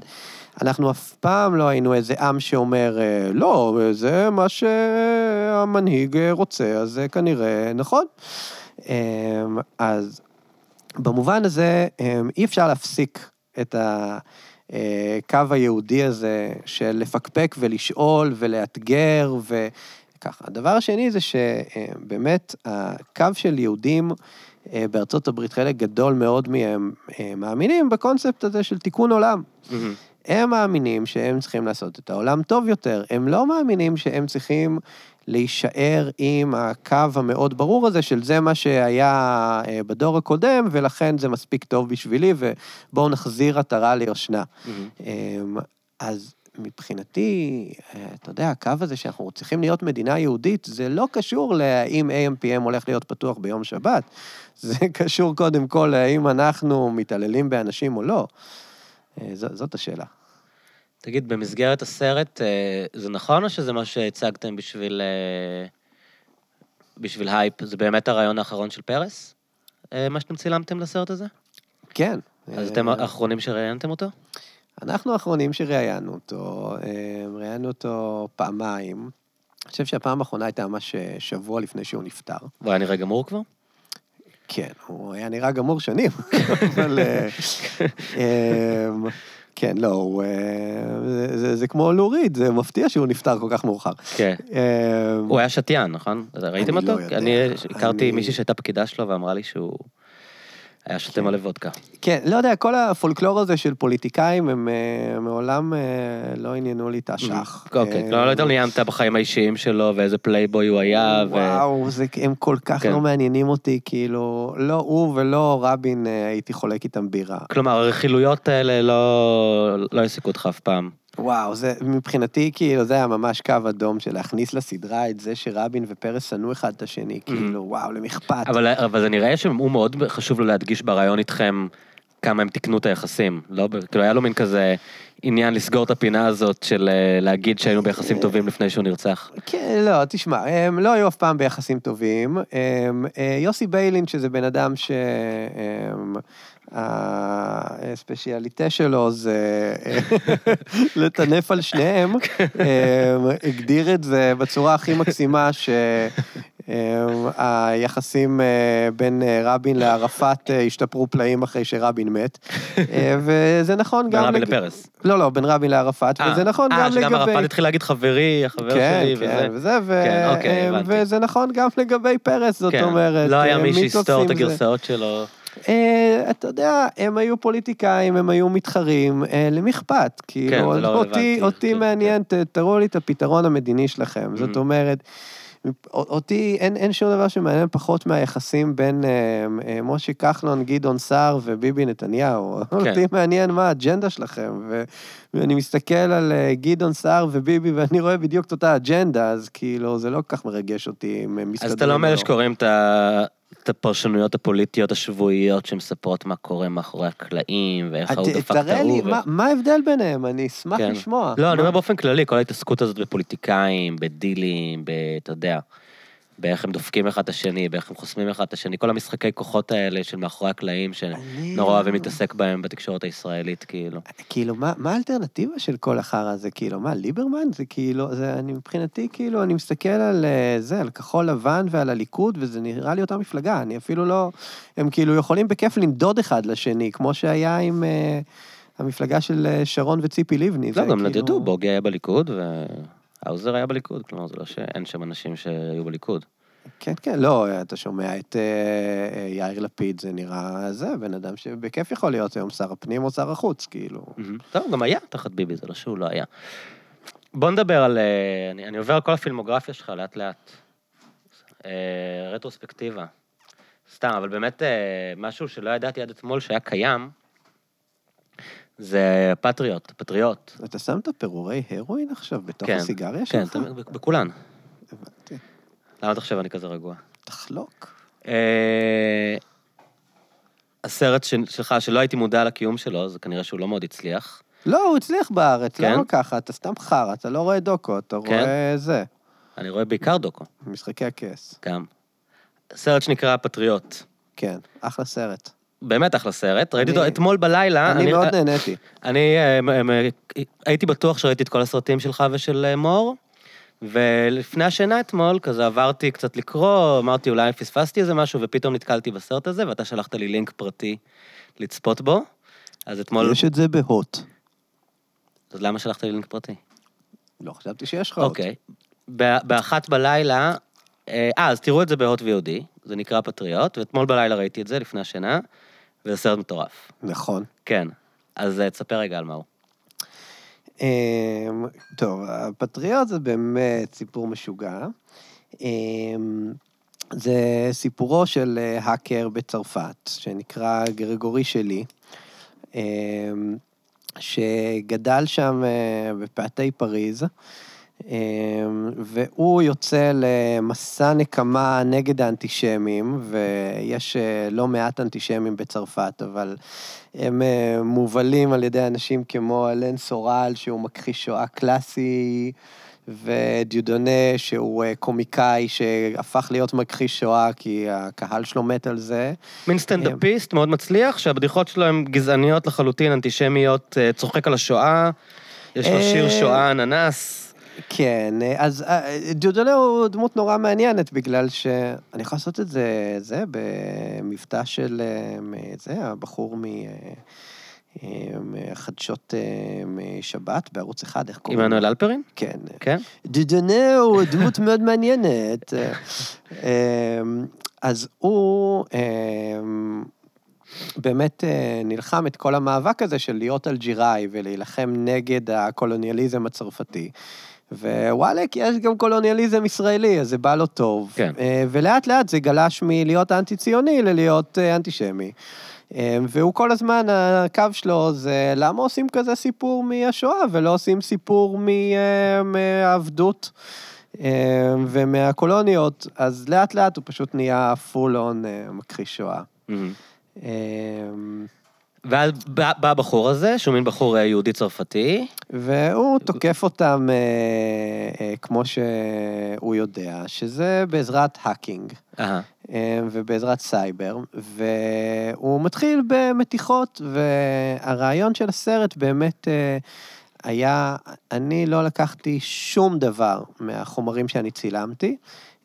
Speaker 2: אנחנו אף פעם לא היינו איזה עם שאומר, אה, לא, זה מה שהמנהיג אה, רוצה, אז זה כנראה נכון. אה, אז במובן הזה, אה, אי אפשר להפסיק את הקו היהודי הזה של לפקפק ולשאול ולאתגר וככה. הדבר השני זה שבאמת הקו של יהודים אה, בארצות הברית, חלק גדול מאוד מהם אה, מאמינים בקונספט הזה של תיקון עולם.
Speaker 1: מהמם.
Speaker 2: הם מאמינים שהם צריכים לעשות את העולם טוב יותר. הם לא מאמינים שהם צריכים להישאר עם הקו המאוד ברור הזה של זה מה שהיה אה, בדור הקודם, ולכן זה מספיק טוב בשבילי, ובואו נחזיר עטרה ליושנה. אמ, אז מבחינתי, אה, אתה יודע, הקו הזה שאנחנו צריכים להיות מדינה יהודית, זה לא קשור להאם AMPM הולך להיות פתוח ביום שבת. זה קשור קודם כל להאם אנחנו מתעללים באנשים או לא. אה, ז- זאת השאלה.
Speaker 1: תגיד, במסגרת הסרט, אה, זה נכון או שזה מה שהצגתם בשביל... אה, בשביל הייפ? זה באמת הרעיון האחרון של פרס? מה שאתם צילמתם לסרט הזה?
Speaker 2: כן.
Speaker 1: אז אתם האחרונים שראיינתם אותו?
Speaker 2: אנחנו האחרונים שראיינו אותו, ראיינו אותו פעמיים. אני חושב שהפעם האחרונה הייתה ממש שבוע לפני שהוא נפטר.
Speaker 1: הוא היה נראה גמור כבר?
Speaker 2: כן, הוא היה נראה גמור שנים, אבל... אה, אמ, כן, לא, הוא... אה, זה- זה- זה כמו להוריד, זה מפתיע שהוא נפטר כל כך מאוחר.
Speaker 1: כן.
Speaker 2: אמ,
Speaker 1: הוא היה שתיין, נכון? ראיתם
Speaker 2: אני לא
Speaker 1: אותו?
Speaker 2: יודע.
Speaker 1: אני הכרתי
Speaker 2: אני-
Speaker 1: מישהי שהייתה פקידה שלו ואמרה לי שהוא היה שותה. מלא וודקה.
Speaker 2: כן, לא יודע, כל הפולקלור הזה של פוליטיקאים, הם אה, מעולם אה, לא עניינו לי את האשך.
Speaker 1: אוקיי,
Speaker 2: אה,
Speaker 1: לא לא עניינת בחיים האישיים שלו ואיזה פלייבוי הוא היה, ו...
Speaker 2: וואו, הם כל כך
Speaker 1: כן.
Speaker 2: לא מעניינים אותי, כאילו, לא הוא ולא רבין הייתי חולק איתם בירה.
Speaker 1: כלומר, הרכילויות האלה לא לא העסיקו אותך אף פעם.
Speaker 2: וואו, זה מבחינתי, כאילו, זה היה ממש קו אדום של להכניס לסדרה את זה שרבין ופרס שנאו אחד את השני, כאילו, וואו, למי אכפת.
Speaker 1: אבל, אבל זה נראה שהוא מאוד חשוב לו להדגיש בריאיון איתכם כמה הם תיקנו את היחסים. לא, כאילו היה לו מין כזה עניין לסגור את הפינה הזאת של אה, להגיד שהיינו ביחסים טובים לפני שהוא נרצח.
Speaker 2: כן, לא, תשמע, הם לא היו אף פעם ביחסים טובים. הם, אה, יוסי ביילין, שזה בן אדם ש... הם, הספציאליטה שלו זה אה, לטנף על שניהם, הם, הגדיר את זה בצורה הכי מקסימה שהיחסים אה, בין אה, רבין לערפאת אה, השתפרו פלאים אחרי שרבין מת, אה, וזה נכון
Speaker 1: בין
Speaker 2: גם...
Speaker 1: רבין
Speaker 2: לג-
Speaker 1: לפרס.
Speaker 2: לא, לא, בין רבין לערפאת,
Speaker 1: אה,
Speaker 2: וזה נכון
Speaker 1: אה,
Speaker 2: גם לגבי...
Speaker 1: שגם ערפאת התחיל להגיד חברי, החבר
Speaker 2: כן,
Speaker 1: שלי,
Speaker 2: כן,
Speaker 1: וזה.
Speaker 2: וזה.
Speaker 1: כן, אוקיי,
Speaker 2: אה. וזה נכון גם לגבי פרס, זאת
Speaker 1: כן,
Speaker 2: אומרת.
Speaker 1: לא היה
Speaker 2: אה,
Speaker 1: מי שיסתור את הגרסאות שלו.
Speaker 2: אה, אתה יודע, הם היו פוליטיקאים, הם היו מתחרים, אה, למי אכפת? כאילו,
Speaker 1: זה לא
Speaker 2: אותי,
Speaker 1: כן.
Speaker 2: מעניין, ת- תראו לי את הפתרון המדיני שלכם. זאת
Speaker 1: Mhm.
Speaker 2: אומרת, אותי, אין, אין שום דבר שמעניין פחות מהיחסים בין אה, אה, משה כחלון, גדעון סער וביבי נתניהו.
Speaker 1: כן.
Speaker 2: אותי מעניין מה האג'נדה שלכם, ו, ואני מסתכל על אה, גדעון סער וביבי ואני רואה בדיוק את אותה אג'נדה, אז כאילו, זה לא כל כך מרגש אותי אם הם מסתדרים.
Speaker 1: אז אתה לא
Speaker 2: או
Speaker 1: מאלה שקוראים את הפרשנויות הפוליטיות השבועיות שמספרות מה קורה מאחורי הקלעים, ואיך ההוא דפק את
Speaker 2: תראה לי,
Speaker 1: ההוא.
Speaker 2: מה- מה ההבדל ביניהם? אני אשמח
Speaker 1: כן.
Speaker 2: לשמוע.
Speaker 1: לא, אני אומר באופן כללי, כל ההתעסקות הזאת בפוליטיקאים, בדילים, ב... אתה יודע, באיך הם דופקים אחד את השני, באיך הם חוסמים אחד את השני, כל המשחקי כוחות האלה של מאחורי הקלעים, שנורא אוהבים להתעסק בהם בתקשורת הישראלית, כאילו.
Speaker 2: כאילו, מה, מה האלטרנטיבה של כל החרא הזה? כאילו, מה, ליברמן? זה כאילו, זה, אני מבחינתי, כאילו, אני מסתכל על אה, זה, על כחול לבן ועל הליכוד, וזה נראה לי אותה מפלגה. אני אפילו לא... הם כאילו יכולים בכיף לנדוד אחד לשני, כמו שהיה עם אה, המפלגה של אה, שרון וציפי לבני.
Speaker 1: לא, גם
Speaker 2: כאילו-
Speaker 1: נדדו, בוגי היה בליכוד, והאוזר היה בליכוד, כלומר, זה לא שאין שם אנשים שהיו בליכוד.
Speaker 2: כן, כן, לא, אתה שומע את אה, אה, יאיר לפיד, זה נראה זה, בן אדם שבכיף יכול להיות היום שר הפנים או שר החוץ, כאילו.
Speaker 1: טוב, גם היה תחת ביבי, זה לא שהוא לא היה. בוא נדבר על... אה, אני, אני עובר על כל הפילמוגרפיה שלך לאט-לאט. רטרוספקטיבה. סתם, אבל באמת משהו שלא ידעתי עד אתמול שהיה קיים, זה הפטריוט, הפטריוט.
Speaker 2: אתה שם את הפירורי הרואין עכשיו בתוך
Speaker 1: כן,
Speaker 2: הסיגריה
Speaker 1: כן,
Speaker 2: שלך?
Speaker 1: תמיד- בכולן.
Speaker 2: הבנתי.
Speaker 1: למה אתה חושב אני כזה רגוע?
Speaker 2: תחלוק.
Speaker 1: אה, הסרט של- שלך, שלא הייתי מודע לקיום שלו, זה כנראה שהוא לא מאוד הצליח.
Speaker 2: לא, הוא הצליח בארץ,
Speaker 1: כן?
Speaker 2: למה ככה? אתה סתם חרא, אתה לא רואה דוקו, אתה
Speaker 1: כן?
Speaker 2: רואה זה,
Speaker 1: אני רואה בעיקר דוקו,
Speaker 2: משחקי הכס.
Speaker 1: גם. סרט שנקרא הפטריוט.
Speaker 2: כן, אחלה סרט.
Speaker 1: באמת אחלה סרט, ראיתי אותו אתמול בלילה.
Speaker 2: אני מאוד נהניתי.
Speaker 1: אני אה, אה, אה, הייתי בטוח שראיתי את כל הסרטים שלך ושל מור, ולפני השינה אתמול, כזה עברתי קצת לקרוא, אמרתי אולי פספסתי איזה משהו, ופתאום נתקלתי בסרט הזה, ואתה שלחת לי לינק פרטי לצפות בו. אז אתמול...
Speaker 2: יש את זה בהוט.
Speaker 1: אז למה שלחת לי לינק פרטי?
Speaker 2: לא חשבתי שיש לך.
Speaker 1: אוקיי. באחת בלילה, אה, אז תראו את זה בהוט VOD, זה נקרא פטריוט, ואתמול בלילה ראיתי את זה לפני השינה, וזה סרט מטורף.
Speaker 2: נכון.
Speaker 1: כן. אז אה, תספר רגע על מה הוא.
Speaker 2: אמ, טוב, הפטריוט זה באמת סיפור משוגע. אמ, זה סיפורו של אה, האקר בצרפת, שנקרא גרגורי שלי, אמ, שגדל שם אה, בפאתי פריז, והוא יוצא למסע נקמה נגד האנטישמים, ויש אה, לא מעט אנטישמים בצרפת, אבל הם אה, מובלים על ידי אנשים כמו אלן סורל, שהוא מכחיש שואה קלאסי, ודיודונה, שהוא אה, קומיקאי שהפך להיות מכחיש שואה, כי הקהל שלו מת על זה.
Speaker 1: מין סטנדאפיסט מאוד מצליח, שהבדיחות שלו הן גזעניות לחלוטין, אנטישמיות, צוחק על השואה, יש לו שיר
Speaker 2: אה,
Speaker 1: שואה אננס.
Speaker 2: כן, אז אה, דיודונה הוא דמות נורא מעניינת, בגלל שאני יכול לעשות את זה, זה, במבטא של, אה, זה, הבחור מ... אה, אה, מחדשות אה, משבת בערוץ אחד, איך קוראים?
Speaker 1: עמנואל אלפרין?
Speaker 2: כן.
Speaker 1: כן?
Speaker 2: דידונה הוא דמות מאוד מעניינת. אז הוא אמ, באמת אה, נלחם את כל המאבק הזה של להיות אלג'יראי ולהילחם נגד הקולוניאליזם הצרפתי. ווואלק, יש גם קולוניאליזם ישראלי, אז זה בא לו טוב.
Speaker 1: כן.
Speaker 2: אה, ולאט לאט זה גלש מלהיות אנטי-ציוני ללהיות אה, אנטישמי. אה, והוא כל הזמן, הקו שלו זה למה עושים כזה סיפור מהשואה ולא עושים סיפור מהעבדות ומהקולוניות, אז לאט לאט הוא פשוט נהיה full on מכחיש שואה.
Speaker 1: מהמם. ואז בא בא הבחור הזה, שהוא מין בחור אה, יהודי צרפתי,
Speaker 2: והוא תוקף אותם אה, אה, כמו שהוא יודע, שזה בעזרת
Speaker 1: hacking.
Speaker 2: אה, ובעזרת סייבר, והוא מתחיל במתיחות, והרעיון של הסרט באמת אה, היה, אני לא לקחתי שום דבר מהחומרים שאני צילמתי,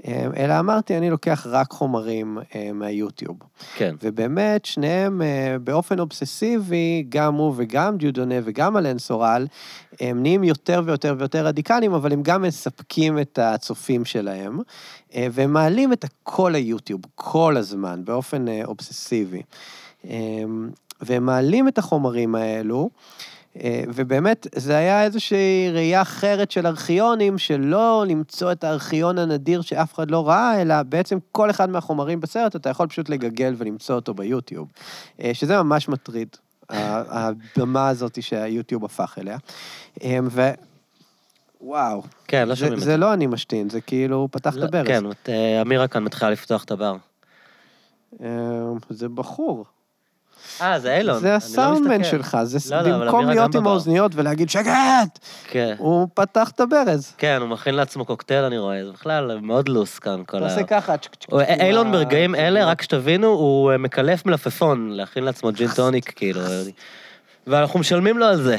Speaker 2: אלא אמרתי, אני לוקח רק חומרים אה, מהיוטיוב.
Speaker 1: כן.
Speaker 2: ובאמת, שניהם אה, באופן אובססיבי, גם הוא וגם ג'ודונה וגם אלן סורל, הם נהיים יותר ויותר ויותר רדיקליים, אבל הם גם מספקים את הצופים שלהם, אה, והם מעלים את הכל ליוטיוב כל הזמן, באופן אובססיבי. אה, והם מעלים את החומרים האלו, ובאמת, זה היה איזושהי ראייה אחרת של ארכיונים, שלא למצוא את הארכיון הנדיר שאף אחד לא ראה, אלא בעצם כל אחד מהחומרים בסרט, אתה יכול פשוט לגגל ולמצוא אותו ביוטיוב. אה, שזה ממש מטריד, הבמה הזאת שהיוטיוב הפך אליה. אה, ו... וואו,
Speaker 1: כן, לא
Speaker 2: זה,
Speaker 1: שומעים את
Speaker 2: זה לא אני משתין, זה כאילו, פתח את
Speaker 1: לא,
Speaker 2: הברז.
Speaker 1: כן, את, אה, אמירה כאן מתחילה לפתוח את הבר.
Speaker 2: אה, זה בחור.
Speaker 1: אה, זה אילון.
Speaker 2: זה
Speaker 1: לא
Speaker 2: הסאונדמן. שלך, זה
Speaker 1: לא, לא,
Speaker 2: במקום להיות עם. האוזניות ולהגיד שקט,
Speaker 1: כן.
Speaker 2: הוא פתח את הברז.
Speaker 1: כן, הוא מכין לעצמו קוקטייל, אני רואה. זה בכלל מאוד לוס כאן, כל ה...
Speaker 2: תעשה ככה, צ'ק, צ'ק, צ'ק,
Speaker 1: אילון ברגעים אלה, רק שתבינו, הוא אה, מקלף מלפפון, להכין לעצמו ג'ין טוניק, כאילו. ואנחנו משלמים לו על זה.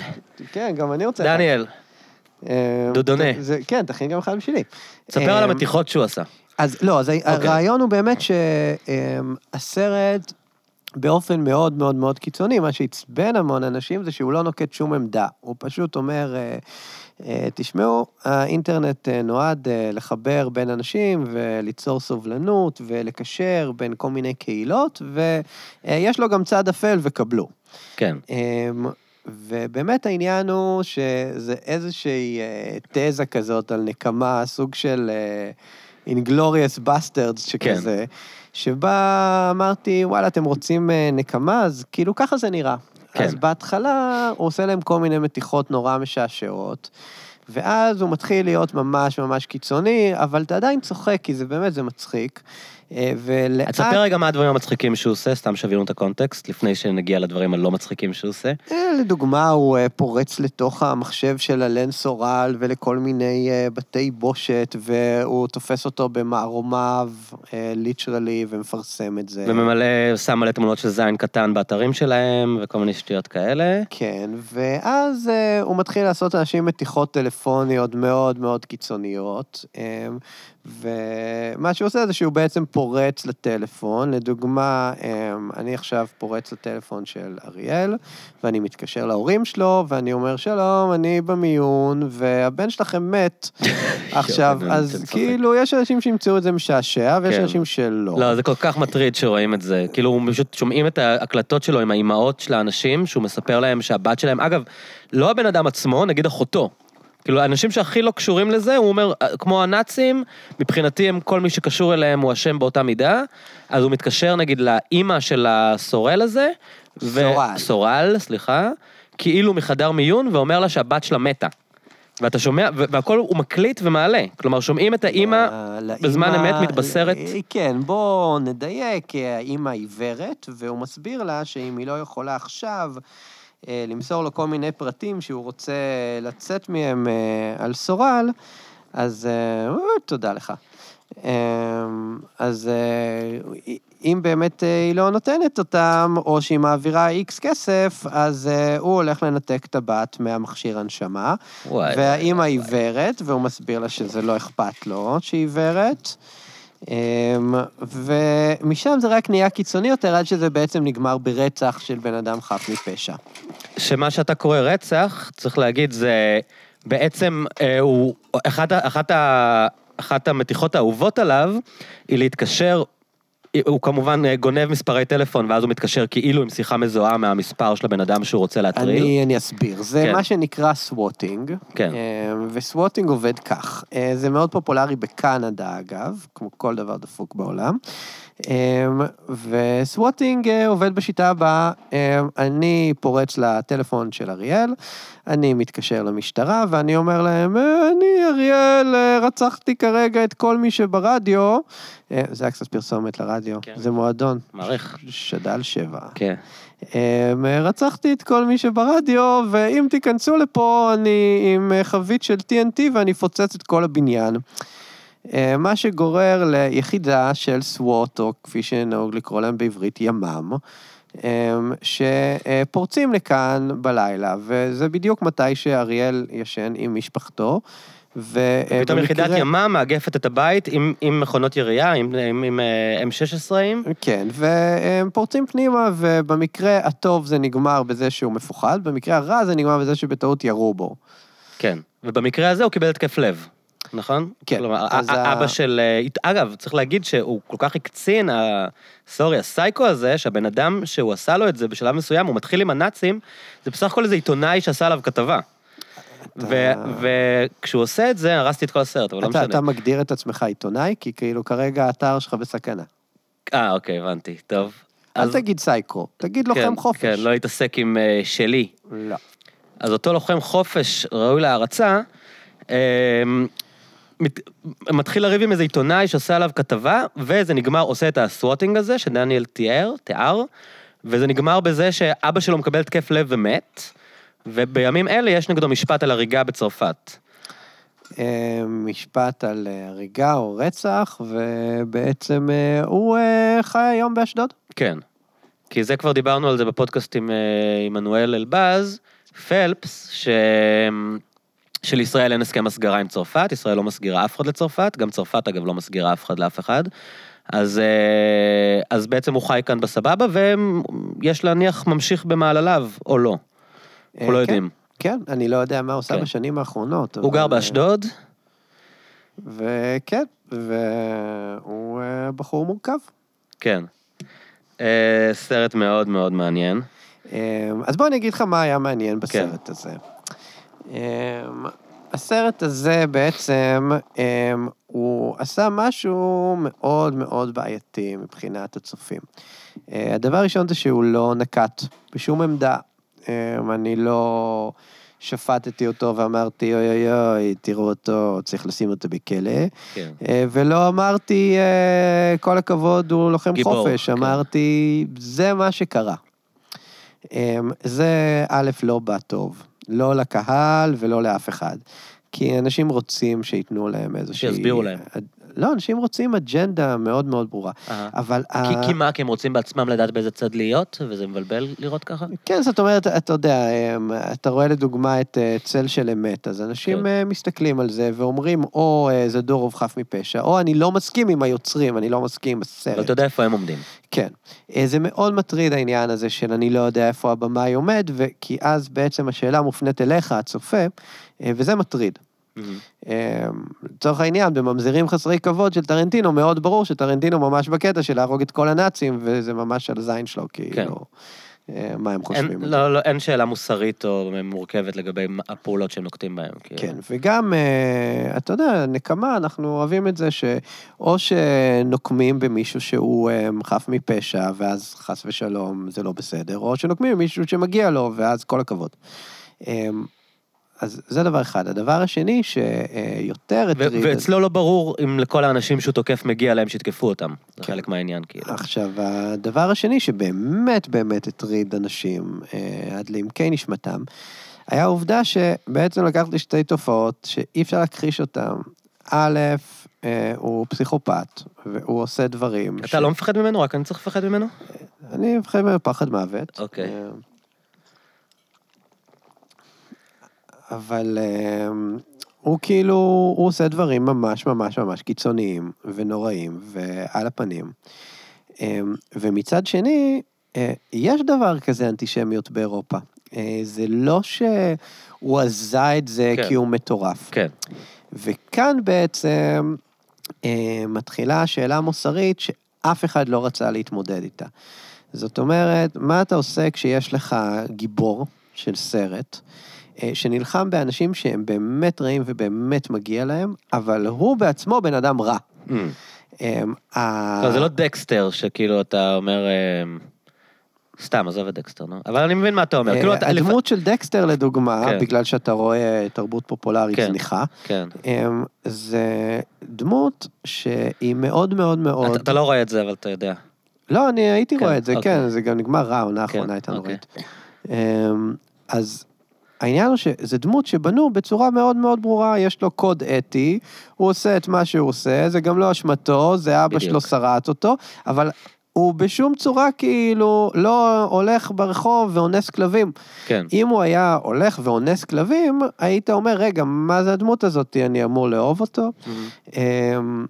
Speaker 2: כן, גם אני רוצה...
Speaker 1: דניאל,
Speaker 2: אה,
Speaker 1: דודונה.
Speaker 2: כן, תכין גם אחד בשבילי.
Speaker 1: תספר על
Speaker 2: אה,
Speaker 1: המתיחות שהוא עשה.
Speaker 2: אז לא, אז
Speaker 1: אוקיי.
Speaker 2: הרעיון הוא באמת שהסרט, באופן מאוד מאוד מאוד קיצוני, מה שעצבן המון אנשים זה שהוא לא נוקט שום עמדה. הוא פשוט אומר, אה, אה, תשמעו, האינטרנט אה, נועד לחבר בין אנשים וליצור סובלנות ולקשר בין כל מיני קהילות, ויש לו גם צד אפל וקבלו.
Speaker 1: כן.
Speaker 2: אמ, ובאמת העניין הוא שזה איזושהי תזה כזאת על נקמה, סוג של Inglourious Basterds שכזה, שבה אמרתי, וואלה, אתם רוצים אה, נקמה? אז כאילו ככה זה נראה.
Speaker 1: כן.
Speaker 2: אז בהתחלה הוא עושה להם כל מיני מתיחות נורא משעשעות, ואז הוא מתחיל להיות ממש ממש קיצוני, אבל אתה עדיין צוחק, כי זה באמת, זה מצחיק. אה, ולאט...
Speaker 1: תספר רגע מה הדברים המצחיקים שהוא עושה, סתם שיבינו את הקונטקסט, לפני שנגיע לדברים הלא מצחיקים שהוא עושה.
Speaker 2: אה, לדוגמה, הוא אה, פורץ לתוך המחשב של אלן סורל ולכל מיני בתי בושת, והוא תופס אותו במערומיו, literally, ומפרסם את זה.
Speaker 1: וממלא, שם מלא תמונות של זין קטן באתרים שלהם, וכל מיני שטויות כאלה.
Speaker 2: כן, ואז הוא מתחיל לעשות לאנשים מתיחות טלפוניות. מאוד מאוד קיצוניות, ומה שהוא עושה זה שהוא בעצם פורץ לטלפון. לדוגמה, אמ, אני עכשיו פורץ לטלפון של אריאל, ואני מתקשר להורים שלו, ואני אומר, שלום, אני במיון, והבן שלכם מת. עכשיו, אז. כאילו, יש אנשים שימצאו את זה משעשע, ויש
Speaker 1: כן.
Speaker 2: אנשים שלא.
Speaker 1: לא, זה כל כך מטריד שרואים את זה. כאילו, פשוט שומעים את ההקלטות שלו עם האימהות של האנשים, שהוא מספר להם שהבת שלהם, אגב, לא הבן אדם עצמו, נגיד אחותו. כאילו, האנשים שהכי לא קשורים לזה, הוא אומר, כמו הנאצים, מבחינתי הם, כל מי שקשור אליהם הוא אשם באותה מידה, אז הוא מתקשר נגיד לאימא של הסורל הזה, ו-
Speaker 2: סורל.
Speaker 1: סורל, סליחה, כאילו מחדר מיון, ואומר לה שהבת שלה מתה. ואתה שומע, והכל הוא מקליט ומעלה. כלומר, שומעים את האימא
Speaker 2: אה,
Speaker 1: בזמן אמת מתבשרת.
Speaker 2: אה, כן, בוא נדייק, אה, האימא עיוורת, והוא מסביר לה שאם היא לא יכולה עכשיו אה, למסור לו כל מיני פרטים שהוא רוצה לצאת מהם אה, על סורל, אז אה, אה, תודה לך. אה, אז אה, אם באמת אה, היא לא נותנת אותם, או שהיא מעבירה איקס כסף, אז אה, הוא הולך לנתק את הבת מהמכשיר הנשמה.
Speaker 1: וואי,
Speaker 2: והאימא עיוורת, והוא מסביר לה שזה לא אכפת לו שהיא עיוורת. אמ, ומשם זה רק נהיה קיצוני יותר, עד שזה בעצם נגמר ברצח של בן אדם חף מפשע.
Speaker 1: שמה שאתה קורא רצח, צריך להגיד, זה בעצם, אה, הוא, אחת, אחת, אחת המתיחות האהובות עליו, היא להתקשר, הוא כמובן אה, גונב מספרי טלפון, ואז הוא מתקשר כאילו עם שיחה מזוהה מהמספר של הבן אדם שהוא רוצה להטריל.
Speaker 2: אני, אני אסביר. זה
Speaker 1: כן.
Speaker 2: מה שנקרא swatting,
Speaker 1: כן.
Speaker 2: ו swatting עובד כך. אה, זה מאוד פופולרי בקנדה, אגב, כמו כל דבר דפוק בעולם. אמ, וסווטינג אה, עובד בשיטה הבאה, אמ, אני פורץ לטלפון של אריאל, אני מתקשר למשטרה ואני אומר להם, "אה, אני אריאל, אה, רצחתי כרגע את כל מי שברדיו. זה היה קצת פרסומת לרדיו,
Speaker 1: כן.
Speaker 2: זה מועדון.
Speaker 1: מעריך.
Speaker 2: שדל שבע.
Speaker 1: כן.
Speaker 2: אמ, רצחתי את כל מי שברדיו, ואם תיכנסו לפה, אני עם חבית של TNT ואני אפוצץ את כל הבניין. אה, מה שגורר ליחידה של סוואט, או כפי שנהוג לקרוא להם בעברית, ימ"מ, אמ, שפורצים לכאן בלילה, וזה בדיוק מתי שאריאל ישן עם משפחתו. ובמקרה...
Speaker 1: פתאום יחידת ימ"מ מאגפת את הבית עם, עם מכונות ירייה, עם, עם, עם אה, M16.
Speaker 2: כן, והם פורצים פנימה, ובמקרה הטוב זה נגמר בזה שהוא מפוחד, במקרה הרע זה נגמר בזה שבטעות ירו בו.
Speaker 1: כן. ובמקרה הזה הוא קיבל התקף לב, נכון?
Speaker 2: כן,
Speaker 1: כלומר,
Speaker 2: אז
Speaker 1: ה-
Speaker 2: ה-
Speaker 1: אבא של... אה, אגב, צריך להגיד שהוא כל כך הקצין, ה- סורי, הסייקו הזה, שהבן אדם שהוא עשה לו את זה בשלב מסוים, הוא מתחיל עם הנאצים, זה בסך הכל איזה עיתונאי שעשה עליו כתבה. וכשהוא עושה את זה, הרסתי את כל הסרט, אבל לא משנה.
Speaker 2: אתה מגדיר את עצמך עיתונאי, כי כאילו כרגע האתר שלך בסכנה.
Speaker 1: אה, אוקיי, הבנתי, טוב.
Speaker 2: אל
Speaker 1: אז-
Speaker 2: תגיד סייקו, תגיד
Speaker 1: כן,
Speaker 2: לוחם חופש.
Speaker 1: כן, לא להתעסק עם אה, שלי.
Speaker 2: לא.
Speaker 1: אז אותו לוחם חופש ראוי להערצה, אה, מת- מתחיל לריב עם איזה עיתונאי שעושה עליו כתבה, וזה נגמר, עושה את הסווטינג הזה, שדניאל תיאר, תיאר, וזה נגמר בזה שאבא שלו מקבל התקף לב ומת, ובימים אלה יש נגדו משפט על הריגה בצרפת.
Speaker 2: אה, משפט על אה, הריגה או רצח, ובעצם אה, הוא חי היום באשדוד.
Speaker 1: כן. כי זה כבר דיברנו על זה בפודקאסט עם עמנואל אלבז, פלפס, ש... שלישראל אין הסכם הסגרה עם צרפת, ישראל לא מסגירה אף אחד לצרפת, גם צרפת אגב לא מסגירה אף אחד לאף אחד. אז, אה, אז בעצם הוא חי כאן בסבבה, ויש להניח ממשיך במעלליו, או לא. אנחנו לא
Speaker 2: אה,
Speaker 1: יודעים.
Speaker 2: כן, אני לא יודע מה הוא עושה
Speaker 1: כן.
Speaker 2: בשנים האחרונות.
Speaker 1: הוא גר
Speaker 2: אבל, אה,
Speaker 1: באשדוד,
Speaker 2: וכן, והוא אה, בחור מורכב.
Speaker 1: כן. אה, סרט מאוד מאוד מעניין.
Speaker 2: אז בוא אני אגיד לך מה היה מעניין
Speaker 1: כן.
Speaker 2: בסרט הזה. אמ, הסרט הזה בעצם, אמ, הוא עשה משהו מאוד מאוד בעייתי מבחינת הצופים. אה, הדבר הראשון זה שהוא לא נקט בשום עמדה. אמ, אני לא שפטתי אותו ואמרתי, אוי אוי אוי, תראו אותו, צריך לשים אותו בכלא.
Speaker 1: כן.
Speaker 2: אה, ולא אמרתי, אה, כל הכבוד, הוא לוחם
Speaker 1: גיבור,
Speaker 2: חופש,
Speaker 1: כן.
Speaker 2: אמרתי, זה מה שקרה. זה א', לא בא טוב, לא לקהל ולא לאף אחד. כי אנשים רוצים שייתנו להם איזושהי...
Speaker 1: שיסבירו להם.
Speaker 2: לא, אנשים רוצים אג'נדה מאוד מאוד ברורה. אבל...
Speaker 1: כי, מה, כי הם רוצים בעצמם לדעת באיזה צד להיות, וזה מבלבל לראות ככה?
Speaker 2: כן, זאת אומרת, אתה יודע, אמ, אתה רואה לדוגמה את אה, צל של אמת, אז אנשים
Speaker 1: כן.
Speaker 2: אה, מסתכלים על זה ואומרים, או אה, זה דור רוב חף מפשע, או אני לא מסכים עם היוצרים, אני לא מסכים עם הסרט.
Speaker 1: אבל אתה יודע איפה הם עומדים.
Speaker 2: כן. זה מאוד מטריד העניין הזה של אני לא יודע איפה הבמאי עומד, כי אז בעצם השאלה מופנית אליך, הצופה, וזה מטריד. אה, לצורך העניין, בממזרים חסרי כבוד של טרנטינו, מאוד ברור שטרנטינו ממש בקטע של להרוג את כל הנאצים, וזה ממש על זין שלו, כאילו, אה, מה הם
Speaker 1: אין,
Speaker 2: חושבים. זה.
Speaker 1: לא, לא, אין שאלה מוסרית או מורכבת לגבי הפעולות שהם נוקטים בהן. כאילו.
Speaker 2: כן, וגם, אה, אתה יודע, נקמה, אנחנו אוהבים את זה שאו שנוקמים במישהו שהוא חף מפשע, ואז חס ושלום זה לא בסדר, או שנוקמים במישהו שמגיע לו, ואז כל הכבוד. אז זה דבר אחד. הדבר השני, שיותר הטריד...
Speaker 1: ואצלו לא ברור אם לכל האנשים שהוא תוקף מגיע להם שיתקפו אותם. זה
Speaker 2: כן.
Speaker 1: חלק מהעניין, כאילו.
Speaker 2: עכשיו, הדבר השני שבאמת באמת הטריד אנשים אה, עד לעמקי נשמתם, היה העובדה שבעצם לקחתי שתי תופעות שאי אפשר להכחיש אותן. א', אה, הוא פסיכופת, והוא עושה דברים.
Speaker 1: אתה לא מפחד ממנו? רק אני צריך לפחד ממנו?
Speaker 2: אני מפחד מפחד מוות.
Speaker 1: אוקיי.
Speaker 2: אה, אבל אה, הוא כאילו, הוא עושה דברים ממש ממש ממש קיצוניים ונוראים ועל הפנים. אה, ומצד שני, אה, יש דבר כזה אנטישמיות באירופה. אה, זה לא שהוא עזה את זה
Speaker 1: כן.
Speaker 2: כי הוא מטורף.
Speaker 1: כן.
Speaker 2: וכאן בעצם אה, מתחילה השאלה המוסרית שאף אחד לא רצה להתמודד איתה. זאת אומרת, מה אתה עושה כשיש לך גיבור של סרט, שנלחם באנשים שהם באמת רעים ובאמת מגיע להם, אבל הוא בעצמו בן אדם רע.
Speaker 1: Mm.
Speaker 2: אה, ה-
Speaker 1: לא, זה לא דקסטר שכאילו אתה אומר... אה, סתם, עזוב את דקסטר, נו. אבל אני מבין מה אתה אומר. כאילו,
Speaker 2: אה,
Speaker 1: אתה-
Speaker 2: הדמות של דקסטר, לדוגמה,
Speaker 1: כן.
Speaker 2: בגלל שאתה רואה תרבות פופולרית
Speaker 1: כן.
Speaker 2: זניחה,
Speaker 1: כן.
Speaker 2: אמ, זה דמות שהיא מאוד מאוד מאוד...
Speaker 1: אתה- לא רואה את זה, אבל אתה יודע.
Speaker 2: לא, אני הייתי
Speaker 1: כן,
Speaker 2: רואה את זה,
Speaker 1: אוקיי.
Speaker 2: כן, זה גם נגמר רע, העונה האחרונה
Speaker 1: כן,
Speaker 2: הייתה
Speaker 1: אוקיי.
Speaker 2: נוראית. אמ, אז העניין הוא שזה דמות שבנו בצורה מאוד מאוד ברורה, יש לו קוד אתי, הוא עושה את מה שהוא עושה, זה גם לא אשמתו, זה אבא
Speaker 1: בדיוק.
Speaker 2: שלו שרט אותו, אבל הוא בשום צורה כאילו לא הולך ברחוב ואונס כלבים.
Speaker 1: כן.
Speaker 2: אם הוא היה הולך ואונס כלבים, היית אומר, רגע, מה זה הדמות הזאת, אני אמור לאהוב אותו? אמ,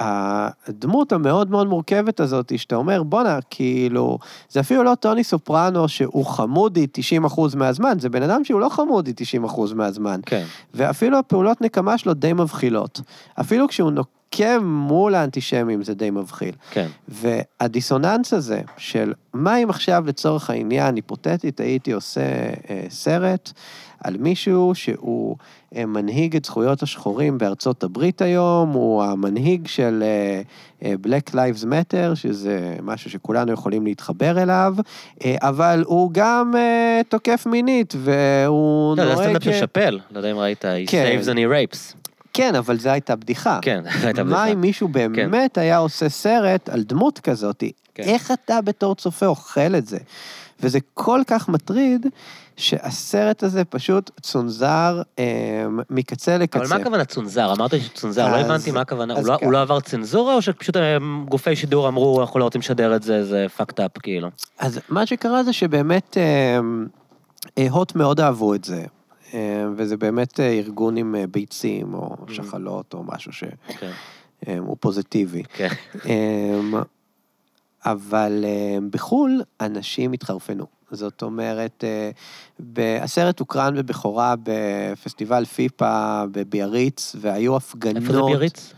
Speaker 2: הדמות המאוד מאוד מורכבת הזאת, שאתה אומר, בואנה, כאילו, זה אפילו לא טוני סופרנו שהוא חמודי 90% מהזמן, זה בן אדם שהוא לא חמודי 90% מהזמן.
Speaker 1: כן.
Speaker 2: ואפילו הפעולות נקמה שלו די מבחילות. אפילו כשהוא נוקם מול האנטישמים זה די מבחיל.
Speaker 1: כן.
Speaker 2: והדיסוננס הזה של מה אם עכשיו לצורך העניין, היפותטית, הייתי עושה אה, סרט על מישהו שהוא אה, מנהיג את זכויות השחורים בארצות הברית היום, הוא המנהיג של אה, אה, Black Lives Matter, שזה משהו שכולנו יכולים להתחבר אליו, אבל הוא גם תוקף מינית, והוא
Speaker 1: לא, זה
Speaker 2: נוהג...
Speaker 1: הסטנדאפ של שאפל, לא יודע אם ראית, he
Speaker 2: כן.
Speaker 1: saves and he rapes.
Speaker 2: כן, אבל זו הייתה בדיחה.
Speaker 1: כן, זו הייתה
Speaker 2: מה
Speaker 1: בדיחה.
Speaker 2: אם מישהו באמת היה עושה סרט על דמות כזאת?
Speaker 1: כן.
Speaker 2: איך אתה בתור צופה אוכל את זה? וזה כל כך מטריד, שהסרט הזה פשוט צונזר אה, מקצה לקצה.
Speaker 1: אבל מה הכוונה צונזר? אמרת שצונזר, לא
Speaker 2: אז-
Speaker 1: הבנתי מה הכוונה. הוא לא-. הוא לא עבר צנזורה, או שפשוט אה, גופי שידור אמרו, אנחנו לא רוצים לשדר את זה, זה fucked up, כאילו.
Speaker 2: אז מה שקרה זה שבאמת אה, אה, הוט מאוד אהבו את זה. אה, וזה באמת אה, ארגון עם אה, ביצים, או שחלות, או משהו שהוא
Speaker 1: כן,
Speaker 2: פוזיטיבי.
Speaker 1: כן.
Speaker 2: אמ, אבל בחו"ל אנשים התחרפנו. זאת אומרת, הסרט הוקרן בבכורה בפסטיבל פיפ"א בביאריץ, והיו הפגנות.
Speaker 1: איפה זה ביריץ?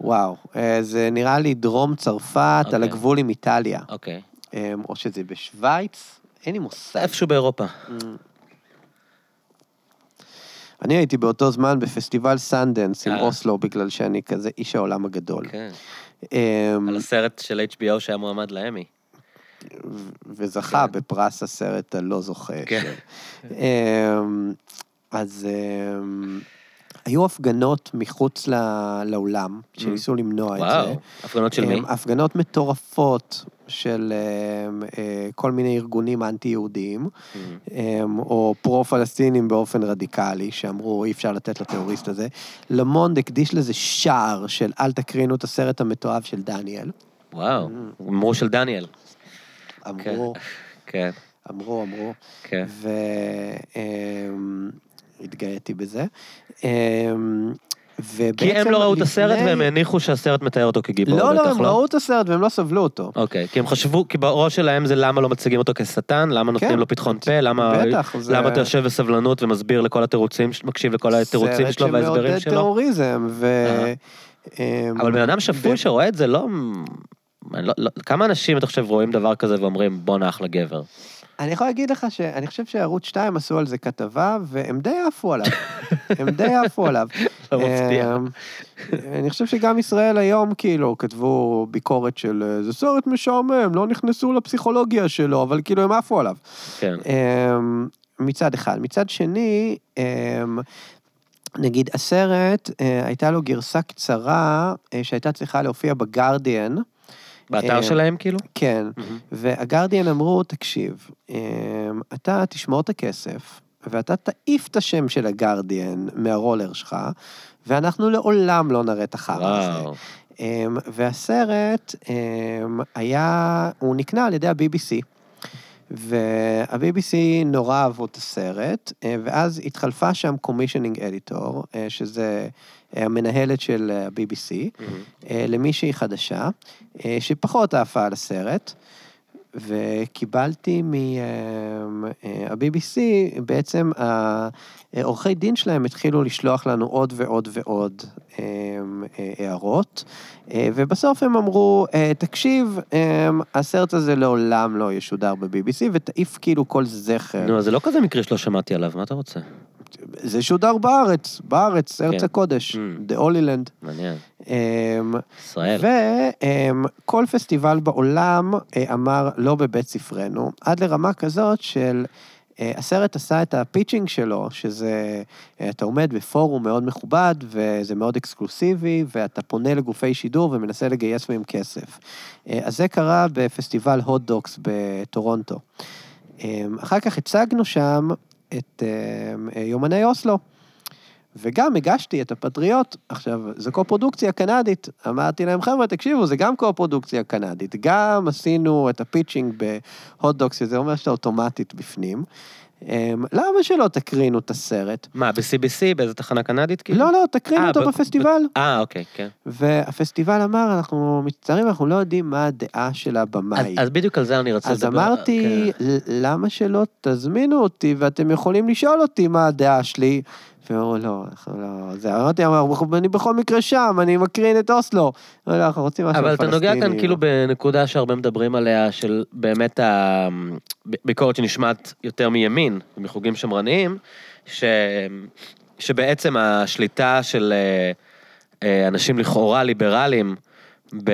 Speaker 2: וואו, זה נראה לי דרום צרפת, על
Speaker 1: אוקיי.
Speaker 2: הגבול עם איטליה.
Speaker 1: אוקיי.
Speaker 2: אמ, או שזה בשוויץ, אין לי מושג.
Speaker 1: איפשהו באירופה.
Speaker 2: אני הייתי באותו זמן בפסטיבל סנדנס עם
Speaker 1: אה.
Speaker 2: אוסלו, בגלל שאני כזה איש העולם הגדול.
Speaker 1: כן.
Speaker 2: אמ,
Speaker 1: על הסרט של HBO שהיה מועמד לאמי.
Speaker 2: וזכה
Speaker 1: כן.
Speaker 2: בפרס הסרט הלא זוכה.
Speaker 1: כן.
Speaker 2: אמ, אז אמ, היו הפגנות מחוץ לא- לאולם, שניסו למנוע את זה.
Speaker 1: וואו, הפגנות של מי?
Speaker 2: הפגנות מטורפות של אה, אה, כל מיני ארגונים אנטי-יהודיים, אה, או פרו-פלסטינים באופן רדיקלי, שאמרו אי אפשר לתת לטרוריסט הזה. למונד הקדיש לזה שער של אל תקרינו את הסרט המתועב של דניאל.
Speaker 1: וואו, אמרו של דניאל.
Speaker 2: אמרו,
Speaker 1: כן,
Speaker 2: אמרו, אמרו.
Speaker 1: כן.
Speaker 2: והתגאיתי בזה. אמ,
Speaker 1: כי הם לא ראו את הסרט והם הניחו שהסרט מתאר אותו כגיבור,
Speaker 2: לא, לא, הם ראו את הסרט והם לא סבלו אותו.
Speaker 1: אוקיי, כי הם חשבו, כי בראש שלהם זה למה לא מציגים אותו כשטן, למה נותנים
Speaker 2: כן.
Speaker 1: לו פתחון פה, למה אתה יושב בסבלנות ומסביר לכל התירוצים, מקשיב לכל התירוצים שלו וההסברים
Speaker 2: סרט
Speaker 1: שלו.
Speaker 2: שמעודד טרוריזם, ו... אמ,
Speaker 1: אבל בן אדם שפוי שרואה את זה, לא... לא- לא- כמה אנשים אתה חושב רואים דבר כזה ואומרים בואנה אחלה גבר?
Speaker 2: אני יכול להגיד לך שאני חושב שערוץ 2 עשו על זה כתבה, והם די עפו עליו. הם די עפו עליו.
Speaker 1: לא מפתיע.
Speaker 2: אמ, אני חושב שגם ישראל היום, כאילו, כתבו ביקורת של אה, זה סרט משעמם, לא נכנסו לפסיכולוגיה שלו, אבל כאילו הם עפו עליו.
Speaker 1: כן.
Speaker 2: אמ, מצד אחד. מצד שני, אמ, נגיד הסרט, אה, הייתה לו גרסה קצרה אה, שהייתה צריכה להופיע בגרדיאן.
Speaker 1: באתר
Speaker 2: אה,
Speaker 1: שלהם כאילו?
Speaker 2: כן. והגרדיאן אמרו, תקשיב, אמ, אתה תשמור את הכסף, ואתה תעיף את השם של הגרדיאן מהרולר שלך, ואנחנו לעולם לא נראה את החרא הזה. אמ, והסרט אמ, היה, הוא נקנה על ידי ה-BBC. וה-BBC נורא אהבו את הסרט, אה, ואז התחלפה שם קומישנינג אדיטור, שזה אה, המנהלת של ה-BBC. אה, למישהי חדשה, אה, שפחות עפה על הסרט, וקיבלתי מה-BBC, בעצם העורכי דין שלהם התחילו לשלוח לנו עוד ועוד ועוד אה, אה, הערות, אה, ובסוף הם אמרו, אה, תקשיב, אה, הסרט הזה לעולם לא ישודר ב-BBC, ותעיף כאילו כל זכר.
Speaker 1: נו, זה לא כזה מקרה שלא שמעתי עליו, מה אתה רוצה?
Speaker 2: זה שודר בארץ, בארץ, ארץ
Speaker 1: כן.
Speaker 2: הקודש,
Speaker 1: Mm.
Speaker 2: The Holy Land.
Speaker 1: מעניין.
Speaker 2: אמ,
Speaker 1: ישראל.
Speaker 2: וכל פסטיבל בעולם אה, אמר לא בבית ספרנו, עד לרמה כזאת של... אה, הסרט עשה את ה pitching שלו, שזה, אה, אתה עומד בפורום מאוד מכובד, וזה מאוד אקסקלוסיבי, ואתה פונה לגופי שידור ומנסה לגייס מהם כסף. אז זה קרה בפסטיבל הוט דוקס בטורונטו. אה, אחר כך הצגנו שם את אה, יומני אוסלו. וגם הגשתי את הפטריוט, עכשיו, זו co-פרודוקציה קנדית. אמרתי להם, חבר'ה, תקשיבו, זה גם co-פרודוקציה קנדית. גם עשינו את ה pitching בהוט-דוקס, שזה אומר שאתה אוטומטית בפנים. אמ, למה שלא תקרינו את הסרט?
Speaker 1: מה, ב-CBC, באיזה תחנה קנדית כאילו?
Speaker 2: לא, לא, תקרינו
Speaker 1: אה,
Speaker 2: אותו
Speaker 1: ב-
Speaker 2: בפסטיבל.
Speaker 1: אה, אוקיי, כן.
Speaker 2: והפסטיבל אמר, אנחנו מצטערים, אנחנו לא יודעים מה הדעה של
Speaker 1: אז-
Speaker 2: הבמאי.
Speaker 1: אז בדיוק על זה אני רציתי
Speaker 2: אז
Speaker 1: לדבר.
Speaker 2: אמרתי,
Speaker 1: כן.
Speaker 2: "ל- למה שלא תזמינו אותי ואתם יכולים לשאול אותי מה הדעה שלי? אמרו, לא, אנחנו לא, זה, אמרתי, "אבל אני בכל מקרה שם, אני מקרין את אוסלו. לא, לא, אנחנו רוצים משהו
Speaker 1: אבל אתה נוגע כאן
Speaker 2: פלסטיני."
Speaker 1: כאילו בנקודה שהרבה מדברים עליה, של באמת הביקורת שנשמעת יותר מימין, מחוגים שמרניים, ש... שבעצם השליטה של אה, אה, אנשים לכאורה ליברליים ב...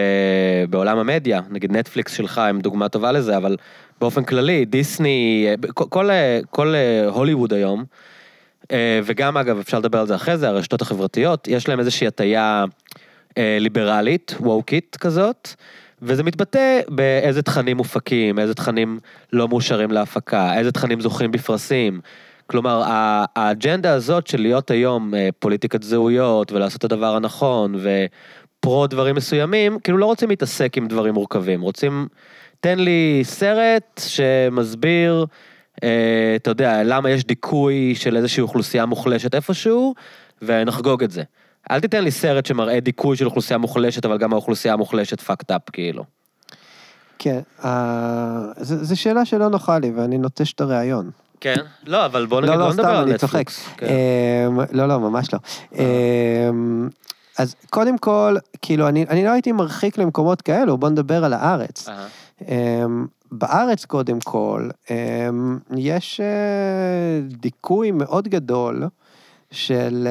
Speaker 1: בעולם המדיה, נגיד נטפליקס שלך הם דוגמה טובה לזה, אבל באופן כללי, דיסני, אה, כל, כל, כל הוליווד היום, וגם אגב, אפשר לדבר על זה אחרי זה, הרשתות החברתיות, יש להם איזושהי הטיה אה, ליברלית, ווקית כזאת, וזה מתבטא באיזה תכנים מופקים, איזה תכנים לא מאושרים להפקה, איזה תכנים זוכים בפרסים. כלומר, האג'נדה הזאת של להיות היום אה, פוליטיקת זהויות ולעשות את הדבר הנכון ופרו דברים מסוימים, כאילו לא רוצים להתעסק עם דברים מורכבים, רוצים, תן לי סרט שמסביר, אה, אתה יודע, למה יש דיכוי של איזושהי אוכלוסייה מוחלשת איפשהו, ונחגוג את זה. אל תיתן לי סרט שמראה דיכוי של אוכלוסייה מוחלשת, אבל גם האוכלוסייה המוחלשת fucked up, כאילו.
Speaker 2: כן, אה, זו שאלה שלא נוחה לי, ואני נוטש את הרעיון.
Speaker 1: כן? לא, אבל בוא נגיד,
Speaker 2: לא,
Speaker 1: בוא
Speaker 2: לא,
Speaker 1: נדבר
Speaker 2: סתם,
Speaker 1: על
Speaker 2: אני צוחק.
Speaker 1: כן.
Speaker 2: אמ, לא, לא, ממש לא. אמ, אז קודם כל, כאילו, אני אני לא הייתי מרחיק למקומות כאלו, בוא נדבר על הארץ.
Speaker 1: אהה.
Speaker 2: בארץ קודם כל, אמ, יש אה, דיכוי מאוד גדול של,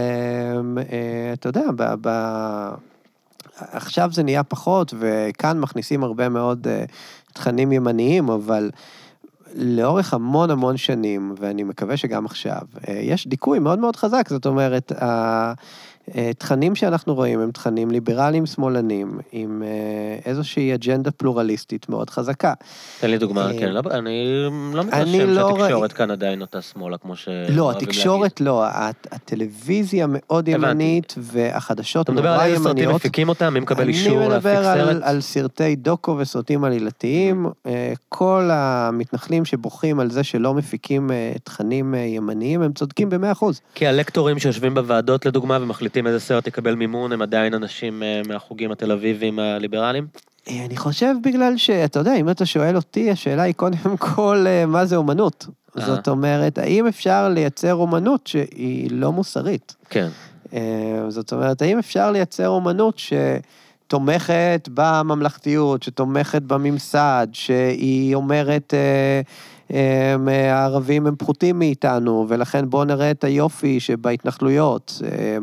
Speaker 2: אמ, אה, אתה יודע, ב, ב, עכשיו זה נהיה פחות, וכאן מכניסים הרבה מאוד אה, תכנים ימניים, אבל לאורך המון המון שנים, ואני מקווה שגם עכשיו, יש דיכוי מאוד מאוד חזק, זאת אומרת, התכנים שאנחנו רואים הם תכנים ליברליים שמאלנים, עם אה, איזושהי אג'נדה פלורליסטית מאוד חזקה.
Speaker 1: תן לי דוגמה,
Speaker 2: אה,
Speaker 1: כן, לא- אני לא
Speaker 2: אני
Speaker 1: מתרשם
Speaker 2: לא
Speaker 1: שהתקשורת כאן עדיין נוטה שמאלה, כמו שאוהבים
Speaker 2: לא,
Speaker 1: להגיד.
Speaker 2: התקשורת לא, הט- הטלוויזיה מאוד. ימנית, והחדשות
Speaker 1: אתה מדבר
Speaker 2: נורא
Speaker 1: על איזה סרטים
Speaker 2: ימניות.
Speaker 1: מפיקים אותם, מי מקבל אישור
Speaker 2: אני
Speaker 1: להפיק
Speaker 2: מדבר
Speaker 1: סרט?
Speaker 2: על, על סרטי דוקו וסרטים עלילתיים. אה, כל המתנחלים שבוכים על זה שלא מפיקים אה, תכנים אה, ימניים, הם צודקים במאה אחוז.
Speaker 1: כי הלקטורים שיושבים בוועדות, לדוגמה, ומחליטים איזה סרט יקבל מימון, הם עדיין אנשים אה, מהחוגים התל אביביים הליברליים?
Speaker 2: אה, אני חושב בגלל שאתה יודע, אם אתה שואל אותי, השאלה היא קודם כל, אה, מה זה אומנות? זאת אומרת, האם אפשר לייצר אומנות שהיא לא מוסרית?
Speaker 1: כן.
Speaker 2: זאת אומרת, האם אפשר לייצר אומנות שתומכת בממלכתיות, שתומכת בממסד, שהיא אומרת, אה, אה, הערבים הם פחותים מאיתנו, ולכן בואו נראה את היופי שבהתנחלויות. אה,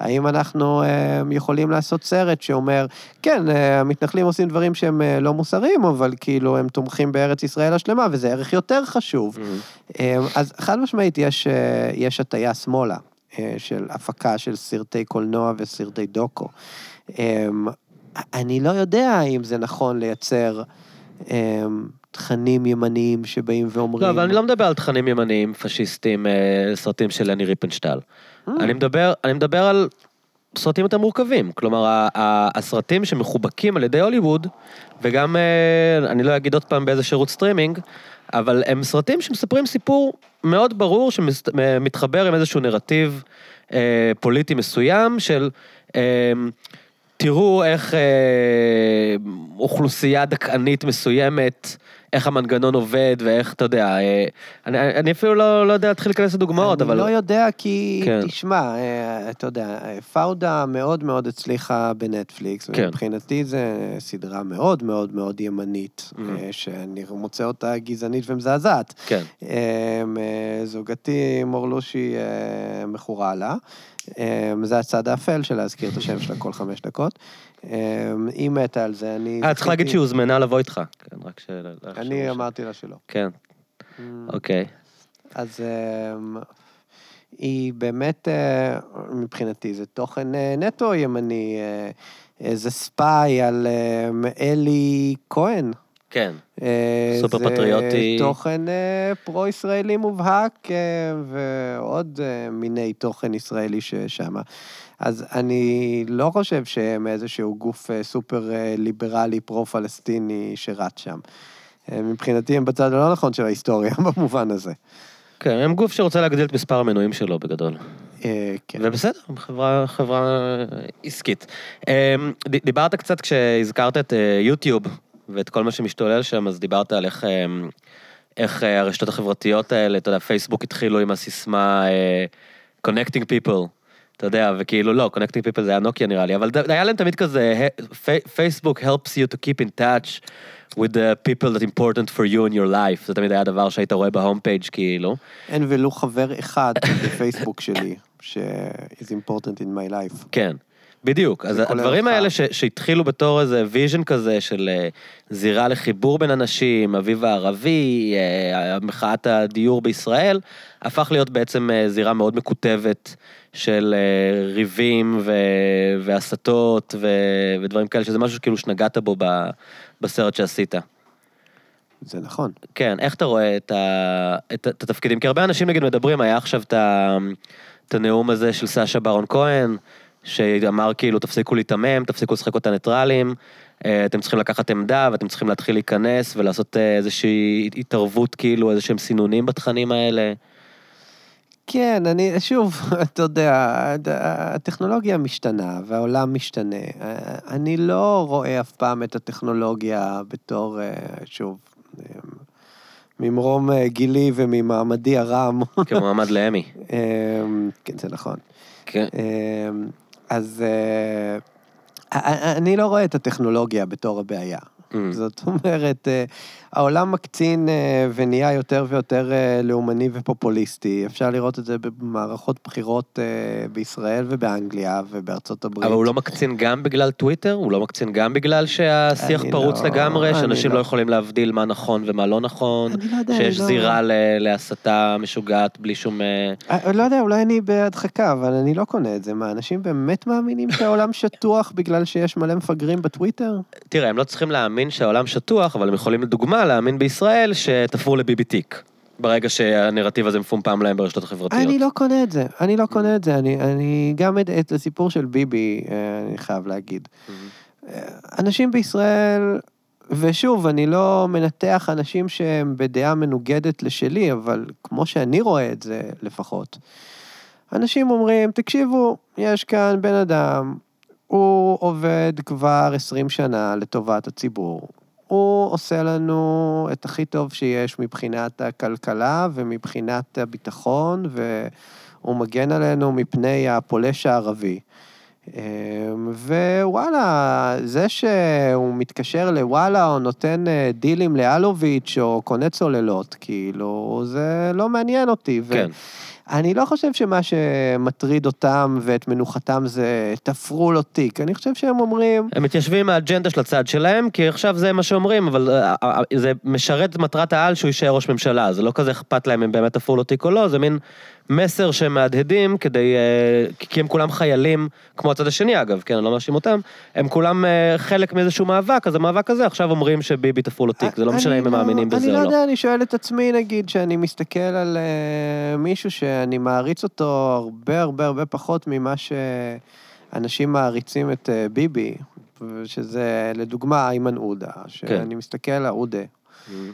Speaker 2: האם אנחנו אה, יכולים לעשות סרט שאומר, כן, אה, המתנחלים עושים דברים שהם אה, לא מוסריים, אבל כאילו הם תומכים בארץ ישראל השלמה, וזה ערך יותר חשוב. אה, אז חד משמעית יש, יש הטיה שמאלה של הפקה של סרטי קולנוע וסרטי דוקו. אני לא יודע אם זה נכון לייצר תכנים ימניים שבאים ואומרים...
Speaker 1: לא, אבל אני לא מדבר על תכנים ימניים, פשיסטים, אה, סרטים של לני ריפנשטל.
Speaker 2: אה,
Speaker 1: אני מדבר, אני מדבר על סרטים יותר מורכבים. כלומר, הסרטים שמחובקים על ידי הוליווד, וגם, אה, אני לא אגיד עוד פעם באיזה שירות סטרימינג, אבל הם סרטים שמספרים סיפור מאוד ברור, שמתחבר עם איזשהו נרטיב אה, פוליטי מסוים של... אה, תראו איך אה, אוכלוסייה דכאנית מסוימת, איך המנגנון עובד ואיך, אתה יודע, אה, אני, אני אפילו לא, לא יודע להתחיל להיכנס לדוגמאות, אבל...
Speaker 2: אני לא יודע כי,
Speaker 1: כן.
Speaker 2: תשמע, אה, אתה יודע, פאודה מאוד מאוד הצליחה בנטפליקס,
Speaker 1: כן.
Speaker 2: ומבחינתי זה סדרה מאוד מאוד מאוד ימנית,
Speaker 1: Mhm.
Speaker 2: אה, שאני מוצא אותה גזענית ומזעזעת.
Speaker 1: כן,
Speaker 2: אה, זוגתי מורלושי מכורה לה. אה, זה הצד האפל של להזכיר את השם שלה כל חמש דקות. אה, היא מתה על זה, אני...
Speaker 1: אה, צריך להגיד שהיא הוזמנה לבוא איתך. כן, רק ש...
Speaker 2: אני אמרתי לה שלא.
Speaker 1: כן,
Speaker 2: Mm.
Speaker 1: אוקיי.
Speaker 2: אז אמ, היא באמת, אה, מבחינתי, זה תוכן אה, נטו ימני, אה, איזה ספאי על אלי כהן.
Speaker 1: כן, סופר פטריוטי.
Speaker 2: זה תוכן פרו-ישראלי מובהק, ועוד מיני תוכן ישראלי ששם. אז אני לא חושב שהם איזשהו גוף סופר ליברלי פרו-פלסטיני שרץ שם. אה, מבחינתי הם בצד הלא נכון של ההיסטוריה במובן הזה.
Speaker 1: כן, הם גוף שרוצה להגדיל את מספר המנויים שלו בגדול.
Speaker 2: אה, כן.
Speaker 1: ובסדר, חברה, חברה עסקית. ד- דיברת קצת כשהזכרת את אה, יוטיוב ואת כל מה שמשתולל שם, אז דיברת על איך, אה, איך הרשתות החברתיות האלה, אתה יודע, פייסבוק התחילו עם הסיסמה Connecting People. אתה יודע, וכאילו לא, Connecting People זה היה נוקיה נראה לי, אבל היה להם תמיד כזה, פייסבוק helps you to keep in touch with the people that important for you in your life. זה תמיד היה דבר שהיית רואה בהום פייג' כאילו.
Speaker 2: אין ולו חבר אחד בפייסבוק שלי, ש- is important in my life.
Speaker 1: כן, בדיוק. אז הדברים. האלה ש- שהתחילו בתור איזה vision כזה של אה, זירה לחיבור בין אנשים, אביב הערבי, אה, מחאת הדיור בישראל, הפך להיות בעצם אה, זירה מאוד מקוטבת של אה, ריבים ו- והסתות ו- ודברים כאלה, שזה משהו שכאילו שנגעת בו ב- בסרט שעשית.
Speaker 2: זה נכון.
Speaker 1: כן, איך אתה רואה את, ה, את, את התפקידים? כי הרבה אנשים נגיד מדברים, היה עכשיו את, ה, את הנאום הזה של סשה ברון כהן, שאמר כאילו תפסיקו להיתמם, תפסיקו לשחק אותה ניטרלים, אה, אתם צריכים לקחת עמדה ואתם צריכים להתחיל להיכנס ולעשות אה, איזושהי התערבות כאילו, איזה שהם סינונים בתכנים האלה.
Speaker 2: כן, אני, שוב, אתה יודע, הטכנולוגיה משתנה והעולם משתנה. אני לא רואה אף פעם את הטכנולוגיה בתור, אה, שוב, אה, ממרום אה, גילי וממעמדי הרם.
Speaker 1: כמועמד לאמי.
Speaker 2: אה, כן, זה נכון.
Speaker 1: כן.
Speaker 2: אה, אז אה, אני לא רואה את הטכנולוגיה בתור הבעיה.
Speaker 1: Mm.
Speaker 2: זאת אומרת, אה, העולם מקצין אה, ונהיה יותר ויותר אה, לאומני ופופוליסטי. אפשר לראות את זה במערכות בחירות אה, בישראל ובאנגליה ובארצות הברית.
Speaker 1: אבל הוא לא מקצין גם בגלל טוויטר? הוא לא מקצין גם בגלל שהשיח
Speaker 2: אני
Speaker 1: פרוץ
Speaker 2: לא-
Speaker 1: לגמרי?
Speaker 2: אני
Speaker 1: שאנשים לא
Speaker 2: לא.
Speaker 1: יכולים להבדיל מה נכון ומה לא נכון?
Speaker 2: אני לא יודע,
Speaker 1: שיש
Speaker 2: אני לא-
Speaker 1: זירה ל- להסתה משוגעת בלי שום... אה,
Speaker 2: לא יודע, אולי אני בהדחקה, אבל אני לא קונה את זה. מה, אנשים באמת מאמינים שהעולם שטוח בגלל שיש מלא מפגרים בטוויטר?
Speaker 1: תראה, הם לא צריכים להאמין שהעולם שטוח, אבל הם יכולים לדוגמה להאמין בישראל שתפרו לביבי תיק. ברגע שהנרטיב הזה מפומפם להם ברשתות החברתיות.
Speaker 2: אני לא קונה את זה, אני לא קונה את זה. אני, אני גם את, את הסיפור של ביבי, אה, אני חייב להגיד. אה, אנשים בישראל, ושוב, אני לא מנתח אנשים שהם בדעה מנוגדת לשלי, אבל כמו שאני רואה את זה לפחות, אנשים אומרים, תקשיבו, יש כאן בן אדם, הוא עובד כבר 20 שנה לטובת הציבור. הוא עושה לנו את הכי טוב שיש מבחינת הכלכלה ומבחינת הביטחון, והוא מגן עלינו מפני הפולש הערבי. אמ, ווואלה, זה שהוא מתקשר לוואלה או נותן אה, דילים לאלוביץ' או קונה צוללות, כאילו, זה לא מעניין אותי. ו-
Speaker 1: כן.
Speaker 2: אני לא חושב שמה שמטריד אותם ואת מנוחתם זה תפרו לו תיק. אני חושב שהם אומרים,
Speaker 1: הם מתיישבים עם האג'נדה של הצד שלהם, כי עכשיו זה מה שאומרים, אבל אה, אה, זה משרת את מטרת העל שהוא יישאר ראש ממשלה, זה לא כזה אכפת להם אם באמת תפרו לו תיק או לא, זה מין מסר שהם מהדהדים כדי, אה, כי הם כולם חיילים, כמו הצד השני אגב, כן, אני לא מאשים אותם, הם כולם אה, חלק מאיזשהו מאבק, אז המאבק הזה עכשיו אומרים שביבי תפרו לו תיק, זה לא משנה
Speaker 2: אני
Speaker 1: אם הם מאמינים בזה
Speaker 2: אני
Speaker 1: או
Speaker 2: לא
Speaker 1: לא.
Speaker 2: יודע, אני שואל את עצמי, נגיד, שאני מסתכל על מישהו שאני מעריץ אותו הרבה הרבה הרבה פחות ממה שאנשים מעריצים את ביבי, שזה לדוגמה איימן עודה,
Speaker 1: כן.
Speaker 2: שאני מסתכל על עודה.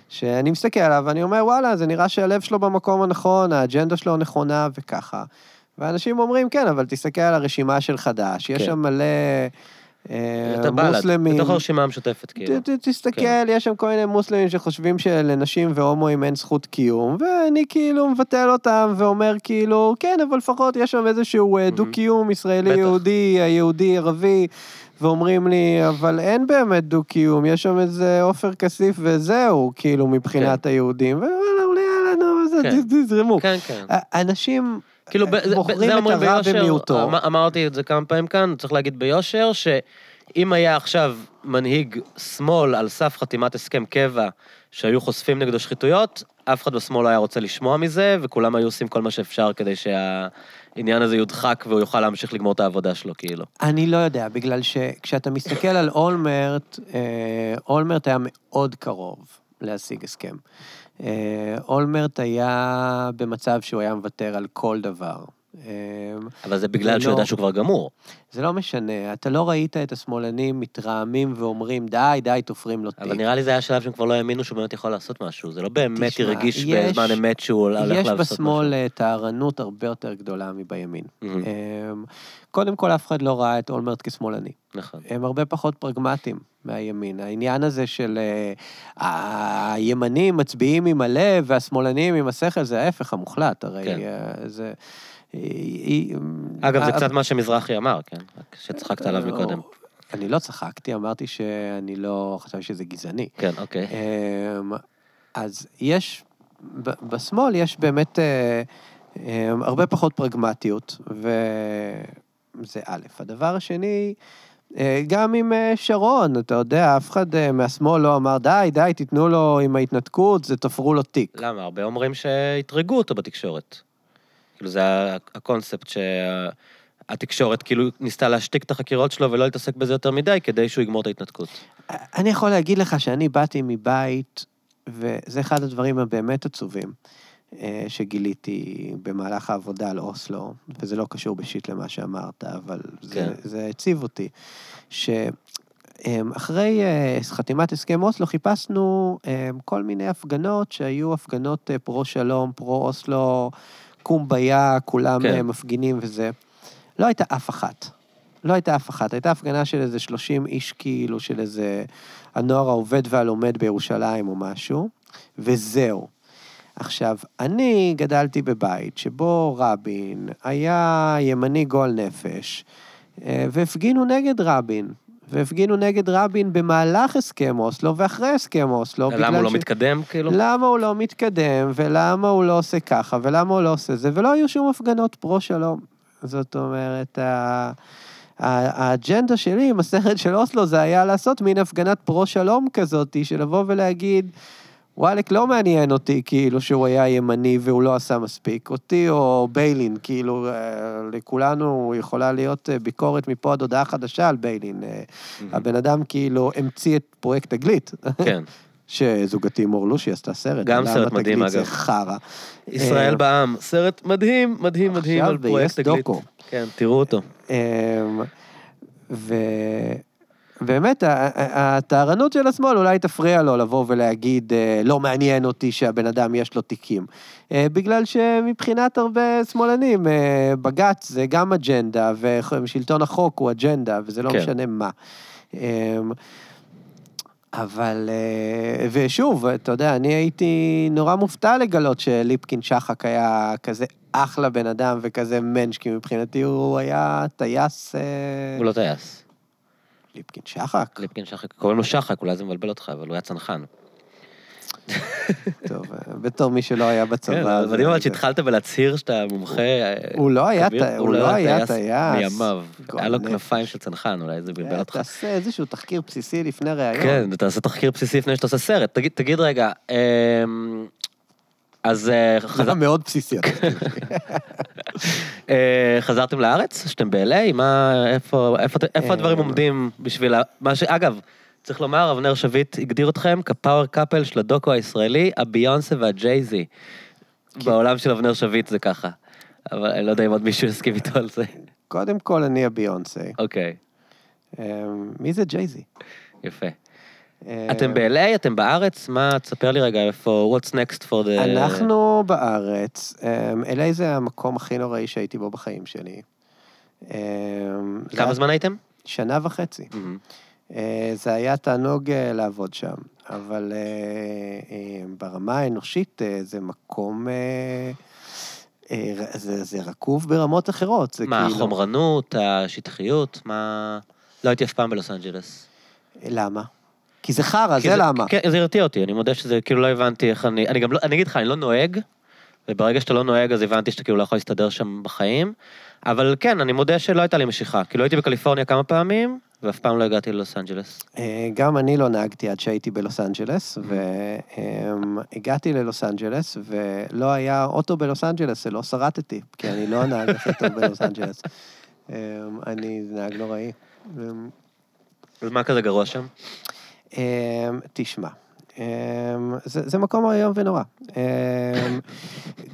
Speaker 2: שאני מסתכל עליו ואני אומר, וואלה, זה נראה שהלב שלו במקום הנכון, האג'נדה שלו נכונה וככה. ואנשים אומרים, כן, אבל תסתכל על הרשימה של חד"ש, יש
Speaker 1: כן.
Speaker 2: שם מלא אה,
Speaker 1: אתה בל"ד,
Speaker 2: מוסלמים.
Speaker 1: בתוך הרשימה המשותפת, כאילו.
Speaker 2: ת- ת- תסתכל,
Speaker 1: כן.
Speaker 2: יש שם כל מיני מוסלמים שחושבים שלנשים והומואים אין זכות קיום, ואני כאילו מבטל אותם ואומר כאילו, כן, אבל לפחות יש שם איזשהו אה, דו-קיום. ישראלי-יהודי, יהודי-ערבי, ואומרים לי, אבל אין באמת דו-קיום, יש שם איזה עופר כסיף וזהו, כאילו, מבחינת היהודים, ווואלה, אולי יאללה, נו, זה-
Speaker 1: כן.
Speaker 2: תזרמו.
Speaker 1: כן, כן.
Speaker 2: אנשים
Speaker 1: כאילו, זה-
Speaker 2: בוחרים את הרע במיעוטו.
Speaker 1: אמ- אמרתי את זה כמה פעמים כאן, צריך להגיד ביושר, שאם היה עכשיו מנהיג שמאל על סף חתימת הסכם קבע, שהיו חושפים נגדו שחיתויות, אף אחד בשמאל לא היה רוצה לשמוע מזה, וכולם היו עושים כל מה שאפשר כדי שהעניין הזה יודחק והוא יוכל להמשיך לגמור את העבודה שלו, כאילו.
Speaker 2: אני לא יודע, בגלל שכשאתה מסתכל על אולמרט, אה, אולמרט היה מאוד קרוב להשיג הסכם. אה, אולמרט היה במצב שהוא היה מוותר על כל דבר. אה,
Speaker 1: אבל זה בגלל
Speaker 2: זה
Speaker 1: שהוא
Speaker 2: לא-
Speaker 1: יודע שהוא כבר גמור.
Speaker 2: זה לא משנה, אתה לא ראית את השמאלנים מתרעמים ואומרים, די, די, תופרים לו תיק.
Speaker 1: אבל נראה לי זה היה שלב שהם כבר לא האמינו שהוא באמת יכול לעשות משהו. זה לא באמת
Speaker 2: תשמע,
Speaker 1: הרגיש
Speaker 2: יש-
Speaker 1: בזמן אמת שהוא הולך
Speaker 2: יש
Speaker 1: לעשות משהו.
Speaker 2: בשמאל אה, טהרנות הרבה יותר גדולה מבימין. אה, קודם כל, אף אחד לא ראה את אולמרט כשמאלני.
Speaker 1: נכון.
Speaker 2: הם הרבה פחות פרגמטיים מהימין. העניין הזה של uh, הימנים מצביעים עם הלב והשמאלנים עם השכל, זה ההפך המוחלט, הרי
Speaker 1: כן.
Speaker 2: uh, זה...
Speaker 1: אגב, זה
Speaker 2: אה,
Speaker 1: קצת מה שמזרחי אמר, כן? רק שצחקת עליו מקודם.
Speaker 2: אני לא צחקתי, אמרתי שאני לא חשבתי שזה גזעני.
Speaker 1: כן, אוקיי.
Speaker 2: אמ, אז יש, בשמאל יש באמת אה, אמ, הרבה פחות פרגמטיות, וזה א'. הדבר השני, אה, גם עם אה, שרון, אתה יודע, אף אחד אה, מהשמאל לא אמר, די, די, תיתנו לו עם ההתנתקות, זה תפרו לו תיק.
Speaker 1: למה? הרבה אומרים שהתרגו אותו בתקשורת. כאילו זה הקונספט שהתקשורת כאילו ניסתה להשתיק את החקירות שלו ולא להתעסק בזה יותר מדי כדי שהוא יגמור את ההתנתקות.
Speaker 2: אני יכול להגיד לך שאני באתי מבית, וזה אחד הדברים הבאמת עצובים אה, שגיליתי במהלך העבודה על אוסלו, וזה לא קשור בשיט למה שאמרת, אבל זה,
Speaker 1: כן.
Speaker 2: זה הציב אותי, שאחרי אה, חתימת הסכם אוסלו חיפשנו אה, כל מיני הפגנות שהיו הפגנות פרו-שלום, פרו-אוסלו, קומביה, כולם
Speaker 1: כן.
Speaker 2: כן. מפגינים וזה. לא הייתה אף אחת. לא הייתה אף אחת, הייתה הפגנה של איזה 30 איש כאילו, של איזה הנוער העובד והלומד בירושלים או משהו, וזהו. עכשיו, אני גדלתי בבית שבו רבין היה ימני גועל נפש, אה, והפגינו נגד רבין, והפגינו נגד רבין במהלך הסכם אוסלו ואחרי הסכם אוסלו.
Speaker 1: למה הוא לא
Speaker 2: ש-
Speaker 1: מתקדם, כאילו?
Speaker 2: למה הוא לא מתקדם, ולמה הוא לא עושה ככה, ולמה הוא לא עושה זה, ולא היו שום הפגנות פרו-שלום. זאת אומרת, ה- האג'נדה שלי עם הסרט של אוסלו זה היה לעשות מין הפגנת פרו-שלום כזאת, של לבוא ולהגיד, וואלק, לא מעניין אותי, כאילו, שהוא היה ימני והוא לא עשה מספיק. אותי או ביילין, כאילו, אה, לכולנו יכולה להיות אה, ביקורת מפה עד הודעה חדשה על ביילין. אה, הבן אדם כאילו המציא את פרויקט תגלית.
Speaker 1: כן.
Speaker 2: שזוגתי מור לושי עשתה סרת.
Speaker 1: גם סרט מדהים,
Speaker 2: תגלית זה
Speaker 1: אגב.
Speaker 2: חרא.
Speaker 1: ישראל בעם, סרט מדהים, מדהים, מדהים
Speaker 2: עכשיו
Speaker 1: על פרויקט תגלית.
Speaker 2: דוקו.
Speaker 1: כן, תראו אותו.
Speaker 2: אמ, ה- הטהרנות של השמאל אולי תפריע לו לבוא ולהגיד, אה, לא מעניין אותי שהבן אדם יש לו תיקים. אה, בגלל שמבחינת הרבה שמאלנים, אה, בג"ץ זה גם אג'נדה, ושלטון החוק הוא אג'נדה, וזה לא
Speaker 1: כן.
Speaker 2: משנה מה. אמ, אבל, ושוב, אתה יודע, אני הייתי נורא מופתע לגלות שליפקין שחק היה כזה אחלה בן אדם וכזה מענץ', כי מבחינתי הוא היה טייס...
Speaker 1: הוא לא טייס.
Speaker 2: ליפקין שחק?
Speaker 1: ליפקין שחק, קוראים לו שחק, אולי זה מבלבל אותך, אבל הוא היה צנחן.
Speaker 2: טוב, בתור מי שלא היה
Speaker 1: כן,
Speaker 2: בצבא.
Speaker 1: אבל מדהים אבל
Speaker 2: זה-
Speaker 1: שהתחלת בלהצהיר שאתה מומחה.
Speaker 2: הוא לא היה לא היה טייס.
Speaker 1: מימיו. היה לו כנפיים. של צנחן, אולי זה בלבל
Speaker 2: אה,
Speaker 1: אותך.
Speaker 2: תעשה איזשהו תחקיר בסיסי לפני ראיון.
Speaker 1: כן, תעשה תחקיר בסיסי לפני שאתה עושה סרט. תגיד- תגיד רגע, אמ, אז אה, חזר-
Speaker 2: מאוד בסיסי.
Speaker 1: אה, חזרתם לארץ? שאתם ב-LA? מה, איפה, איפה, איפה הדברים
Speaker 2: אה,
Speaker 1: עומדים בשביל ה... מה ש... אגב, צריך לומר, אבנר שביט הגדיר אתכם כפאוור קאפל של הדוקו הישראלי, הביונסה והג'ייזי.
Speaker 2: כן.
Speaker 1: בעולם של אבנר שביט זה ככה. אבל אני לא יודע אם עוד מישהו יסכים איתו על זה.
Speaker 2: קודם כל, אני הביונסה.
Speaker 1: אוקיי,
Speaker 2: אה, מי זה ג'ייזי?
Speaker 1: יפה.
Speaker 2: אה,
Speaker 1: אתם ב-LA? אתם בארץ? מה, תספר לי רגע איפה, what's next for the...
Speaker 2: אנחנו בארץ, אמ, LA זה המקום הכי נוראי שהייתי בו בחיים שלי. אמ,
Speaker 1: כמה זמן הייתם?
Speaker 2: שנה וחצי. אה, זה היה תענוג אה, לעבוד שם, אבל ברמה האנושית זה מקום... זה, זה רקוב ברמות אחרות. זה
Speaker 1: מה,
Speaker 2: כאילו...
Speaker 1: החומרנות, השטחיות, מה... לא הייתי אף פעם בלוס אנג'לס.
Speaker 2: למה? כי זה חרא,
Speaker 1: כי
Speaker 2: זה למה.
Speaker 1: כן, זה הרתיע אותי, אני מודה שזה, כאילו לא הבנתי איך אני... אני גם לא, אני אגיד לך, אני לא נוהג, וברגע שאתה לא נוהג, אז הבנתי שאתה כאילו לא יכול להסתדר שם בחיים, אבל כן, אני מודה שלא הייתה לי משיכה. כאילו הייתי בקליפורניה כמה פעמים, ואף פעם לא הגעתי ללוס אנג'לס.
Speaker 2: אה, גם אני לא נהגתי עד שהייתי בלוס אנג'לס, והגעתי ללוס אנג'לס, ולא היה אוטו בלוס אנג'לס, שלא שרטתי, כי אני לא נהג הכי טוב בלוס אנג'לס. אה, אני נהג נוראי. אה,
Speaker 1: אז מה כזה גרוע שם?
Speaker 2: אה, תשמע, אה, זה, זה מקום איום ונורא. אה,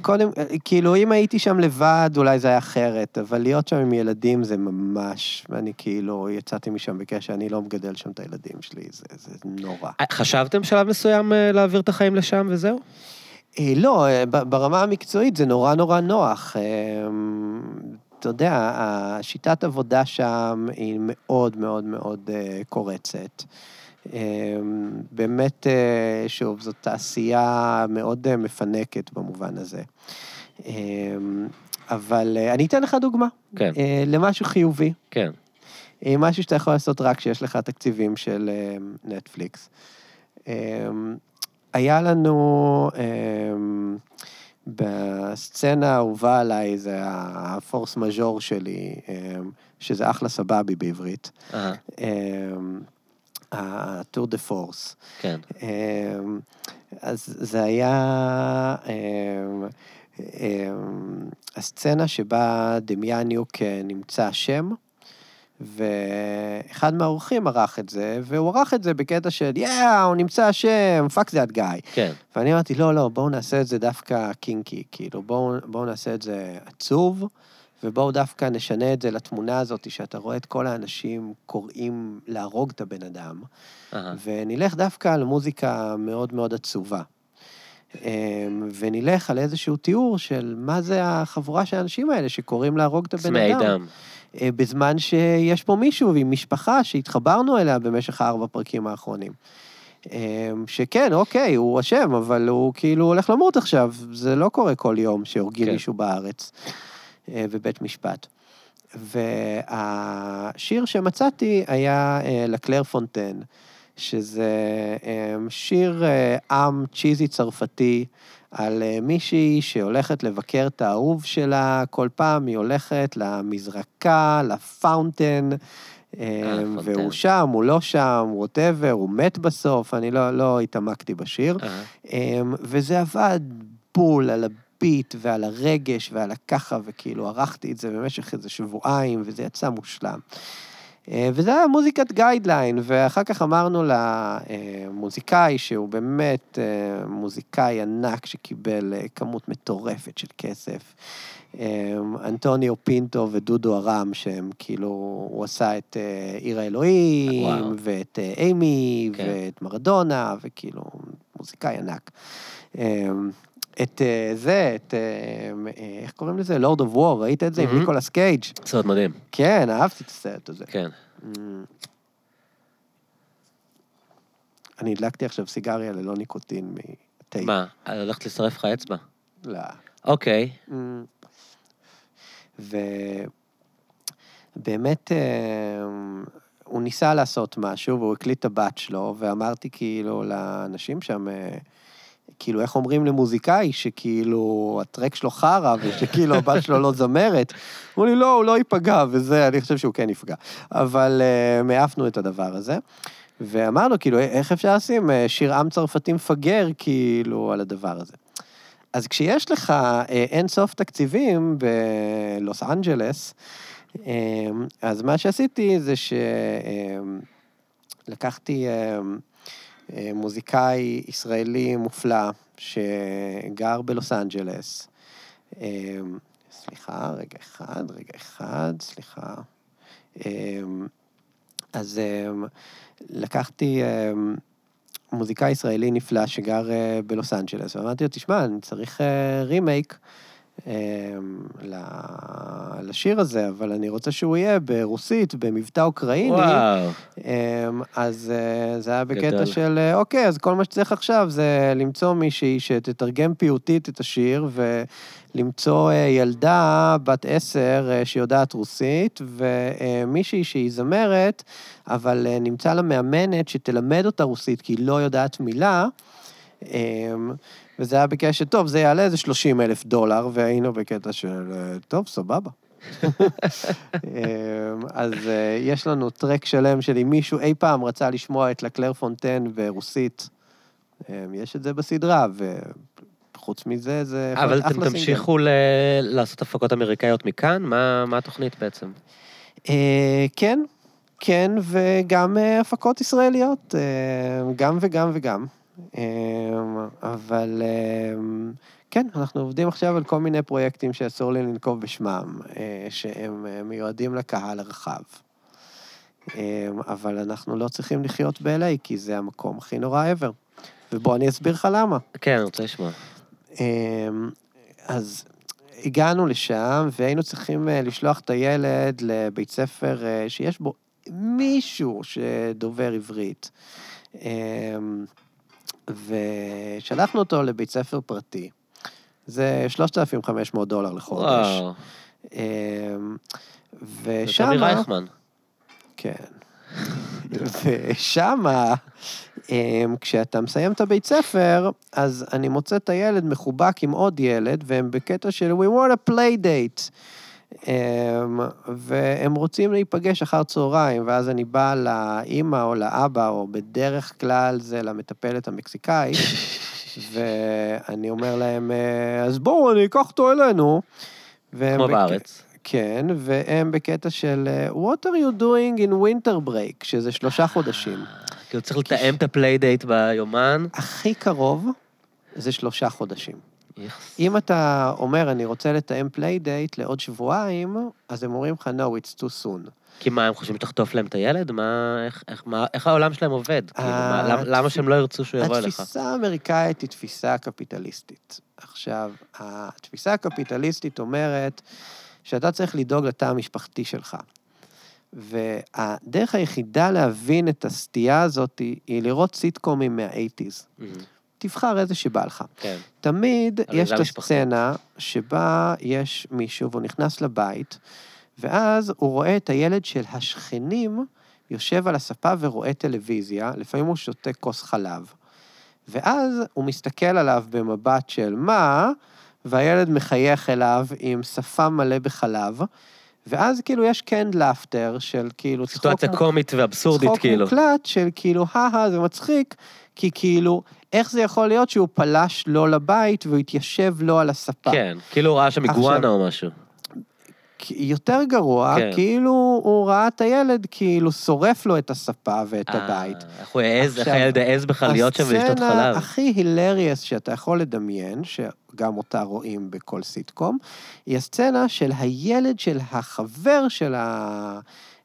Speaker 2: קודם, כאילו, אם הייתי שם לבד, אולי זה היה אחרת, אבל להיות שם עם ילדים זה ממש, אני כאילו, יצאתי משם בקשר, אני לא מגדל שם את הילדים שלי, זה, זה נורא.
Speaker 1: אה, חשבתם שלב מסוים אה, להעביר את החיים לשם וזהו?
Speaker 2: אה, לא, ברמה המקצועית זה נורא נורא נוח. אה, אתה יודע, השיטת עבודה שם היא מאוד מאוד מאוד אה, קורצת. אה, באמת, אה, שוב, זאת תעשייה מאוד אה, מפנקת במובן הזה. אה, אבל אה, אני אתן לך דוגמה.
Speaker 1: כן.
Speaker 2: למשהו חיובי.
Speaker 1: כן.
Speaker 2: משהו שאתה יכול לעשות רק כשיש לך תקציבים של נטפליקס. אה, היה לנו בסצנה האהובה עליי, זה הפורס מז'ור שלי, שזה אחלה סבבי בעברית,
Speaker 1: אה,
Speaker 2: הטור דה פורס.
Speaker 1: כן.
Speaker 2: אמ, אז זה היה אמ, אמ, הסצנה שבה דמיאניוק אה, נמצא אשם, ואחד מהאורחים ערך את זה, והוא ערך את זה בקטע של, yeah, הוא נמצא אשם, fuck this guy.
Speaker 1: כן.
Speaker 2: ואני אמרתי, לא, לא, בואו נעשה את זה דווקא קינקי, כאילו, בואו בוא נעשה את זה עצוב, ובואו דווקא נשנה את זה לתמונה הזאת, שאתה רואה את כל האנשים קוראים להרוג את הבן אדם,
Speaker 1: אה,
Speaker 2: ונלך דווקא על מוזיקה מאוד מאוד עצובה. אמ, ונלך על איזשהו תיאור של מה זה החבורה של האנשים האלה שקוראים להרוג את הבן
Speaker 1: צמאי
Speaker 2: אדם.
Speaker 1: דם.
Speaker 2: אה, בזמן שיש פה מישהו עם משפחה שהתחברנו אליה במשך הארבע פרקים האחרונים. אה, שכן, אוקיי, הוא אשם, אבל הוא כאילו הולך למות עכשיו. זה לא קורה כל יום שהורגים
Speaker 1: כן.
Speaker 2: מישהו בארץ, אה, בבית משפט. והשיר שמצאתי היה אה, la claire fontaine, שזה אה, שיר אה, עם cheesy צרפתי על אה, מישהי שהולכת לבקר את האהוב שלה, כל פעם היא הולכת למזרקה, ל fountain.
Speaker 1: אה.
Speaker 2: והוא שם, הוא לא שם, whatever, הוא מת בסוף, אני לא, לא התעמקתי בשיר.
Speaker 1: אה,
Speaker 2: וזה עבד בול על הביט ועל הרגש ועל הככה, וכאילו ערכתי את זה במשך איזה שבועיים, וזה יצא מושלם. אה, וזה היה מוזיקת guideline, ואחר כך אמרנו למוזיקאי, שהוא באמת אה, מוזיקאי ענק שקיבל אה, כמות מטורפת של כסף, אה, אנטוניו פינטו ודודו ארם, שהם כאילו, הוא עשה את אה, עיר האלוהים,
Speaker 1: וואו.
Speaker 2: ואת אה, אימי,
Speaker 1: כן.
Speaker 2: ואת מרדונה, וכאילו, מוזיקאי ענק. את אה, זה, את, אה, אה, איך קוראים לזה? Lord of War, ראית את זה עם. ניקולס קייג'?
Speaker 1: סרט מדהים,
Speaker 2: כן, אהבתי את הסרט הזה.
Speaker 1: כן.
Speaker 2: Mm. אני הדלקתי עכשיו סיגריה ללא ניקוטין מתה.
Speaker 1: מה, הולכת לשרף לך אצבע?
Speaker 2: לא.
Speaker 1: אוקיי.
Speaker 2: Mm. ובאמת, הוא ניסה לעשות משהו, והוא הקליט את הבת שלו, ואמרתי כאילו לאנשים שם, כאילו, איך אומרים למוזיקאי שכאילו הטרק שלו חרא, ושכאילו הבת שלו לא זמרת? אמרו לי, לא, הוא לא ייפגע, וזה, אני חושב שהוא כן יפגע. אבל אה, מעפנו את הדבר הזה. ואמרנו, כאילו, איך אפשר לשים אה, שיר עם צרפתי מפגר, כאילו, על הדבר הזה. אז כשיש לך אה, אין סוף תקציבים בלוס אנג'לס, אה, אז מה שעשיתי זה שלקחתי אה, אה, מוזיקאי ישראלי מופלא שגר בלוס אנג'לס. אה, סליחה, רגע אחד, רגע אחד, סליחה. אה, אז אה, לקחתי אה, מוזיקאי ישראלי נפלא שגר אה, בלוס אנג'לס, ואמרתי לו, תשמע, אני צריך אה, רימייק אה, ל- לשיר הזה, אבל אני רוצה שהוא יהיה ברוסית, במבטא אוקראיני.
Speaker 1: וואו.
Speaker 2: אמ, אז אה, זה היה בקטע
Speaker 1: גדול.
Speaker 2: של, אה, אוקיי, אז כל מה שצריך עכשיו זה למצוא מישהי שתתרגם פיוטית את השיר, ולמצוא אה, ילדה בת עשר שיודעת רוסית, ומישהי שהיא זמרת, אבל נמצא לה מאמנת שתלמד אותה רוסית, כי היא לא יודעת מילה. וזה היה בקטע של, טוב, זה יעלה איזה 30 אלף דולר, והיינו בקטע של, אה, טוב, סבבה. אמ, אז אה, יש לנו טרק שלם של אם מישהו אי פעם רצה לשמוע את לקלר פונטן ברוסית, אמ, יש את זה בסדרה, וחוץ מזה, זה יכול
Speaker 1: אבל
Speaker 2: להיות
Speaker 1: אתם
Speaker 2: אחלה סינגל.
Speaker 1: תמשיכו ל- לעשות הפקות אמריקאיות מכאן? מה מה התוכנית בעצם?
Speaker 2: אה, כן, כן, וגם הפקות ישראליות, גם וגם וגם. אה, אבל אה, כן, אנחנו עובדים עכשיו על כל מיני פרויקטים שאסור לי לנקוב בשמם, אה, שהם אה, מיועדים לקהל הרחב. אה, אבל אנחנו לא צריכים לחיות ב-LA, כי זה המקום הכי נורא ever. ובוא, אני אסביר לך למה.
Speaker 1: כן, אני רוצה לשמוע.
Speaker 2: אמ, אז הגענו לשם, והיינו צריכים אה, לשלוח את הילד לבית ספר שיש בו מישהו שדובר עברית. ושלחנו אותו לבית ספר פרטי. זה 3,500 דולר לחודש.
Speaker 1: וואו.
Speaker 2: אמ,
Speaker 1: זה
Speaker 2: ושם...
Speaker 1: תמי רייכמן.
Speaker 2: כן. ושמה, אמ, כשאתה מסיים את הבית ספר, אז אני מוצא את הילד מחובק עם עוד ילד, והם בקטע של We want a play date. אמ, והם רוצים להיפגש אחר צהריים, ואז אני בא לאימא או לאבא, או בדרך כלל זה למטפלת המקסיקאית, ואני אומר להם, "אה, אז בואו, אני אקח אותו אלינו.
Speaker 1: כמו
Speaker 2: בק-
Speaker 1: בארץ.
Speaker 2: כן, והם בקטע של אה, What are you doing in winter break, שזה שלושה חודשים.
Speaker 1: כאילו צריך לתאם את ה playdate ביומן.
Speaker 2: הכי קרוב זה שלושה חודשים.
Speaker 1: איכס.
Speaker 2: אם אתה אומר, אני רוצה לתאם playdate לעוד שבועיים, אז הם אומרים לך, no, it's too soon.
Speaker 1: כי מה, הם חושבים שתחטוף להם את הילד? מה, איך, איך, מה, איך העולם שלהם עובד? כאילו, מה, למה, למה שהם לא ירצו שהוא יבוא אליך?
Speaker 2: התפיסה האמריקאית היא תפיסה קפיטליסטית. עכשיו, התפיסה הקפיטליסטית אומרת שאתה צריך לדאוג לתא המשפחתי שלך. והדרך היחידה להבין את הסטייה הזאת היא, לראות סיטקומים מה-80's.
Speaker 1: מהמם,
Speaker 2: תבחר איזה שבא לך.
Speaker 1: כן.
Speaker 2: תמיד יש את. הסצנה שבה יש מישהו והוא נכנס לבית, ואז הוא רואה את הילד של השכנים יושב על הספה ורואה טלוויזיה, לפעמים הוא שותה כוס חלב. ואז הוא מסתכל עליו במבט של מה, והילד מחייך אליו עם שפה מלא בחלב, ואז כאילו יש קנד לאפטר של כאילו צחוק
Speaker 1: סיטואציה קומית ואבסורדית,
Speaker 2: צחוק
Speaker 1: כאילו.
Speaker 2: מוקלט של כאילו, הא זה מצחיק, כי כאילו, איך זה יכול להיות שהוא פלש לו לבית והוא התיישב לו על הספה?
Speaker 1: כן, כאילו הוא ראה שם איגואנה או משהו.
Speaker 2: יותר גרוע,
Speaker 1: כן.
Speaker 2: כאילו הוא ראה את הילד כאילו שורף לו את הספה ואת
Speaker 1: אה,
Speaker 2: הבית.
Speaker 1: איך הוא העז, איך הילד העז בכלל להיות שם ולשתות
Speaker 2: הסצנה
Speaker 1: חלב.
Speaker 2: הכי הילריאס שאתה יכול לדמיין, שגם אותה רואים בכל סיטקום, היא הסצנה של הילד של החבר של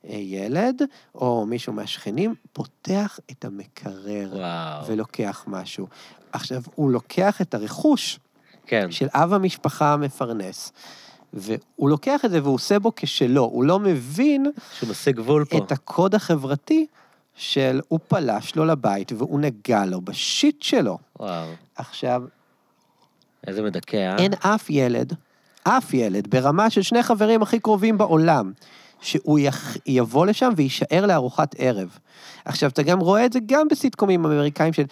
Speaker 2: הילד, או מישהו מהשכנים, פותח את המקרר
Speaker 1: וואו.
Speaker 2: ולוקח משהו. עכשיו, הוא לוקח את הרכוש
Speaker 1: כן,
Speaker 2: של אב המשפחה המפרנס, והוא לוקח את זה והוא עושה בו כשלו, הוא לא מבין
Speaker 1: שהוא משיג גבול פה.
Speaker 2: את הקוד החברתי של הוא פלש לו לבית והוא נגע לו בשיט שלו.
Speaker 1: וואו,
Speaker 2: עכשיו,
Speaker 1: איזה מדכא, אה?
Speaker 2: אין אף ילד, אף ילד, ברמה של שני חברים הכי קרובים בעולם, שהוא. יבוא לשם ויישאר לארוחת ערב. עכשיו, אתה גם רואה את זה גם בסיטקומים אמריקאים של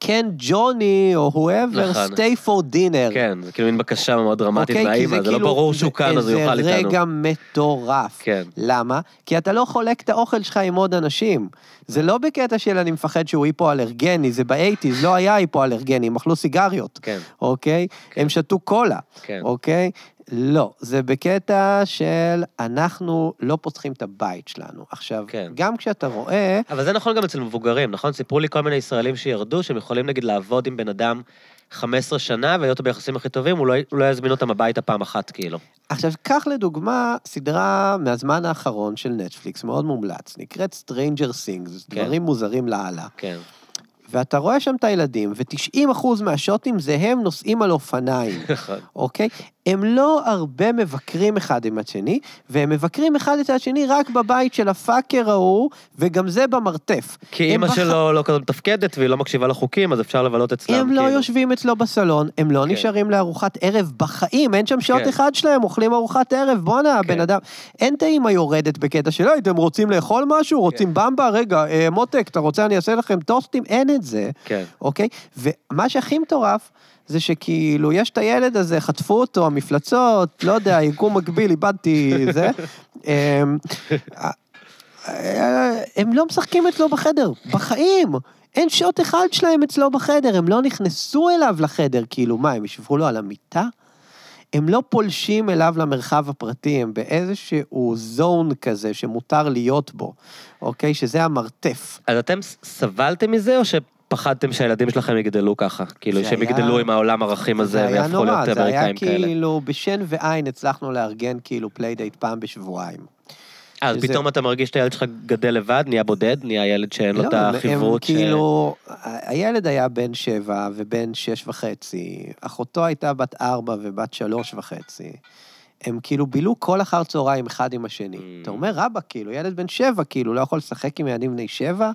Speaker 2: כן, ג'וני, או whoever,
Speaker 1: נכון.
Speaker 2: stay for dinner.
Speaker 1: כן, זה כאילו מין בקשה מאוד דרמטית
Speaker 2: אוקיי? כי
Speaker 1: מהאימא, זה לא
Speaker 2: כאילו-
Speaker 1: ברור שהוא כאן, אז הוא יאכל
Speaker 2: זה
Speaker 1: איתנו.
Speaker 2: רגע מטורף.
Speaker 1: כן.
Speaker 2: למה? כי אתה לא חולק את האוכל שלך עם עוד אנשים. זה לא בקטע של אני מפחד שהוא היפו-אלרגני, זה באייטיז, לא היה היפו-אלרגני, הם אכלו סיגריות,
Speaker 1: כן,
Speaker 2: אוקיי? הם שתו קולה,
Speaker 1: כן.
Speaker 2: אוקיי? לא, זה בקטע של אנחנו לא פותחים את הבית שלנו. עכשיו,
Speaker 1: כן.
Speaker 2: גם כשאתה רואה...
Speaker 1: אבל זה נכון גם אצל מבוגרים, נכון? סיפרו לי כל מיני ישראלים שירדו, שהם יכולים נגיד לעבוד עם בן אדם 15 שנה ולהיות ביחסים הכי טובים, הוא לא, הוא לא יזמין אותם הביתה פעם אחת, כאילו.
Speaker 2: עכשיו, קח לדוגמה סדרה מהזמן האחרון של נטפליקס, מאוד מומלץ, נקראת Stranger Things,
Speaker 1: כן.
Speaker 2: דברים מוזרים לאללה.
Speaker 1: כן.
Speaker 2: ואתה רואה שם את הילדים, ו-90% מהשוטים זה הם נוסעים על אופניים,
Speaker 1: נכון.
Speaker 2: אוקיי? הם לא הרבה מבקרים אחד עם השני, והם מבקרים אחד את השני רק בבית של הפאקר ההוא, וגם זה במרתף.
Speaker 1: כי אימא
Speaker 2: בח-
Speaker 1: שלו לא כזאת מתפקדת והיא לא מקשיבה לחוקים, אז אפשר לבלות אצלם,
Speaker 2: הם לא
Speaker 1: כאילו.
Speaker 2: יושבים אצלו בסלון, הם לא
Speaker 1: כן.
Speaker 2: נשארים לארוחת ערב בחיים, אין שם שעות
Speaker 1: כן.
Speaker 2: אחד שלהם, אוכלים ארוחת ערב, בואנה, הבן
Speaker 1: כן.
Speaker 2: אדם... אין את האמא יורדת בקטע של, "אוי, אתם רוצים לאכול משהו?
Speaker 1: כן.
Speaker 2: רוצים במבה? רגע, אה, מותק, אתה רוצה אני אעשה לכם טוסטים? אין את זה.
Speaker 1: כן.
Speaker 2: אוקיי? ומה שהכי מטורף, זה שכאילו, יש את הילד הזה, חטפו אותו, המפלצות, לא יודע, יקום מקביל, איבדתי זה. אמ, אה, הם לא משחקים אצלו בחדר, בחיים. אין שוט אחד שלהם אצלו בחדר, הם לא נכנסו אליו לחדר, כאילו, מה, הם ישבו לו על המיטה? הם לא פולשים אליו למרחב הפרטי, הם באיזשהו zone כזה שמותר להיות בו, אוקיי? שזה המרתף.
Speaker 1: אז אתם סבלתם מזה, או שפחדתם שהילדים שלכם יגדלו ככה? כאילו,
Speaker 2: זה
Speaker 1: שהם
Speaker 2: היה-
Speaker 1: יגדלו עם העולם הערכים הזה,
Speaker 2: זה היה
Speaker 1: ויהפכו
Speaker 2: נורא,
Speaker 1: להיות
Speaker 2: זה היה
Speaker 1: אמריקאים כאלה.
Speaker 2: כאילו, בשן ועין הצלחנו לארגן כאילו playdate פעם בשבועיים.
Speaker 1: אז
Speaker 2: שזה-
Speaker 1: פתאום אתה מרגיש שהילד שלך גדל לבד, נהיה בודד, נהיה ילד שאין לו את
Speaker 2: לא,
Speaker 1: החברות ש...
Speaker 2: כאילו, הילד היה בן שבע ובן שש וחצי, אחותו הייתה בת ארבע ובת שלוש וחצי. הם כאילו בילו כל אחר צהריים אחד עם השני.
Speaker 1: Mm.
Speaker 2: אתה אומר, רבא, כאילו, ילד בן שבע, כאילו, לא יכול לשחק עם ילדים בני שבע?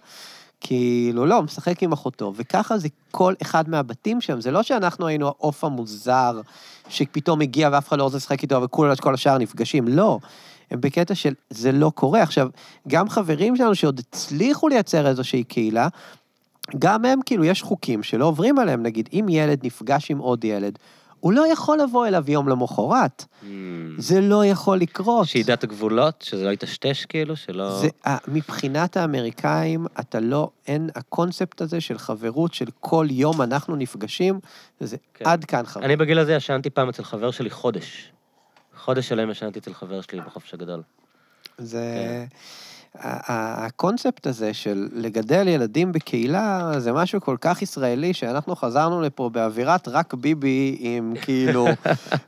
Speaker 2: כאילו, לא, משחק עם אחותו. וככה זה כל אחד מהבתים שם. זה לא שאנחנו היינו העוף המוזר, שפתאום הגיע ואף אחד לא רוצה לשחק איתו, וכולם, כל השאר נפגשים. לא. הם בקטע של זה לא קורה. עכשיו, גם חברים שלנו שעוד הצליחו לייצר איזושהי קהילה, גם הם, כאילו, יש חוקים שלא עוברים עליהם. נגיד, אם ילד נפגש עם עוד ילד, הוא לא יכול לבוא אליו יום למחרת.
Speaker 1: Mm.
Speaker 2: זה לא יכול לקרות.
Speaker 1: שידע את הגבולות, שזה לא יטשטש כאילו, שלא...
Speaker 2: זה, ה- מבחינת האמריקאים, אתה לא, אין, הקונספט הזה של חברות, של כל יום אנחנו נפגשים, זה
Speaker 1: כן.
Speaker 2: עד כאן חברות.
Speaker 1: אני בגיל הזה ישנתי פעם אצל חבר שלי חודש. חודש שלם ישנתי אצל חבר שלי בחופש הגדול.
Speaker 2: זה...
Speaker 1: כן.
Speaker 2: הקונספט הזה של לגדל ילדים בקהילה, זה משהו כל כך ישראלי, שאנחנו חזרנו לפה באווירת רק ביבי, עם כאילו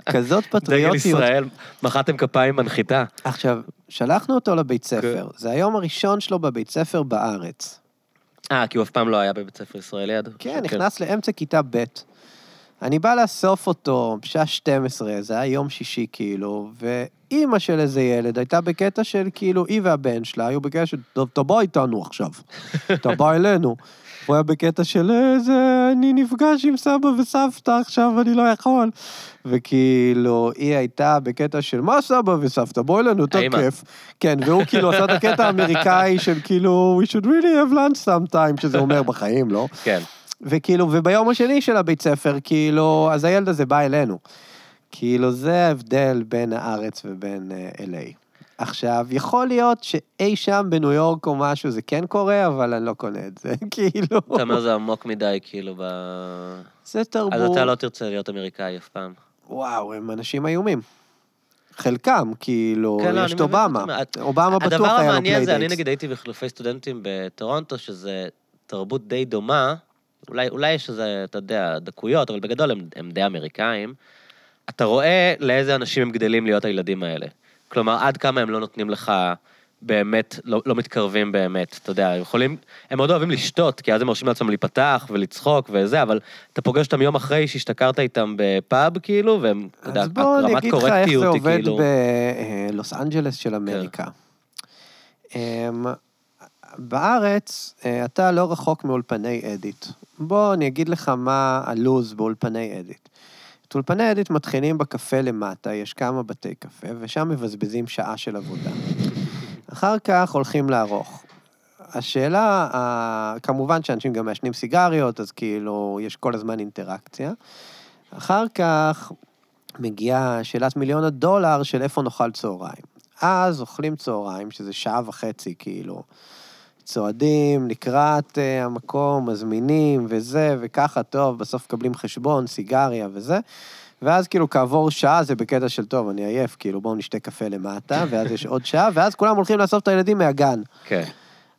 Speaker 2: כזאת
Speaker 1: דגל
Speaker 2: פטריוטיות.
Speaker 1: ישראל, מחאתם כפיים מנחיתה.
Speaker 2: עכשיו, שלחנו אותו לבית ספר, זה היום הראשון שלו בבית ספר בארץ.
Speaker 1: אה, כי הוא אף פעם לא היה בבית ספר ישראלי עד...
Speaker 2: כן, נכנס לאמצע כיתה ב'. אני בא לאסוף אותו בשעה 12, זה היה יום שישי כאילו, ואימא של איזה ילד הייתה בקטע של כאילו, היא והבן שלה היו בקטע של, טוב, אתה בא איתנו עכשיו, אתה בא אלינו. הוא היה בקטע של איזה, אני נפגש עם סבא וסבתא עכשיו, אני לא יכול. וכאילו, היא הייתה בקטע של מה סבא וסבתא, בואי לנו, יותר. כיף. כן, והוא כאילו עשה את הקטע האמריקאי של כאילו, we should really have lunch sometime, שזה אומר בחיים, לא?
Speaker 1: כן.
Speaker 2: וכאילו, וביום השני של הבית ספר, כאילו, אז הילד הזה בא אלינו. כאילו, זה ההבדל בין הארץ ובין uh, LA. עכשיו, יכול להיות שאי שם בניו יורק או משהו זה כן קורה, אבל אני לא קונה את זה, כאילו.
Speaker 1: אתה אומר זה עמוק מדי, כאילו, ב...
Speaker 2: זה תרבות.
Speaker 1: אז אתה לא תרצה להיות אמריקאי אף פעם.
Speaker 2: וואו, הם אנשים איומים. חלקם, כאילו,
Speaker 1: כן, לא,
Speaker 2: יש את אובמה. אובמה בטוח
Speaker 1: הדבר
Speaker 2: היה לו
Speaker 1: המעניין זה, אני
Speaker 2: playdates.
Speaker 1: נגיד הייתי בחילופי סטודנטים בטורונטו, שזה תרבות די דומה, אולי, אולי יש איזה, אתה יודע, דקויות, אבל בגדול הם, הם די אמריקאים. אתה רואה לאיזה אנשים הם גדלים להיות הילדים האלה. כלומר, עד כמה הם לא נותנים לך באמת, לא, לא מתקרבים באמת, אתה יודע, הם יכולים, הם מאוד אוהבים לשתות, כי אז הם מרשים לעצמם להיפתח ולצחוק וזה, אבל אתה פוגש אותם יום אחרי שהשתכרת איתם בפאב, כאילו, והם, אתה יודע,
Speaker 2: אז בוא אני אגיד לך איך
Speaker 1: קורקטיות
Speaker 2: זה
Speaker 1: היא
Speaker 2: עובד
Speaker 1: כאילו...
Speaker 2: בלוס אנג'לס של אמריקה. אמ, בארץ, אה, אתה לא רחוק מאולפני אדיט. בוא אני אגיד לך מה הלו"ז באולפני אדיט. את אולפני אדיט מתחילים בקפה למטה, יש כמה בתי קפה, ושם מבזבזים שעה של עבודה. אחר כך הולכים לערוך. השאלה, כמובן שאנשים גם מעשנים סיגריות, אז כאילו, יש כל הזמן אינטראקציה. אחר כך מגיעה שאלת מיליון הדולר של איפה נאכל צהריים. אז אוכלים צהריים, שזה שעה וחצי, כאילו. צועדים לקראת uh, המקום, מזמינים וזה, וככה, טוב, בסוף מקבלים חשבון, סיגריה וזה. ואז כאילו כעבור שעה זה בקטע של טוב, אני עייף, כאילו בואו נשתה קפה למטה, ואז יש עוד שעה, ואז כולם הולכים לאסוף את הילדים מהגן.
Speaker 1: כן,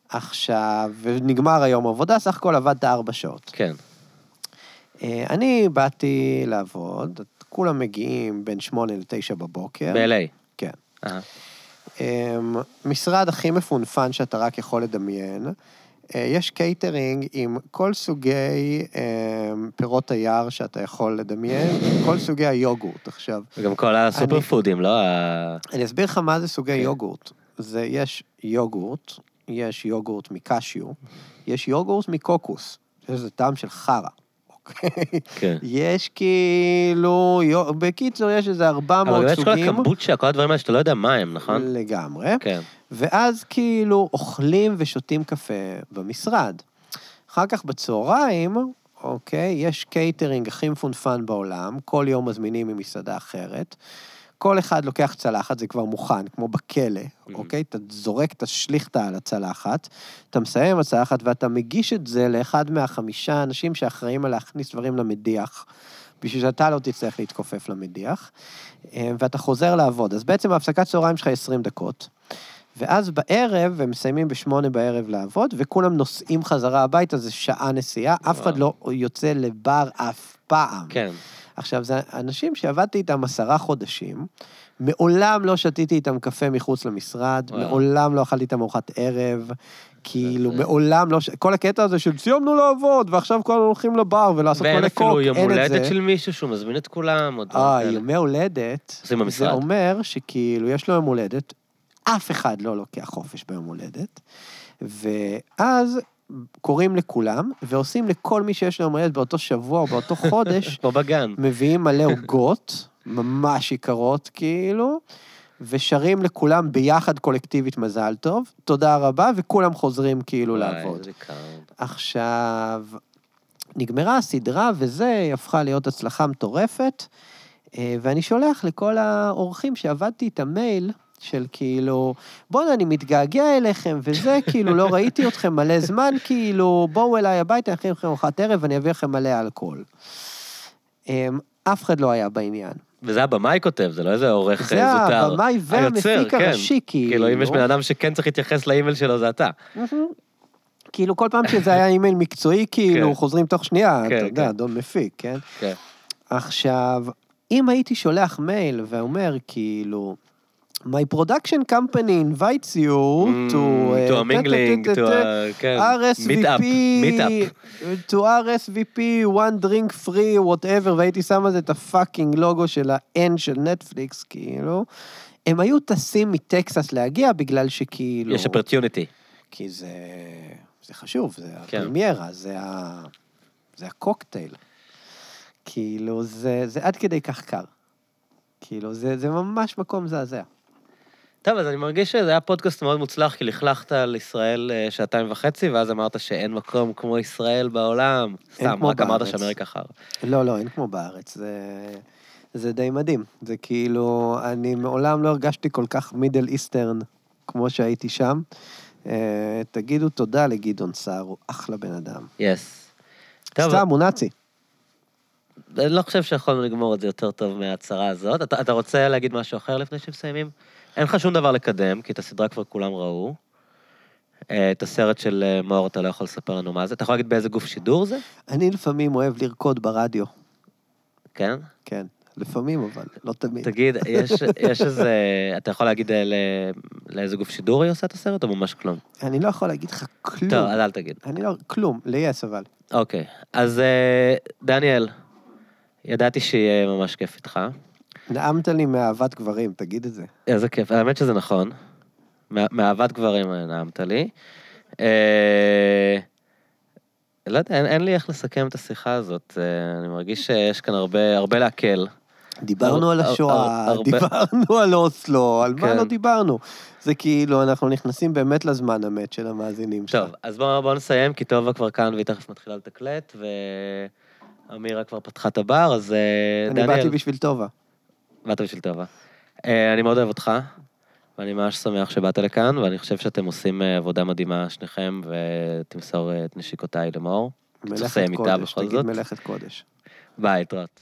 Speaker 2: עכשיו, ונגמר היום עבודה, סך הכל עבדת ארבע שעות.
Speaker 1: כן.
Speaker 2: אה, אני באתי לעבוד, כולם מגיעים בין שמונה לתשע בבוקר.
Speaker 1: ב-LA.
Speaker 2: כן.
Speaker 1: אהה.
Speaker 2: אמ, משרד הכי מפונפן שאתה רק יכול לדמיין. אה, יש קייטרינג עם כל סוגי אמ, פירות היער שאתה יכול לדמיין, כל סוגי היוגורט. עכשיו,
Speaker 1: וגם כל הסופר פודים, לא ה...
Speaker 2: אני אסביר לך מה זה סוגי
Speaker 1: כן.
Speaker 2: יוגורט. זה, יש יוגורט, יש יוגורט מקשיו, יש יוגורט מקוקוס, שזה טעם של חרא?
Speaker 1: כן.
Speaker 2: יש כאילו, בקיצור, יש איזה 400
Speaker 1: אבל יש כל
Speaker 2: סוגים.
Speaker 1: הקמבוצ'ה, כל הדברים האלה שאתה לא יודע מה הם, נכון?
Speaker 2: לגמרי.
Speaker 1: כן.
Speaker 2: ואז כאילו אוכלים ושותים קפה במשרד. אחר כך בצהריים, אוקיי, יש קייטרינג הכי מפונפן בעולם, כל יום מזמינים ממסעדה אחרת. כל אחד לוקח צלחת, זה כבר מוכן, כמו בכלא, אוקיי? אתה זורק את השליכטה על הצלחת, אתה מסיים עם הצלחת ואתה מגיש את זה לאחד מהחמישה אנשים שאחראים על להכניס דברים למדיח, בשביל שאתה לא תצטרך להתכופף למדיח, אה, ואתה חוזר לעבוד. אז בעצם ההפסקת צהריים שלך היא 20 דקות. ואז בערב, הם מסיימים בשמונה בערב לעבוד, וכולם נוסעים חזרה הביתה, זה שעה נסיעה, אף אחד לא יוצא לבר אף פעם.
Speaker 1: כן.
Speaker 2: עכשיו, זה אנשים שעבדתי איתם עשרה חודשים, מעולם לא שתיתי איתם קפה מחוץ למשרד,
Speaker 1: וואו.
Speaker 2: מעולם לא אכלתי איתם ארוחת ערב, כאילו,
Speaker 1: זה-
Speaker 2: מעולם לא... ש- כל הקטע הזה של סיימנו לעבוד, ועכשיו כולנו הולכים לבר ולעשות
Speaker 1: ואין
Speaker 2: כל קוק,
Speaker 1: אפילו יום
Speaker 2: אין את
Speaker 1: הולדת
Speaker 2: זה.
Speaker 1: של מישהו שהוא מזמין את כולם, דברים
Speaker 2: אה. ימי הולדת, זה
Speaker 1: במשרד.
Speaker 2: אומר שכאילו, יש לו יום הולדת, אף אחד לא לוקח חופש ביום הולדת, ואז קוראים לכולם, ועושים לכל מי שיש לו יום באותו שבוע או באותו חודש,
Speaker 1: כמו בגן.
Speaker 2: מביאים מלא עוגות, ממש יקרות כאילו, ושרים לכולם ביחד קולקטיבית מזל טוב, תודה רבה, וכולם חוזרים כאילו לעבוד. עכשיו, נגמרה הסדרה, וזה, היא הפכה להיות הצלחה מטורפת, אה, ואני שולח לכל האורחים שעבדתי איתם מייל, של כאילו, בואנה, אני מתגעגע אליכם, וזה, כאילו, לא ראיתי אתכם מלא זמן, כאילו, בואו אליי הביתה, אני אכין לכם ארוחת ערב, ואני אביא לכם מלא אלכוהול. אמ, אף אחד לא היה בעניין.
Speaker 1: וזה הבמאי כותב, זה לא איזה עורך
Speaker 2: זה
Speaker 1: אה, זוטר.
Speaker 2: הבמאי והמפיק
Speaker 1: היוצר, כן.
Speaker 2: הראשי, כאילו.
Speaker 1: כאילו, אם יש בן אדם שכן צריך להתייחס לאימייל שלו, זה אתה.
Speaker 2: כאילו, כל פעם שזה היה אימייל מקצועי, כאילו,
Speaker 1: כן.
Speaker 2: חוזרים תוך שנייה,
Speaker 1: כן,
Speaker 2: אתה יודע. אדון מפיק, כן?
Speaker 1: כן.
Speaker 2: עכשיו, אם הייתי שולח מייל ואומר, כאילו, My production company invites you to...
Speaker 1: Mm, to
Speaker 2: uh,
Speaker 1: a mingling, to a... כן.
Speaker 2: RSVP,
Speaker 1: meet-up.
Speaker 2: to RSVP, one drink free, whatever, והייתי שם על זה את ה fucking לוגו של ה-N של נטפליקס, כאילו. הם היו טסים מטקסס להגיע בגלל שכאילו...
Speaker 1: יש opportunity.
Speaker 2: כי זה... זה חשוב, זה
Speaker 1: כן.
Speaker 2: הפרמיירה, זה, ה... זה הקוקטייל. כאילו, זה, זה עד כדי כך קר. כאילו, זה, זה ממש מקום מזעזע.
Speaker 1: טוב, אז אני מרגיש שזה היה פודקאסט מאוד מוצלח, כי לכלכת על ישראל אה, שעתיים וחצי, ואז אמרת שאין מקום כמו ישראל בעולם. סתם, רק אמרת. שאמריקה חר.
Speaker 2: לא, לא, אין כמו בארץ, זה, זה די מדהים. זה כאילו, אני מעולם לא הרגשתי כל כך מידל איסטרן כמו שהייתי שם. אה, תגידו תודה לגדעון סער, הוא אחלה בן אדם.
Speaker 1: יס. טוב,
Speaker 2: סתם, הוא נאצי.
Speaker 1: אני לא חושב שיכולנו לגמור את זה יותר טוב מההצהרה הזאת. אתה, אתה רוצה להגיד משהו אחר לפני שמסיימים? אין לך שום דבר לקדם, כי את הסדרה כבר כולם ראו. אה, את הסרט של אה, מאור אתה לא יכול לספר לנו מה זה. אתה יכול להגיד באיזה גוף שידור זה?
Speaker 2: אני לפעמים אוהב לרקוד ברדיו,
Speaker 1: כן?
Speaker 2: כן. לפעמים, אבל לא תמיד.
Speaker 1: תגיד, יש, יש איזה... אתה יכול להגיד אה, ל- לאיזה גוף שידור היא עושה את הסרט, או ממש כלום?
Speaker 2: אני לא יכול להגיד לך כלום.
Speaker 1: טוב, אז אל תגיד.
Speaker 2: אני לא, כלום, ליס אבל.
Speaker 1: אוקיי, אז דניאל, ידעתי שיהיה ממש כיף איתך.
Speaker 2: נעמת לי מאהבת גברים, תגיד את זה.
Speaker 1: איזה כיף, האמת שזה נכון. מה- מאהבת גברים אה, נעמת לי. אה, לא יודע, אין, אין לי איך לסכם את השיחה הזאת. אה, אני מרגיש שיש כאן הרבה, הרבה להקל.
Speaker 2: דיברנו על
Speaker 1: הר-
Speaker 2: השואה,
Speaker 1: הר- הרבה-
Speaker 2: דיברנו על אוסלו, על מה
Speaker 1: כן.
Speaker 2: לא דיברנו? זה כאילו, אנחנו נכנסים באמת לזמן המת של המאזינים שלך.
Speaker 1: טוב, אז בואו בוא נסיים, כי טובה כבר כאן והיא תכף מתחילה לתקלט, ואמירה כבר פתחה את הבר, אז אה,
Speaker 2: אני
Speaker 1: דניאל...
Speaker 2: באתי בשביל טובה.
Speaker 1: באת בשביל טובה. אה, אני מאוד אוהב אותך, ואני ממש שמח שבאת לכאן, ואני חושב שאתם עושים אה, עבודה מדהימה שניכם, ותמסור אה, את נשיקותיי למאור.
Speaker 2: מלאכת קודש, תגיד. מלאכת קודש.
Speaker 1: ביי, התראות.